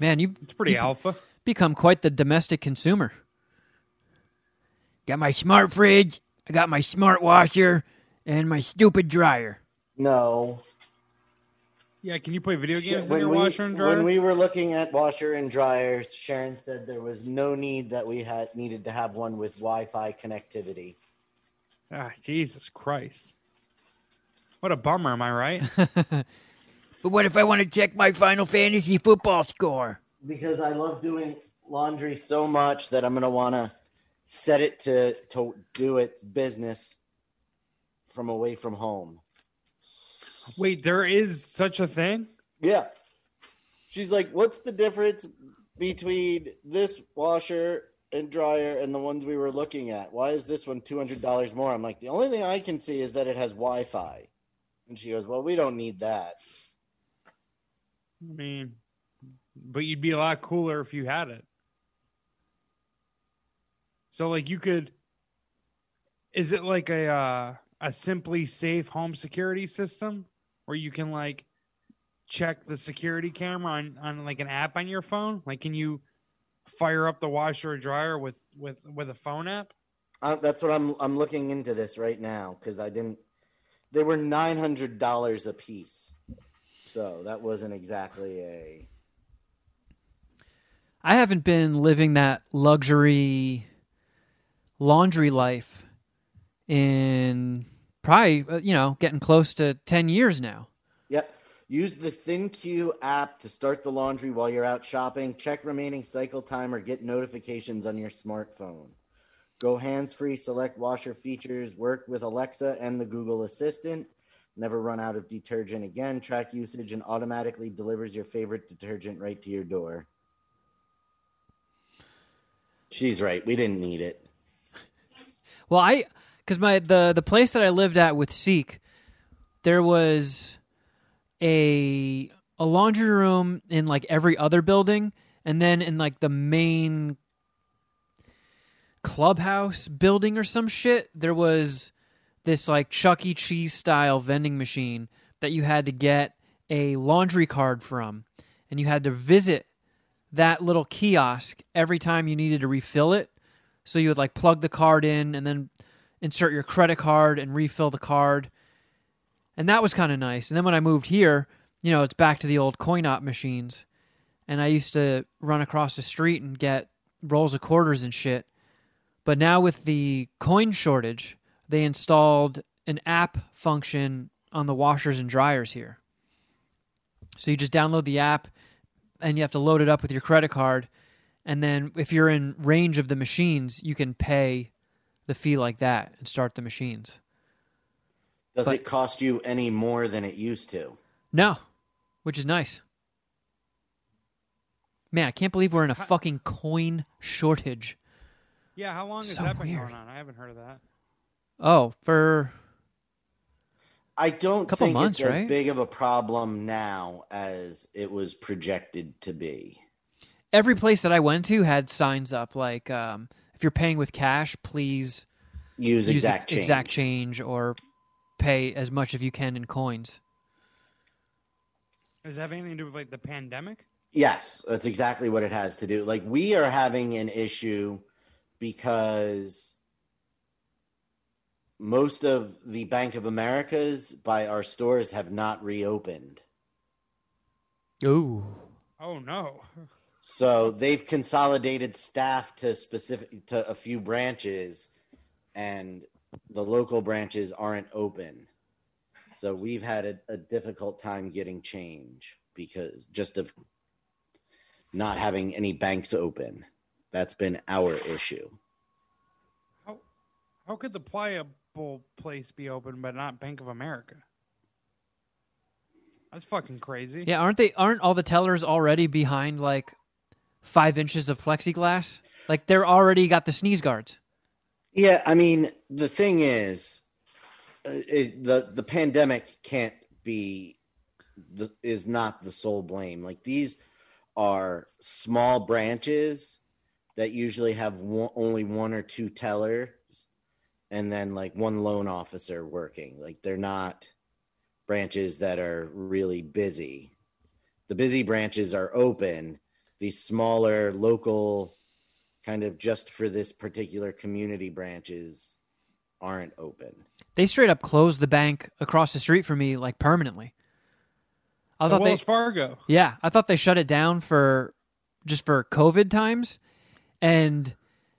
Man, you It's pretty You- alpha. become quite the domestic consumer. Got my smart fridge, I got my smart washer, and my stupid dryer. No. Yeah, can you play video Shit, games in your we, washer and dryer? when we were looking at washer and dryer, Sharon said there was no need that we had needed to have one with Wi-Fi connectivity. Ah, Jesus Christ. What a bummer, am I right? But what if I want to check my Final Fantasy football score? Because I love doing laundry so much that I'm gonna want to set it to to do its business from away from home. Wait, there is such a thing? Yeah. She's like, "What's the difference between this washer and dryer and the ones we were looking at? Why is this one two hundred dollars more?" I'm like, "The only thing I can see is that it has Wi-Fi." And she goes, "Well, we don't need that." I mean, but you'd be a lot cooler if you had it. So, like, you could. Is it like a uh, a SimpliSafe home security system where you can like check the security camera on, on like an app on your phone? Like, can you fire up the washer or dryer with with with a phone app? Uh, that's what I'm I'm looking into this right now because I didn't. They were nine hundred dollars a piece, so that wasn't exactly a. I haven't been living that luxury laundry life in probably, uh, you know, getting close to 10 years now. Yep. Use the ThinQ app to start the laundry while you're out shopping. Check remaining cycle time or get notifications on your smartphone. Go hands free, select washer features, work with Alexa and the Google Assistant. Never run out of detergent again. Track usage and automatically delivers your favorite detergent right to your door. She's right. We didn't need it. Well, I because my the the place that I lived at with Seek, there was a a laundry room in like every other building, and then in like the main clubhouse building or some shit, there was this like Chuck E. Cheese style vending machine that you had to get a laundry card from, and you had to visit that little kiosk every time you needed to refill it. So you would like plug the card in and then insert your credit card and refill the card. And that was kind of nice. And then when I moved here, you know, it's back to the old coin op machines. And I used to run across the street and get rolls of quarters and shit. But now with the coin shortage, they installed an app function on the washers and dryers here. So you just download the app and you have to load it up with your credit card. And then if you're in range of the machines, you can pay the fee like that and start the machines. Does But- it cost you any more than it used to? No, which is nice. Man, I can't believe we're in a fucking coin shortage. Yeah, how long has So that been weird. going on? I haven't heard of that. Oh, for I don't Couple think months, it's as big of a problem now as it was projected to be. every place that I went to had signs up like um, if you're paying with cash, please Use use exact change. exact change or pay as much as you can in coins. Does that have anything to do with like the pandemic? Yes, that's exactly what it has to do. Like we are having an issue because most of the Bank of Americas by our stores have not reopened. Ooh. Oh no. So they've consolidated staff to specific to a few branches and the local branches aren't open. So we've had a, a difficult time getting change because just of not having any banks open. That's been our issue. How how could the pliable place be open but not Bank of America? That's fucking crazy. Yeah, aren't they aren't all the tellers already behind like five inches of plexiglass? Like they're already got the sneeze guards. Yeah, I mean, the thing is, uh, it, the the pandemic can't be the is not the sole blame. Like these are small branches that usually have one, only one or two tellers, and then like one loan officer working. Like they're not branches that are really busy. The busy branches are open. These smaller local kind of just for this particular community branches aren't open. They straight up closed the bank across the street from me like permanently. I The thought they Wells Fargo. Yeah, I thought they shut it down for just for COVID times, and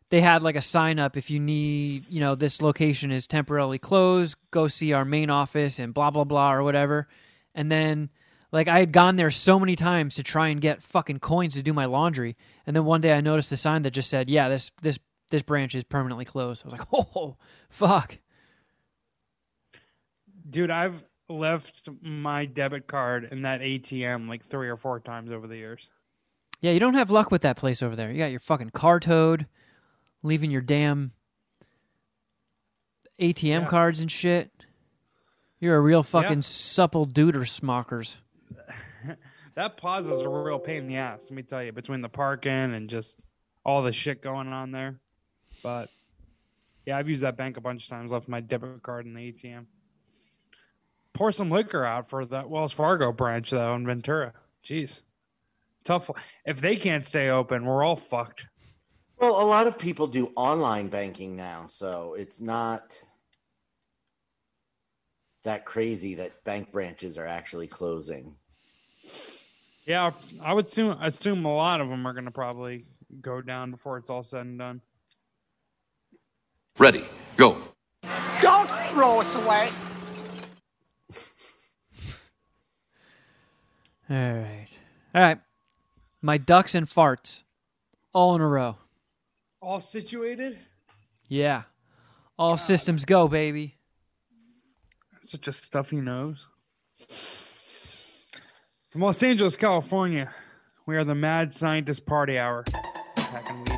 they had like a sign up if you need, you know, this location is temporarily closed. Go see our main office and blah blah blah or whatever. And then, like, I had gone there so many times to try and get fucking coins to do my laundry, and then one day I noticed a sign that just said, "Yeah, this this this branch is permanently closed." I was like, "Oh, fuck." Dude, I've left my debit card in that ATM like three or four times over the years. Yeah, you don't have luck with that place over there. You got your fucking car towed, leaving your damn ATM Yeah. cards and shit. You're a real fucking Yeah. supple duder smockers. That plaza's a real pain in the ass, let me tell you, between the parking and just all the shit going on there. But yeah, I've used that bank a bunch of times, left my debit card in the ATM. Pour some liquor out for that Wells Fargo branch though in Ventura. Jeez. Tough. If they can't stay open, we're all fucked. Well, a lot of people do online banking now, so it's not that crazy that bank branches are actually closing. Yeah, I would assume assume a lot of them are going to probably go down before it's all said and done. Ready, go. Don't throw us away. All right. All right. My ducks and farts all in a row. All situated? Yeah. All systems go, baby. Such a stuffy nose. From Los Angeles, California, we are the Mad Scientist Party Hour. Packing weed.